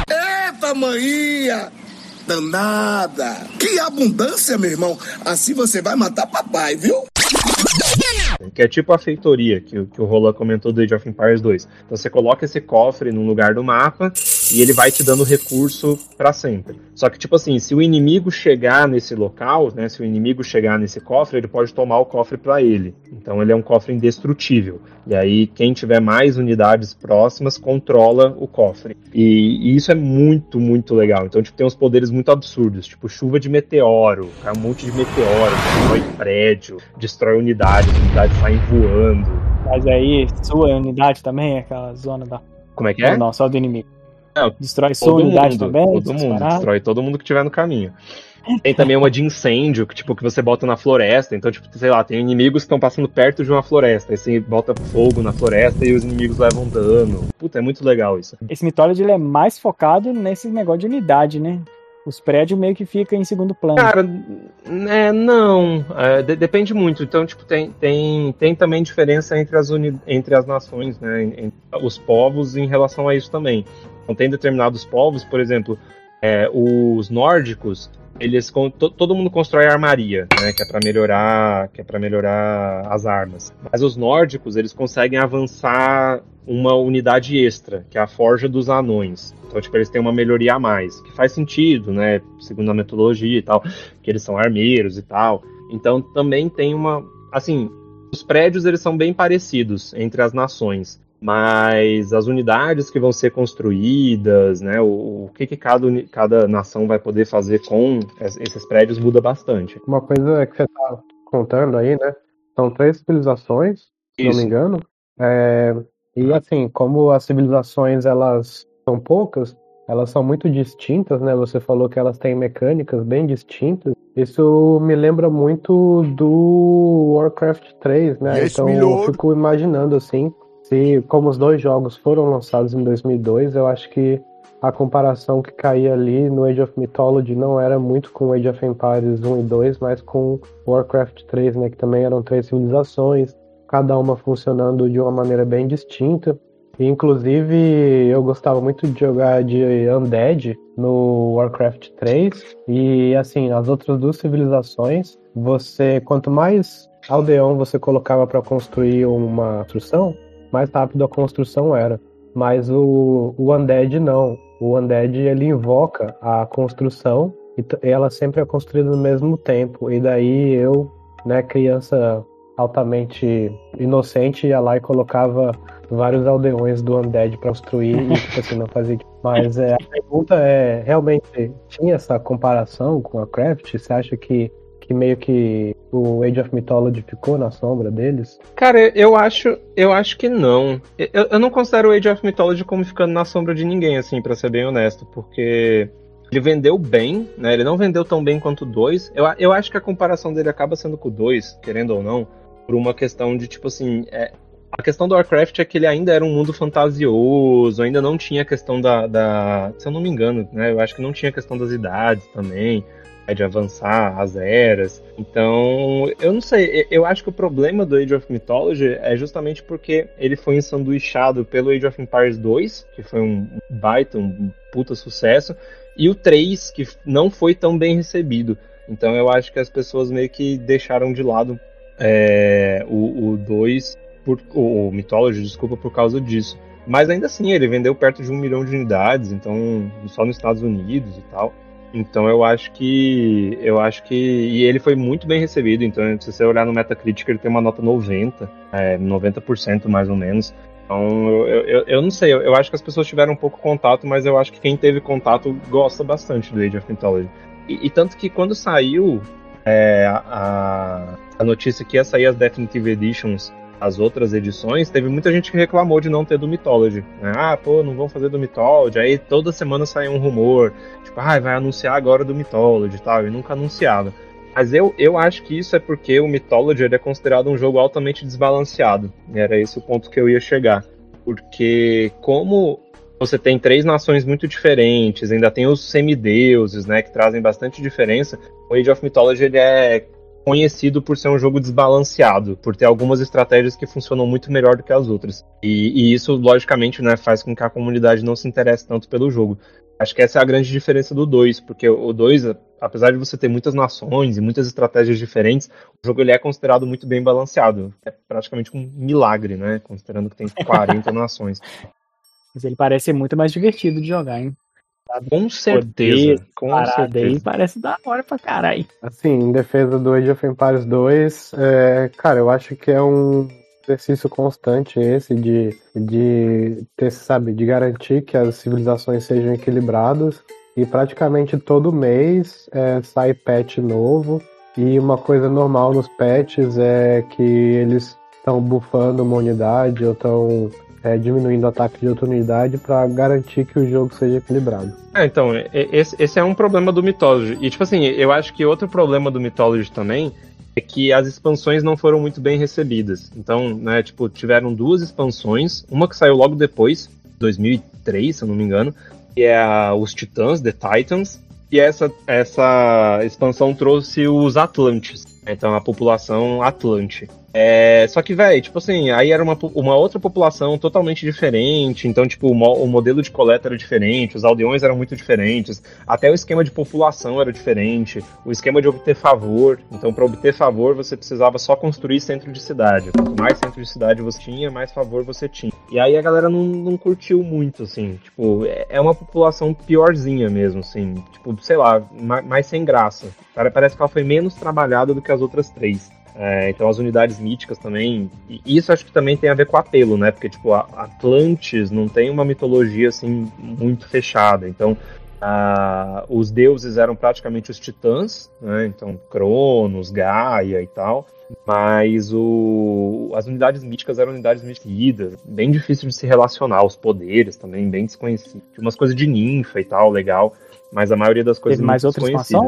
Speaker 10: Eita, maninha! Danada! Que abundância, meu irmão! Assim você vai matar papai, viu?
Speaker 1: Que é tipo a feitoria que, o- que o Roland comentou do Age of Empires 2. Então você coloca esse cofre num lugar do mapa e ele vai te dando recurso pra sempre. Só que, tipo assim, se o inimigo chegar nesse local, né? Se o inimigo chegar nesse cofre, ele pode tomar o cofre pra ele. Então ele é um cofre indestrutível. E aí, quem tiver mais unidades próximas controla o cofre. E, e isso é muito, muito legal. Então, tipo, tem uns poderes muito absurdos, tipo chuva de meteoro, cai um monte de meteoro, destrói prédio, destrói unidades, unidades saem voando.
Speaker 3: Mas aí, sua unidade também é aquela zona da.
Speaker 1: Como é que é?
Speaker 3: Não, só do inimigo.
Speaker 1: Não,
Speaker 3: Destrói sua unidade
Speaker 1: mundo,
Speaker 3: também?
Speaker 1: Todo mundo, destrói todo mundo que tiver no caminho. Tem também uma de incêndio, que, tipo, que você bota na floresta. Então, tipo, sei lá, tem inimigos que estão passando perto de uma floresta. Aí você bota fogo na floresta e os inimigos levam dano. Puta, é muito legal isso.
Speaker 3: Esse Mythology ele é mais focado nesse negócio de unidade, né? Os prédios meio que ficam em segundo plano.
Speaker 1: Cara, é, não. É, de- depende muito. Então, tipo, tem, tem, tem também diferença entre as, uni, entre as nações, né? em- os povos em relação a isso também. Então, tem determinados povos, por exemplo, é, os nórdicos, eles todo mundo constrói armaria, né? Que é para melhorar, que é para melhorar as armas. Mas os nórdicos, eles conseguem avançar uma unidade extra, que é a forja dos anões. Então, tipo, eles têm uma melhoria a mais, que faz sentido, né? Segundo a metodologia e tal, que eles são armeiros e tal. Então, também tem uma, assim, os prédios eles são bem parecidos entre as nações, mas as unidades que vão ser construídas, né, o, o que, que cada, cada nação vai poder fazer com es- esses prédios muda bastante.
Speaker 6: Uma coisa que você tá contando aí, né? São três civilizações, se não
Speaker 1: Isso.
Speaker 6: me engano. É, e assim, como as civilizações elas são poucas, elas são muito distintas, né? Você falou que elas têm mecânicas bem distintas. Isso me lembra muito do Warcraft 3, né?
Speaker 10: Yes,
Speaker 6: então eu fico imaginando assim, se como os dois jogos foram lançados em 2002, eu acho que a comparação que caía ali no Age of Mythology não era muito com Age of Empires 1 e 2, mas com Warcraft 3, né, que também eram três civilizações. cada uma funcionando de uma maneira bem distinta. Inclusive, eu gostava muito de jogar de Undead no Warcraft 3. E assim, as outras duas civilizações, você quanto mais aldeão você colocava para construir uma construção, mais rápido a construção era. Mas o, o Undead não. O Undead ele invoca a construção e ela sempre é construída no mesmo tempo. E daí eu, né, criança altamente inocente, ia lá e colocava vários aldeões do Undead para construir e tipo assim, não fazia. Mas é, a pergunta é: realmente tinha essa comparação com a Craft? Você acha que, que meio que o Age of Mythology ficou na sombra deles?
Speaker 1: Cara, eu acho, eu acho que não. Eu, eu não considero o Age of Mythology como ficando na sombra de ninguém, assim, para ser bem honesto, porque ele vendeu bem, né? Ele não vendeu tão bem quanto o 2. Eu, eu acho que a comparação dele acaba sendo com o 2, querendo ou não, por uma questão de, tipo assim, é, a questão do Warcraft é que ele ainda era um mundo fantasioso, ainda não tinha a questão da, da, Se eu não me engano, né? Eu acho que não tinha a questão das idades também, né, de avançar as eras. Então, eu não sei. Eu acho que o problema do Age of Mythology é justamente porque ele foi ensanduichado pelo Age of Empires 2, que foi um baita, um puta sucesso, e o 3, que não foi tão bem recebido. Então eu acho que as pessoas meio que deixaram de lado é, o, o 2, por, o, Mythology, desculpa, por causa disso. Mas ainda assim, ele vendeu perto de um milhão de unidades, então só nos Estados Unidos e tal. Então eu acho que. Eu acho que. E ele foi muito bem recebido. Então, se você olhar no Metacritic, ele tem uma nota 90, é, 90% mais ou menos. Então, eu, eu, eu não sei, eu, eu, acho que as pessoas tiveram um pouco contato, mas eu acho que quem teve contato gosta bastante do Age of Mythology. E, e tanto que quando saiu é, a, a notícia que ia sair as Definitive Editions, as outras edições, teve muita gente que reclamou de não ter do Mythology. Né? Ah, pô, não vão fazer do Mythology. Aí toda semana saiu um rumor, tipo, ah, vai anunciar agora do Mythology e tal, e nunca anunciava. Mas eu, eu acho que isso é porque o Mythology é considerado um jogo altamente desbalanceado. Era esse o ponto que eu ia chegar. Porque como você tem três nações muito diferentes, ainda tem os semideuses, né, que trazem bastante diferença, o Age of Mythology ele é conhecido por ser um jogo desbalanceado, por ter algumas estratégias que funcionam muito melhor do que as outras. E, e isso, logicamente, né, faz com que a comunidade não se interesse tanto pelo jogo. Acho que essa é a grande diferença do 2, porque o 2, apesar de você ter muitas nações e muitas estratégias diferentes, o jogo ele é considerado muito bem balanceado. É praticamente um milagre, né? Considerando que tem 40 nações.
Speaker 3: Mas ele parece muito mais divertido de jogar, hein?
Speaker 1: Com certeza. com certeza.
Speaker 3: aí parece da hora pra caralho.
Speaker 6: Assim, em defesa do Age of Empires 2, é, cara, eu acho que é um exercício constante esse de, de ter, sabe, de garantir que as civilizações sejam equilibradas e praticamente todo mês é, sai patch novo e uma coisa normal nos patches é que eles estão buffando uma unidade ou estão é, diminuindo o ataque de outra unidade para garantir que o jogo seja equilibrado.
Speaker 1: É, então, esse, esse é um problema do Mythology. E, tipo assim, eu acho que outro problema do Mythology também é que as expansões não foram muito bem recebidas. Então, né, tipo, tiveram duas expansões, uma que saiu logo depois, 2003, se eu não me engano, que é a, os Titãs, The Titans, e essa, essa expansão trouxe os Atlantes, então a população Atlante. É, só que, velho, tipo assim, aí era uma, uma outra população totalmente diferente. Então, tipo, o, o, modelo de coleta era diferente, os aldeões eram muito diferentes, até o esquema de população era diferente, o esquema de obter favor. Então, para obter favor, você precisava só construir centro de cidade. Quanto mais centro de cidade você tinha, mais favor você tinha. E aí a galera não, não curtiu muito, assim. Tipo, é, é uma população piorzinha mesmo, assim. Tipo, sei lá, mais sem graça. Parece que ela foi menos trabalhada do que as outras três. É, então as unidades míticas também. E isso acho que também tem a ver com o apelo, né? Porque, tipo, Atlantis não tem uma mitologia assim muito fechada. Então. os deuses eram praticamente os titãs, né? então Cronos, Gaia e tal, mas o, as unidades míticas eram unidades míticas, bem difícil de se relacionar, os poderes também bem desconhecidos. Tinha umas coisas de ninfa e tal, legal, mas a maioria das coisas
Speaker 3: Teve mais outra expansão?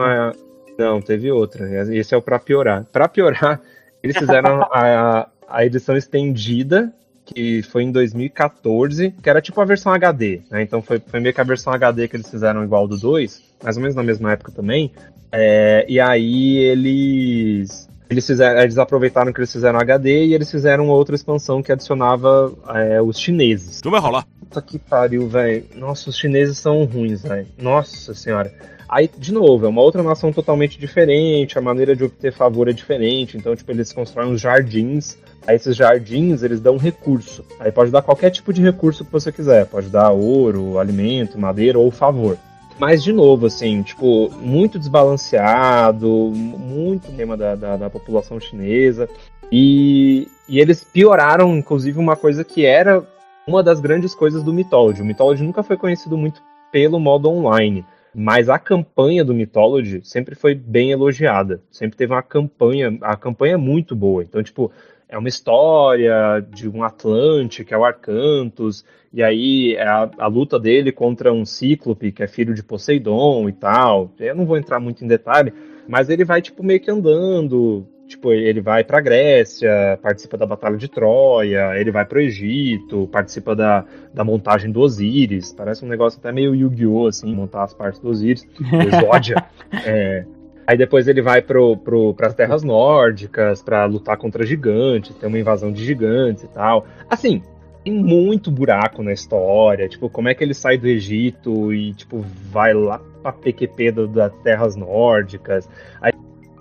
Speaker 1: A, não, teve outra. Esse é o pra piorar. Pra piorar, eles fizeram a, a edição estendida, que foi em 2014, que era tipo a versão HD, né? Então foi, foi meio que a versão HD que eles fizeram igual do 2, mais ou menos na mesma época também. É, e aí eles Eles, fizeram, eles aproveitaram que eles fizeram HD e eles fizeram outra expansão que adicionava é, os chineses.
Speaker 2: Não vai rolar.
Speaker 1: Puta que pariu, velho. Nossa, os chineses são ruins, velho. Nossa senhora. Aí, de novo, é uma outra nação totalmente diferente, a maneira de obter favor é diferente. Então, tipo, eles constroem uns jardins. Aí esses jardins, eles dão recurso. Aí pode dar qualquer tipo de recurso que você quiser. Pode dar ouro, alimento, madeira ou favor. Mas, de novo, assim, tipo, muito desbalanceado, muito tema da, da, da população chinesa. E, e eles pioraram, inclusive, uma coisa que era uma das grandes coisas do Mythology. O Mythology nunca foi conhecido muito pelo modo online, mas a campanha do Mythology sempre foi bem elogiada. Sempre teve uma campanha, a campanha é muito boa. Então, tipo, é uma história de um Atlante, que é o Arcantus, e aí é a, a, luta dele contra um Cíclope, que é filho de Poseidon e tal. Eu não vou entrar muito em detalhe, mas ele vai, tipo, meio que andando. Tipo, ele vai pra Grécia, participa da Batalha de Troia, ele vai pro Egito, participa da, da montagem do Osíris. Parece um negócio até meio Yu-Gi-Oh! assim, montar as partes do Osíris, Exódia. é, Aí depois ele vai pro, pro, pras terras nórdicas para lutar contra gigantes, tem uma invasão de gigantes e tal. Assim, tem muito buraco na história, tipo, como é que ele sai do Egito e, tipo, vai lá pra PQP do, das terras nórdicas. Aí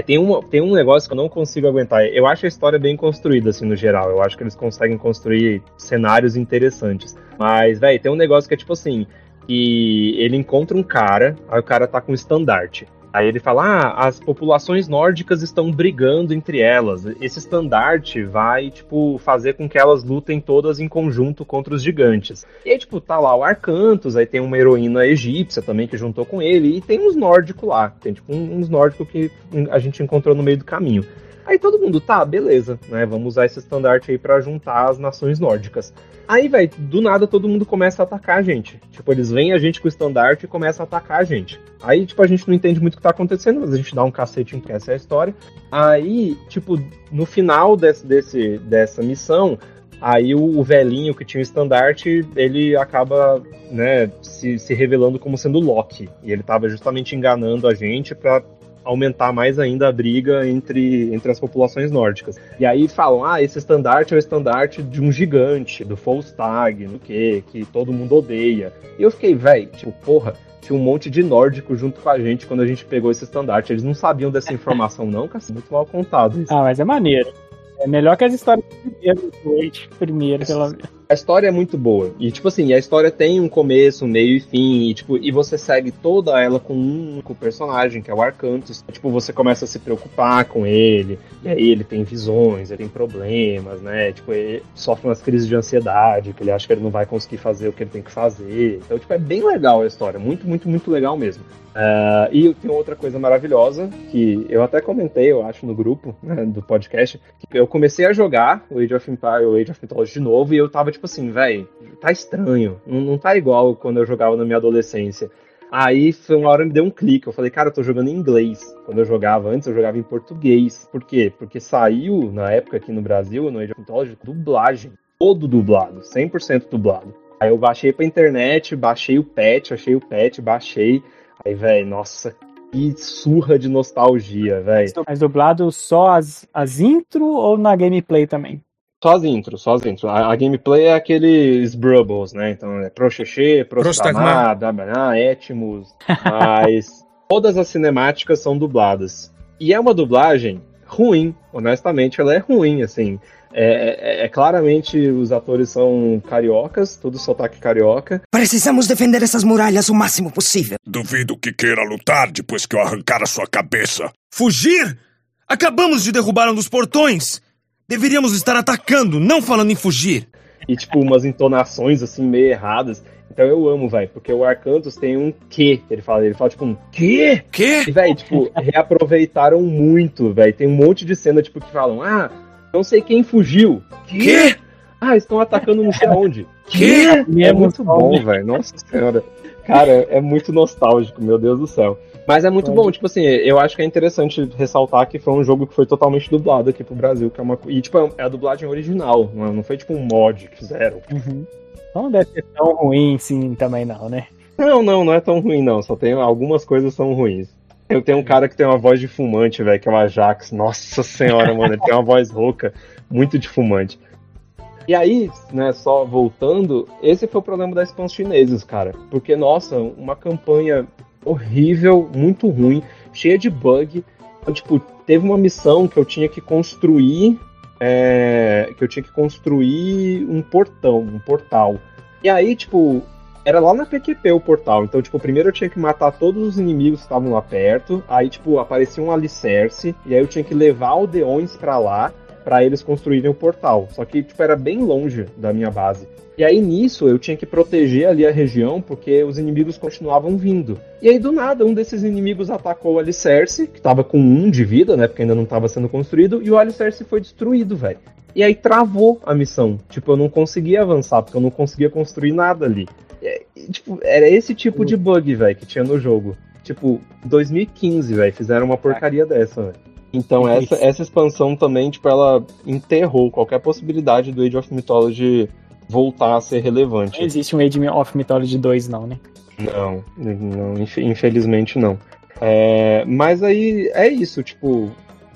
Speaker 1: tem um, tem um negócio que eu não consigo aguentar. Eu acho a história bem construída, assim, no geral. Eu acho que eles conseguem construir cenários interessantes. Mas, velho, tem um negócio que é tipo assim: que ele encontra um cara, aí o cara tá com um estandarte. Aí ele fala: ah, as populações nórdicas estão brigando entre elas. Esse estandarte vai, tipo, fazer com que elas lutem todas em conjunto contra os gigantes. E aí, tipo, tá lá o Arcantus, aí tem uma heroína egípcia também que juntou com ele, e tem uns nórdicos lá. Tem, tipo, uns nórdicos que a gente encontrou no meio do caminho. Aí todo mundo, tá, beleza, né? Vamos usar esse estandarte aí para juntar as nações nórdicas. Aí, velho, do nada todo mundo começa a atacar a gente. Tipo, eles veem a gente com o estandarte e começam a atacar a gente. Aí, tipo, a gente não entende muito o que tá acontecendo, mas a gente dá um cacete em que essa é a história. Aí, tipo, no final desse, desse, dessa missão, aí o, velhinho que tinha o estandarte, ele acaba, né, se, se revelando como sendo Loki. E ele tava justamente enganando a gente pra aumentar mais ainda a briga entre, entre as populações nórdicas. E aí falam, ah, esse estandarte é o estandarte de um gigante, do Volstag, no que, que todo mundo odeia. E eu fiquei, velho, tipo, porra, tinha um monte de nórdico junto com a gente quando a gente pegou esse estandarte. Eles não sabiam dessa informação, não, cara. Muito mal contado. Isso.
Speaker 3: Ah, mas é maneiro. É melhor que as histórias primeiro, primeiro, pelo menos.
Speaker 1: A história é muito boa. E, tipo assim, a história tem um começo, um meio e fim. E, tipo, e você segue toda ela com um único personagem, que é o Arcantus. Tipo, você começa a se preocupar com ele. E aí ele tem visões, ele tem problemas, né? Tipo, ele sofre umas crises de ansiedade, que ele acha que ele não vai conseguir fazer o que ele tem que fazer. Então, tipo, é bem legal a história. Muito, muito, muito legal mesmo. Uh, e tem outra coisa maravilhosa, que eu até comentei, eu acho, no grupo né, do podcast, que eu comecei a jogar o Age of Empire, o Age of Mythology de novo, e eu tava tipo assim, velho, tá estranho, não, não tá igual quando eu jogava na minha adolescência. Aí foi uma hora que me deu um clique, eu falei, cara, eu tô jogando em inglês. Quando eu jogava antes, eu jogava em português. Por quê? Porque saiu, na época aqui no Brasil, no Age of Mythology, dublagem. Todo dublado, 100% dublado. Aí eu baixei pra internet, baixei o patch, achei o patch, baixei. Aí, velho, nossa, que surra de nostalgia, velho.
Speaker 3: Mas dublado só as, as intro ou na gameplay também?
Speaker 1: Só as intros, só as intros. A, a gameplay é aqueles Brubbles, né? Então é Proxexê, Prostagma, Dabaná, Etmus. Mas todas as cinemáticas são dubladas. E é uma dublagem ruim, honestamente, ela é ruim, assim. É, é, é, claramente os atores são cariocas, tudo sotaque carioca.
Speaker 11: Precisamos defender essas muralhas o máximo possível.
Speaker 2: Duvido que queira lutar depois que eu arrancar a sua cabeça.
Speaker 11: Fugir? Acabamos de derrubar um dos portões. Deveríamos estar atacando, não falando em fugir.
Speaker 1: E tipo, umas entonações assim meio erradas. Então eu amo, velho, porque o Arcantus tem um que ele fala, ele fala tipo um que?
Speaker 11: Que?
Speaker 1: E velho, tipo, reaproveitaram muito, velho. Tem um monte de cena tipo que falam: "Ah, não sei quem fugiu.
Speaker 11: Que?
Speaker 1: Ah, estão atacando não sei onde.
Speaker 11: Que?
Speaker 1: É muito bom, velho. Nossa senhora. Cara, é muito nostálgico, meu Deus do céu. Mas é muito bom, tipo assim, eu acho que é interessante ressaltar que foi um jogo que foi totalmente dublado aqui pro Brasil, que é uma e tipo, é a dublagem original, não foi tipo um mod que fizeram.
Speaker 3: Uhum. Não deve ser tão ruim sim também não, né?
Speaker 1: Não, não, não é tão ruim não, só tem algumas coisas são ruins. Eu tenho um cara que tem uma voz de fumante, velho, que é o Ajax. Nossa senhora, mano, ele tem uma voz rouca, muito de fumante. E aí, né, só voltando, esse foi o problema da Spans chineses, cara. Porque, nossa, uma campanha horrível, muito ruim, cheia de bug. Então, tipo, teve uma missão que eu tinha que construir. é, que eu tinha que construir um portão, um portal. E aí, tipo, era lá na PQP o portal. Então, tipo, primeiro eu tinha que matar todos os inimigos que estavam lá perto. Aí, tipo, aparecia um alicerce. E aí eu tinha que levar aldeões pra lá pra eles construírem o portal. Só que, tipo, era bem longe da minha base. E aí nisso eu tinha que proteger ali a região porque os inimigos continuavam vindo. E aí do nada um desses inimigos atacou o alicerce, que tava com um de vida, né? Porque ainda não estava sendo construído, e o alicerce foi destruído, velho. E aí travou a missão. Tipo, eu não conseguia avançar, porque eu não conseguia construir nada ali. E, tipo, era esse tipo de bug, velho, que tinha no jogo. Tipo, 2015, velho, fizeram uma porcaria dessa, velho. Então essa, essa expansão também, tipo, ela enterrou qualquer possibilidade do Age of Mythology voltar a ser relevante.
Speaker 3: Não existe um Age of Mythology 2, não, né?
Speaker 1: Não, não infelizmente não. É, mas aí é isso, tipo,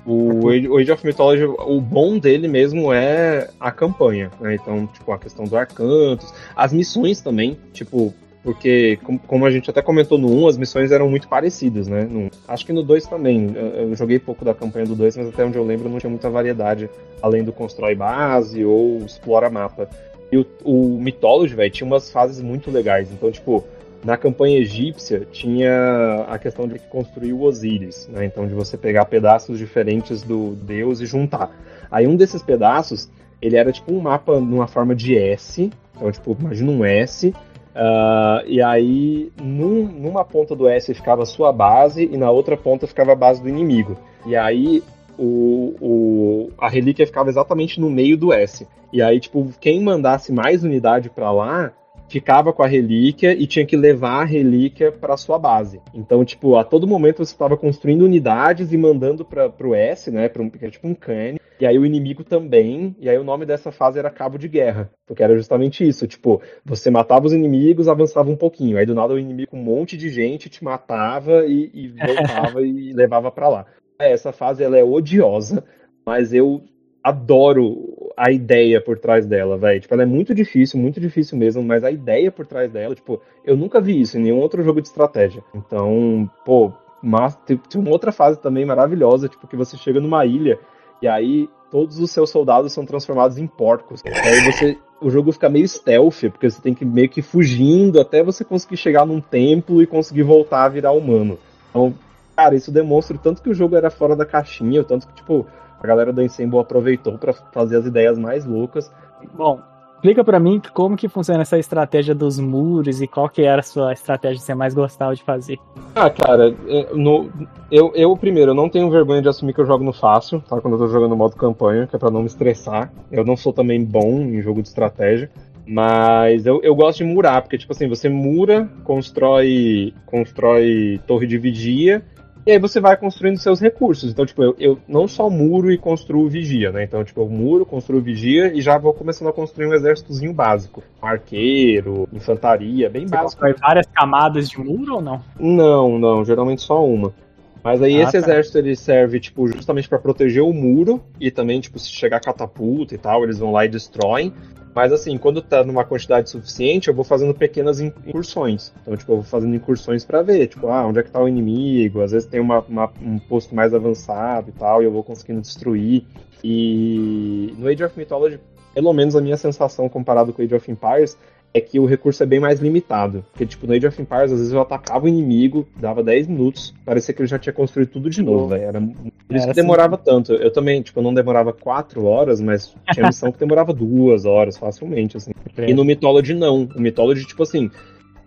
Speaker 1: o Age, o of Mythology, o bom dele mesmo é a campanha, né? Então, tipo, a questão do Arcantos, as missões também, tipo, porque, como a gente até comentou no 1, as missões eram muito parecidas, né? No, acho que no 2 também. Eu, eu joguei pouco da campanha do 2, mas até onde eu lembro não tinha muita variedade, além do constrói base ou explora mapa. E o, o Mythology, velho, tinha umas fases muito legais. Então, tipo, na campanha egípcia tinha a questão de construir o Osíris, né? Então, de você pegar pedaços diferentes do deus e juntar. Aí um desses pedaços, ele era tipo um mapa numa forma de S. Então, tipo, imagina um S Uh, e aí, num, numa ponta do S ficava a sua base e na outra ponta ficava a base do inimigo. E aí, o, o, a relíquia ficava exatamente no meio do S. E aí, tipo, quem mandasse mais unidade para lá ficava com a relíquia e tinha que levar a relíquia para sua base. Então, tipo, a todo momento você estava construindo unidades e mandando para o S, né, para um, que era tipo um cane. E aí o inimigo também, e aí o nome dessa fase era Cabo de Guerra, porque era justamente isso, tipo, você matava os inimigos, avançava um pouquinho, aí do nada o inimigo, um monte de gente te matava e, e voltava e levava para lá. É, essa fase ela é odiosa, mas eu adoro a ideia por trás dela, velho. Tipo, ela é muito difícil, muito difícil mesmo, mas a ideia por trás dela, tipo, eu nunca vi isso em nenhum outro jogo de estratégia. Então, pô, mas tem, uma outra fase também maravilhosa, tipo, que você chega numa ilha e aí todos os seus soldados são transformados em porcos. E aí você o jogo fica meio stealth, porque você tem que meio que fugindo até você conseguir chegar num templo e conseguir voltar a virar humano. Então, cara, isso demonstra o tanto que o jogo era fora da caixinha, o tanto que, tipo, a galera do Ensemble aproveitou para fazer as ideias mais loucas.
Speaker 3: Bom, explica para mim como que funciona essa estratégia dos muros e qual que era a sua estratégia que você mais gostava de fazer.
Speaker 1: Ah, cara, no, eu, eu primeiro, eu não tenho vergonha de assumir que eu jogo no fácil, tá? Quando eu tô jogando no modo campanha, que é pra não me estressar. Eu não sou também bom em jogo de estratégia. Mas eu, eu gosto de murar, porque, tipo assim, você mura, constrói, constrói torre de vigia, e aí você vai construindo seus recursos. Então, tipo, eu, eu não só muro e construo vigia, né? Então, tipo, eu muro, construo vigia e já vou começando a construir um exércitozinho básico. Arqueiro, infantaria, bem
Speaker 3: você
Speaker 1: básico.
Speaker 3: Várias camadas de muro ou não?
Speaker 1: Não, não, geralmente só uma. Mas aí
Speaker 3: Ah,
Speaker 1: esse
Speaker 3: tá.
Speaker 1: exército ele serve tipo justamente para proteger o muro e também tipo se chegar catapulta e tal, eles vão lá e destroem. Mas assim, quando tá numa quantidade suficiente, eu vou fazendo pequenas in- incursões. Então, tipo, eu vou fazendo incursões para ver, tipo, ah, onde é que tá o inimigo? Às vezes tem uma, uma- um posto mais avançado e tal, e eu vou conseguindo destruir. E no Age of Mythology, pelo menos a minha sensação comparado com o Age of Empires, é que o recurso é bem mais limitado. Porque, tipo, no Age of Empires, às vezes eu atacava o inimigo, dava 10 minutos, parecia que ele já tinha construído tudo de novo, velho. Era Por isso
Speaker 3: Era
Speaker 1: que
Speaker 3: assim
Speaker 1: demorava tanto. Eu também, tipo, não demorava 4 horas, mas tinha missão que demorava 2 horas facilmente, assim. E no Mythology não. O Mythology, tipo assim,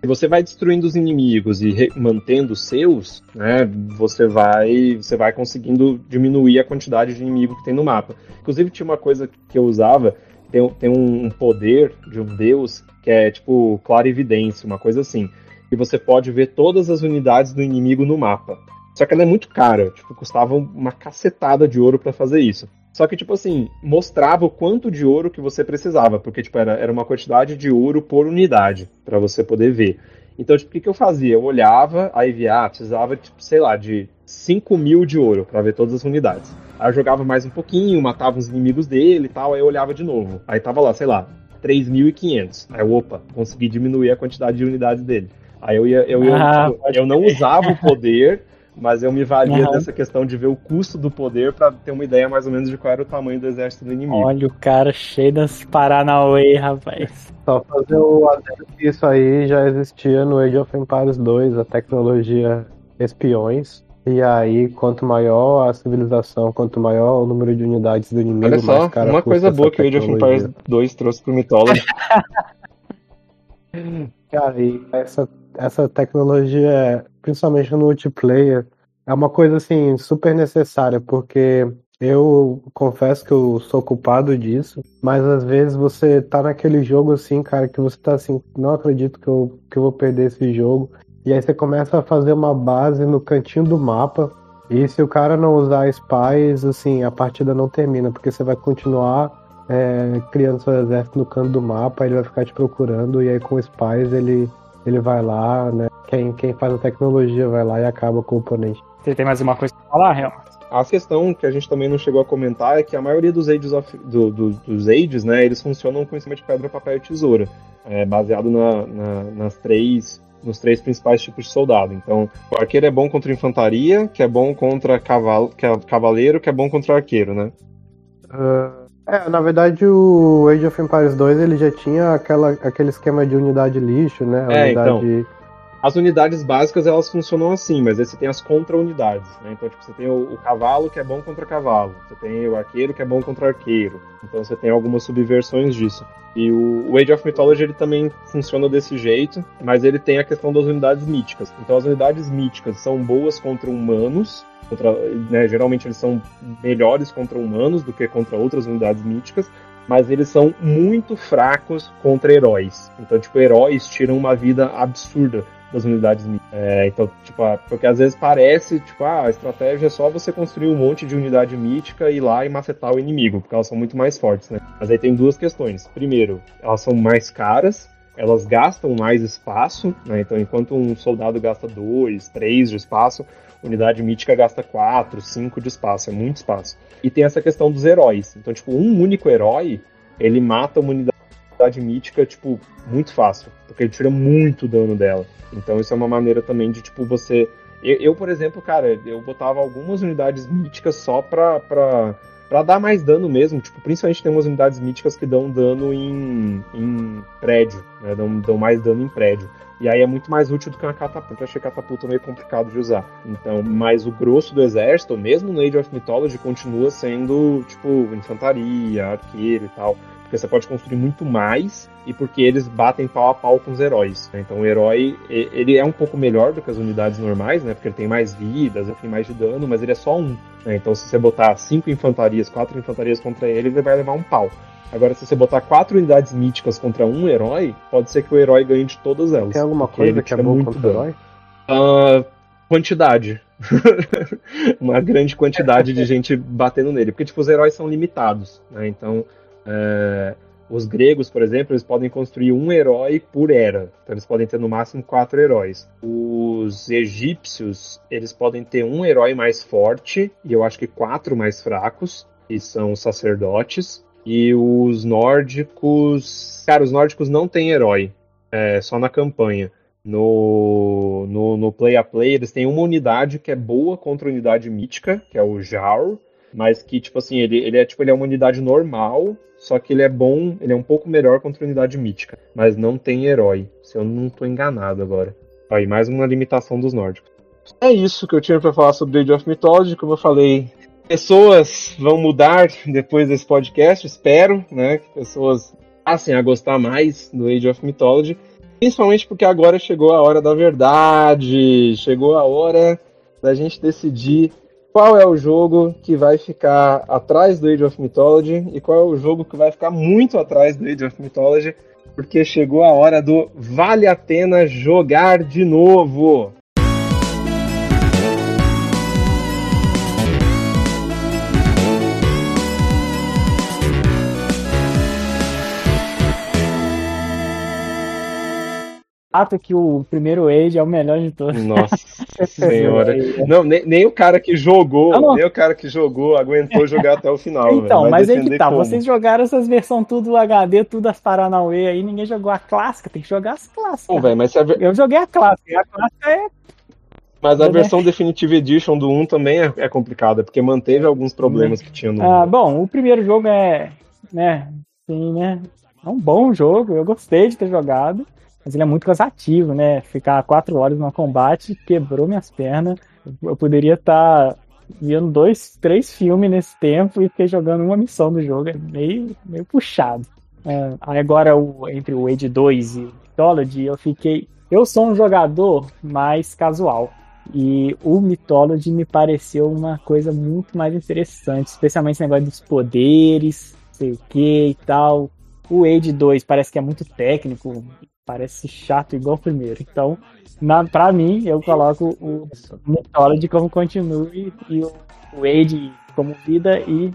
Speaker 1: se você vai destruindo os inimigos e mantendo os seus, né, você vai, você vai conseguindo diminuir a quantidade de inimigo que tem no mapa. Inclusive tinha uma coisa que eu usava, tem, tem um poder de um deus que é tipo clarividência, uma coisa assim. E você pode ver todas as unidades do inimigo no mapa. Só que ela é muito cara, tipo, custava uma cacetada de ouro pra fazer isso. Só que, tipo assim, mostrava o quanto de ouro que você precisava, porque, tipo, era, era uma quantidade de ouro por unidade, pra você poder ver. Então, tipo, o que, que eu fazia? Eu olhava, aí via, ah, precisava, tipo, sei lá, de 5 mil de ouro pra ver todas as unidades. Aí eu jogava mais um pouquinho, matava os inimigos dele e tal, aí eu olhava de novo. Aí tava lá, sei lá, 3.500. Aí opa, consegui diminuir a quantidade de unidades dele. Aí eu ia, eu, ia,
Speaker 3: Ah,
Speaker 1: eu, eu não usava o poder, mas eu me valia
Speaker 3: Aham.
Speaker 1: dessa questão de ver o custo do poder pra ter uma ideia mais ou menos de qual era o tamanho do exército do inimigo.
Speaker 3: Olha o cara cheio das Paranauê, rapaz.
Speaker 6: Só fazer o adendo que isso aí já existia no Age of Empires 2, a tecnologia espiões. E aí, quanto maior a civilização, quanto maior o número de unidades do inimigo,
Speaker 1: Olha só,
Speaker 6: mais cara
Speaker 1: uma coisa boa que o Age of. Empires 2 trouxe pro Mythology.
Speaker 6: Cara, e essa, essa tecnologia, principalmente no multiplayer, é uma coisa assim super necessária, porque eu confesso que eu sou culpado disso, mas às vezes você tá naquele jogo assim, cara, que você tá assim, não acredito que eu, que eu vou perder esse jogo. E aí você começa a fazer uma base no cantinho do mapa. E se o cara não usar spies, assim, a partida não termina, porque você vai continuar é, criando seu exército no canto do mapa, ele vai ficar te procurando, e aí com spies ele, ele vai lá, né? Quem, quem faz a tecnologia vai lá e acaba com o oponente.
Speaker 3: Você tem mais uma coisa pra falar, Real?
Speaker 1: A questão que a gente também não chegou a comentar é que a maioria dos Ages, of, do, do, dos ages né, eles funcionam com esquema de pedra, papel e tesoura, é, baseado na, na, nas três, nos três principais tipos de soldado. Então, o arqueiro é bom contra infantaria, que é bom contra cavalo, que é cavaleiro, que é bom contra arqueiro, né?
Speaker 6: Uh, é, na verdade o Age of Empires 2 ele já tinha aquela, aquele esquema de unidade lixo, né?
Speaker 1: É,
Speaker 6: unidade...
Speaker 1: então. As unidades básicas elas funcionam assim, mas aí você tem as contra-unidades, né? Então, tipo, você tem o, o cavalo que é bom contra cavalo, você tem o arqueiro que é bom contra arqueiro. Então você tem algumas subversões disso. E o, o Age of Mythology ele também funciona desse jeito, mas ele tem a questão das unidades míticas. Então as unidades míticas são boas contra humanos, contra, né, geralmente eles são melhores contra humanos do que contra outras unidades míticas, mas eles são muito fracos contra heróis. Então, tipo, heróis tiram uma vida absurda das unidades míticas. É, então, tipo, porque às vezes parece, tipo, ah, a estratégia é só você construir um monte de unidade mítica e ir lá e macetar o inimigo, porque elas são muito mais fortes, né? Mas aí tem duas questões. Primeiro, elas são mais caras, elas gastam mais espaço, né? Então, enquanto um soldado gasta dois, três de espaço, unidade mítica gasta 4, 5 de espaço, é muito espaço. E tem essa questão dos heróis. Então, tipo, um único herói, ele mata uma unidade mítica, tipo, muito fácil, porque ele tira muito dano dela. Então, isso é uma maneira também de, tipo, você. Eu, eu por exemplo, cara, eu botava algumas unidades míticas só pra. pra Pra dar mais dano mesmo, tipo, principalmente tem umas unidades míticas que dão dano em, em prédio, né? Dão, dão mais dano em prédio. E aí é muito mais útil do que uma catapulta. Eu achei catapulta meio complicado de usar. Então, mas o grosso do exército, mesmo no Age of Mythology, continua sendo, tipo, infantaria, arqueiro e tal. Porque você pode construir muito mais e porque eles batem pau a pau com os heróis. né? Então o herói, ele é um pouco melhor do que as unidades normais, né? Porque ele tem mais vidas, ele tem mais de dano, mas ele é só um. né? Então se você botar cinco infantarias, quatro infantarias contra ele, ele vai levar um pau. Agora, se você botar quatro unidades míticas contra um herói, pode ser que o herói ganhe de todas elas.
Speaker 6: Tem alguma coisa que é boa contra o herói?
Speaker 1: Ah, quantidade. Uma grande quantidade de gente batendo nele. Porque, tipo, os heróis são limitados, né? Então, é, os gregos, por exemplo, eles podem construir um herói por era. Então, eles podem ter no máximo quatro heróis. Os egípcios, eles podem ter um herói mais forte e eu acho que quatro mais fracos, que são os sacerdotes. E os nórdicos. Cara, os nórdicos não têm herói, é, só na campanha. No, no, no play a play, eles têm uma unidade que é boa contra a unidade mítica, que é o Jarl, mas que, tipo assim, ele, ele é tipo, ele é uma unidade normal, só que ele é bom, ele é um pouco melhor contra unidade mítica, mas não tem herói, se eu não tô enganado agora. Aí, mais uma limitação dos nórdicos. É isso que eu tinha para falar sobre Age of Mythology, como eu falei, pessoas vão mudar depois desse podcast, espero, né, que pessoas passem a gostar mais do Age of Mythology, principalmente porque agora chegou a hora da verdade, chegou a hora da gente decidir qual é o jogo que vai ficar atrás do Age of Mythology e qual é o jogo que vai ficar muito atrás do Age of Mythology, porque chegou a hora do vale a pena jogar de novo.
Speaker 3: Fato que o primeiro Age é o melhor de todos.
Speaker 1: Nossa senhora. Não, nem, nem o cara que jogou, nem o cara que jogou aguentou jogar até o final.
Speaker 3: Então, mas aí que tá.
Speaker 1: como?
Speaker 3: Vocês jogaram essas versões tudo HD, tudo as Paranauê aí, ninguém jogou a clássica, tem que jogar as clássicas.
Speaker 1: Pô, velho, mas, a
Speaker 3: Eu joguei a clássica, a clássica é.
Speaker 1: mas a versão Definitive Edition do 1 também é, é complicada, porque manteve alguns problemas que tinha no 1.
Speaker 3: Ah, bom, o primeiro jogo é. né? Sim, né? É um bom jogo, eu gostei de ter jogado, mas ele é muito cansativo, né? Ficar quatro horas no combate quebrou minhas pernas. Eu poderia estar vendo dois, três filmes nesse tempo e fiquei jogando uma missão do jogo. É meio, meio puxado. É, agora, o, entre o Age 2 e o Mythology, eu fiquei. Eu sou um jogador mais casual. E o Mythology me pareceu uma coisa muito mais interessante, especialmente esse negócio dos poderes, sei o que e tal. O Age 2 parece que é muito técnico, parece chato igual o primeiro. Então, na, pra mim, eu coloco o Mythology como continue e o, Age como vida e.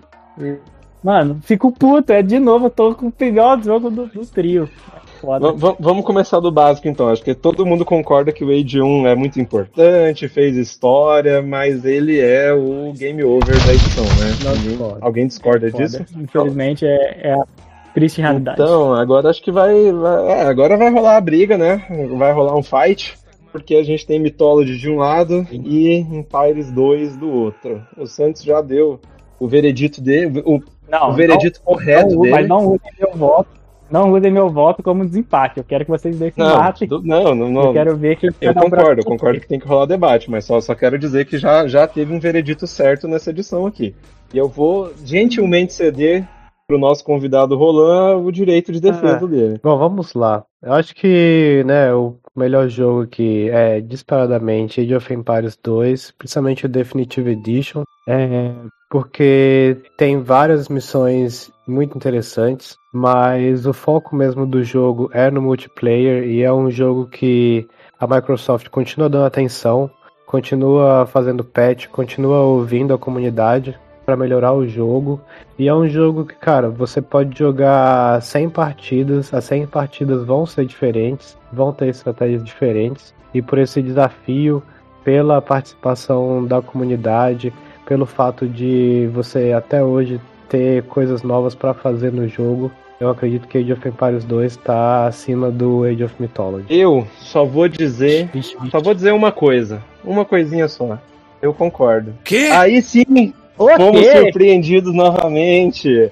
Speaker 3: Mano, fico puto, é de novo, eu tô com o pior jogo do, do trio. É foda.
Speaker 1: Vamos começar do básico então. Acho que todo mundo concorda que o Age 1 é muito importante, fez história, mas ele é o game over da edição, né? Alguém, alguém discorda
Speaker 3: Foda.
Speaker 1: disso?
Speaker 3: Infelizmente é, é a triste realidade.
Speaker 1: Então, agora acho que vai. vai- é, agora vai rolar a briga, né? Vai rolar um fight. Porque a gente tem Mythology de um lado e Empires 2 do outro. O Santos já deu o veredito dele, o,
Speaker 3: Não,
Speaker 1: o veredito
Speaker 3: não-
Speaker 1: correto
Speaker 3: não,
Speaker 1: dele.
Speaker 3: Mas não usem meu voto. Não usem meu voto como desempate. Eu quero que vocês
Speaker 1: Não,
Speaker 3: matem.
Speaker 1: do- não, não, não.
Speaker 3: Eu quero ver que
Speaker 1: Eu concordo, eu concordo que tem que rolar debate, mas só, só quero dizer que já, já teve um veredito certo nessa edição aqui. E eu vou gentilmente ceder pro nosso convidado Roland o direito de defesa
Speaker 6: Ah.
Speaker 1: dele.
Speaker 6: Bom, vamos lá. Eu acho que, né, o melhor jogo aqui é disparadamente Age of Empires 2, principalmente o Definitive Edition, é, porque tem várias missões muito interessantes, mas o foco mesmo do jogo é no multiplayer e é um jogo que a Microsoft continua dando atenção, continua fazendo patch, continua ouvindo a comunidade para melhorar o jogo. E é um jogo que, cara, você pode jogar 100 partidas, as 100 partidas vão ser diferentes, vão ter estratégias diferentes, e por esse desafio, pela participação da comunidade, pelo fato de você até hoje ter coisas novas para fazer no jogo, eu acredito que Age of Empires 2 está acima do Age of Mythology.
Speaker 1: Eu só vou dizer, só vou dizer uma coisa, uma coisinha só. Eu concordo.
Speaker 11: Quê?
Speaker 1: Aí sim,
Speaker 3: O
Speaker 1: fomos
Speaker 3: quê?
Speaker 1: surpreendidos novamente.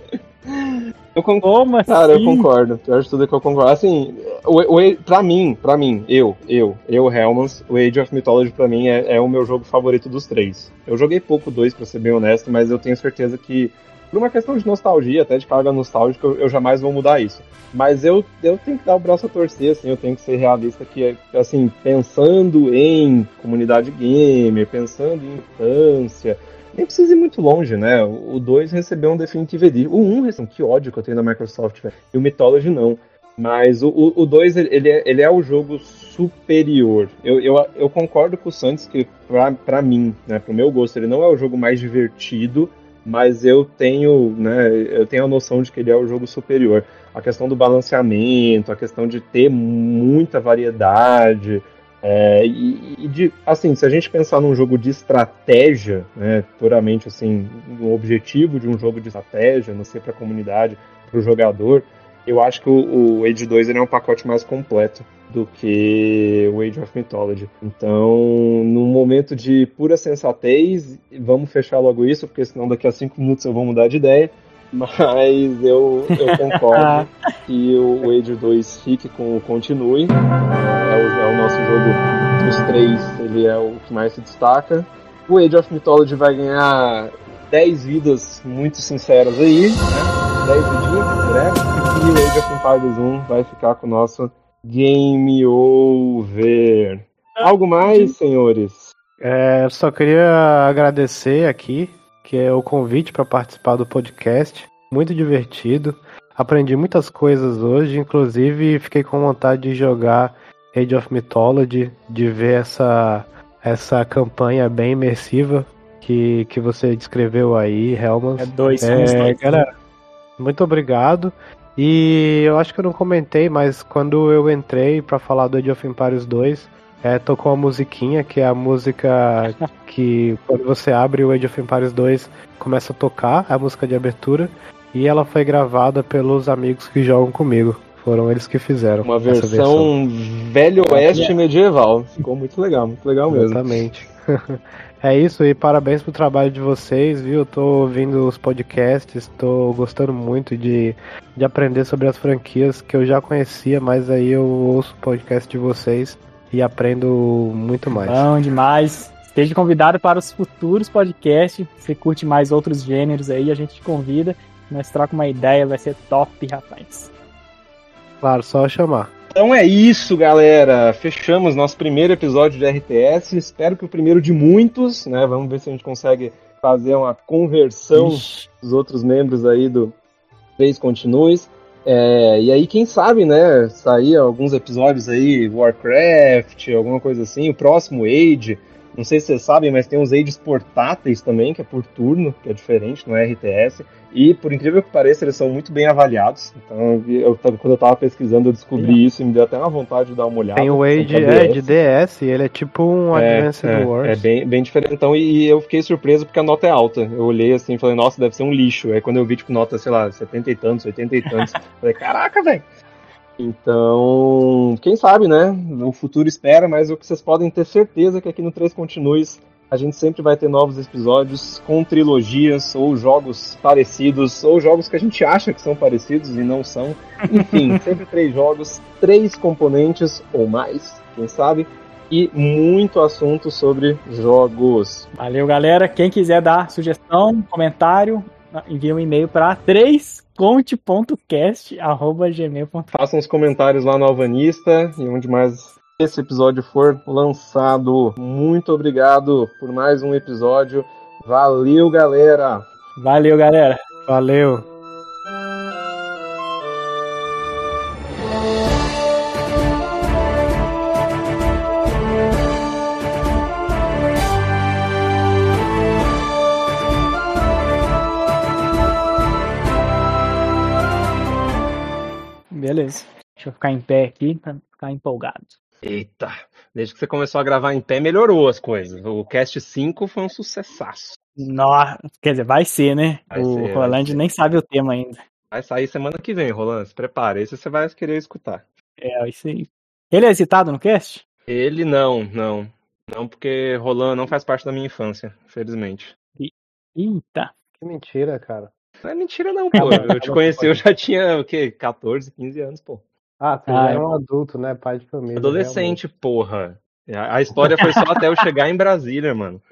Speaker 1: Eu concordo.
Speaker 3: Como assim?
Speaker 1: Cara, eu concordo. Pior de tudo é que eu concordo. Assim, o, o, pra mim, pra mim, eu, eu, eu, Helmans, o Age of Mythology pra mim é, é o meu jogo favorito dos três. Eu joguei pouco dois, pra ser bem honesto, mas eu tenho certeza que, por uma questão de nostalgia, até de carga nostálgica, eu, eu jamais vou mudar isso. Mas eu, eu tenho que dar o braço a torcer, assim, eu tenho que ser realista que, assim, pensando em comunidade gamer, pensando em infância, nem precisa ir muito longe, né? O 2 recebeu um Definitive Edition. O 1 um recebeu, que ódio que eu tenho da Microsoft, velho. E o Mythology não. Mas o 2, ele, é, ele é o jogo superior. Eu, eu, eu concordo com o Santos que, pra, pra mim, né, pro meu gosto, ele não é o jogo mais divertido, mas eu tenho, né, eu tenho a noção de que ele é o jogo superior. A questão do balanceamento, a questão de ter muita variedade, é, e, e, de, assim, se a gente pensar num jogo de estratégia, né, puramente assim, no objetivo de um jogo de estratégia, não sei para a comunidade, para o jogador, eu acho que o, o Age 2 ele é um pacote mais completo do que o Age of Mythology. Então, num momento de pura sensatez, vamos fechar logo isso, porque senão daqui a cinco minutos eu vou mudar de ideia. Mas eu, eu concordo que o Age 2 fique com o Continue. É o, é o nosso jogo dos três, ele é o que mais se destaca. O Age of Mythology vai ganhar 10 vidas muito sinceras aí, né? 10 vidinhas, direto. E o Age of Empires 1 vai ficar com o nosso Game Over. Algo mais, senhores?
Speaker 6: É, só queria agradecer aqui que é o convite para participar do podcast. Muito divertido. Aprendi muitas coisas hoje, inclusive fiquei com vontade de jogar Age of Mythology, de ver essa, essa campanha bem imersiva que, que você descreveu aí, Helmans.
Speaker 3: É dois,
Speaker 6: é,
Speaker 3: dois.
Speaker 6: Galera, muito obrigado. E eu acho que eu não comentei, mas quando eu entrei pra falar do Age of Empires 2, é, tocou uma musiquinha, que é a música que quando você abre o Age of Empires 2 começa a tocar, a música de abertura, e ela foi gravada pelos amigos que jogam comigo. Foram eles que fizeram.
Speaker 1: Uma
Speaker 6: essa
Speaker 1: versão, velho oeste medieval. Ficou muito legal, muito legal mesmo.
Speaker 6: Exatamente. é isso, e parabéns pro trabalho de vocês, viu? Tô ouvindo os podcasts, tô gostando muito de, de aprender sobre as franquias que eu já conhecia, mas aí eu ouço o podcast de vocês e aprendo muito mais.
Speaker 3: Bom demais. Esteja convidado para os futuros podcasts. Se curte mais outros gêneros aí, a gente te convida. Nós troca uma ideia, vai ser top, rapaz.
Speaker 6: Claro, só chamar.
Speaker 1: Então é isso, galera. Fechamos nosso primeiro episódio de RTS. Espero que o primeiro de muitos, né? Vamos ver se a gente consegue fazer uma conversão
Speaker 3: Ixi.
Speaker 1: dos outros membros aí do Três Continues. É, e aí, quem sabe, né? Sair alguns episódios aí, Warcraft, alguma coisa assim. O próximo Age. Não sei se vocês sabem, mas tem uns Ages portáteis também, que é por turno, que é diferente, não é RTS. E, por incrível que pareça, eles são muito bem avaliados. Então, eu, quando eu tava pesquisando, eu descobri isso e me deu até uma vontade de dar uma olhada.
Speaker 6: Tem o Age é, de DS, ele é tipo um Advanced
Speaker 1: é,
Speaker 6: Wars.
Speaker 1: É bem, bem diferentão e, e eu fiquei surpreso porque a nota é alta. Eu olhei assim e falei, nossa, deve ser um lixo. Aí quando eu vi, tipo, nota, sei lá, 70 e tantos, 80 e tantos, falei, caraca, velho. Então, quem sabe, né? O futuro espera, mas o que vocês podem ter certeza é que aqui no Três Continues a gente sempre vai ter novos episódios com trilogias ou jogos parecidos, ou jogos que a gente acha que são parecidos e não são. Enfim, sempre três jogos, três componentes ou mais, quem sabe, e muito assunto sobre jogos.
Speaker 3: Valeu, galera. Quem quiser dar sugestão, comentário, envia um e-mail para 3conte.cast.gmail.com.
Speaker 1: Façam os comentários lá no Alvanista e onde mais esse episódio for lançado. Muito obrigado por mais um episódio. Valeu, galera!
Speaker 3: Valeu, galera.
Speaker 6: Valeu.
Speaker 3: Beleza. Deixa eu ficar em pé aqui pra ficar empolgado.
Speaker 1: Eita, desde que você começou a gravar em pé, melhorou as coisas. O Cast 5 foi um sucessaço.
Speaker 3: Nossa, quer dizer, vai ser, né?
Speaker 1: Vai
Speaker 3: o
Speaker 1: ser,
Speaker 3: Roland nem sabe o tema ainda.
Speaker 1: Vai sair semana que vem, Roland. Se prepara, esse você vai querer escutar.
Speaker 3: É, isso aí. Ele é citado no cast?
Speaker 1: Ele não, não. Não, porque Roland não faz parte da minha infância, infelizmente.
Speaker 3: Eita.
Speaker 6: Que mentira, cara.
Speaker 1: Não é mentira não, pô. Eu te conheci, eu já tinha, o quê? 14, 15 anos, pô.
Speaker 6: Ah, você
Speaker 3: Ah,
Speaker 6: já
Speaker 3: é.
Speaker 6: é um adulto, né? Pai de família.
Speaker 1: Adolescente, porra. A a história foi só até eu chegar em Brasília, mano.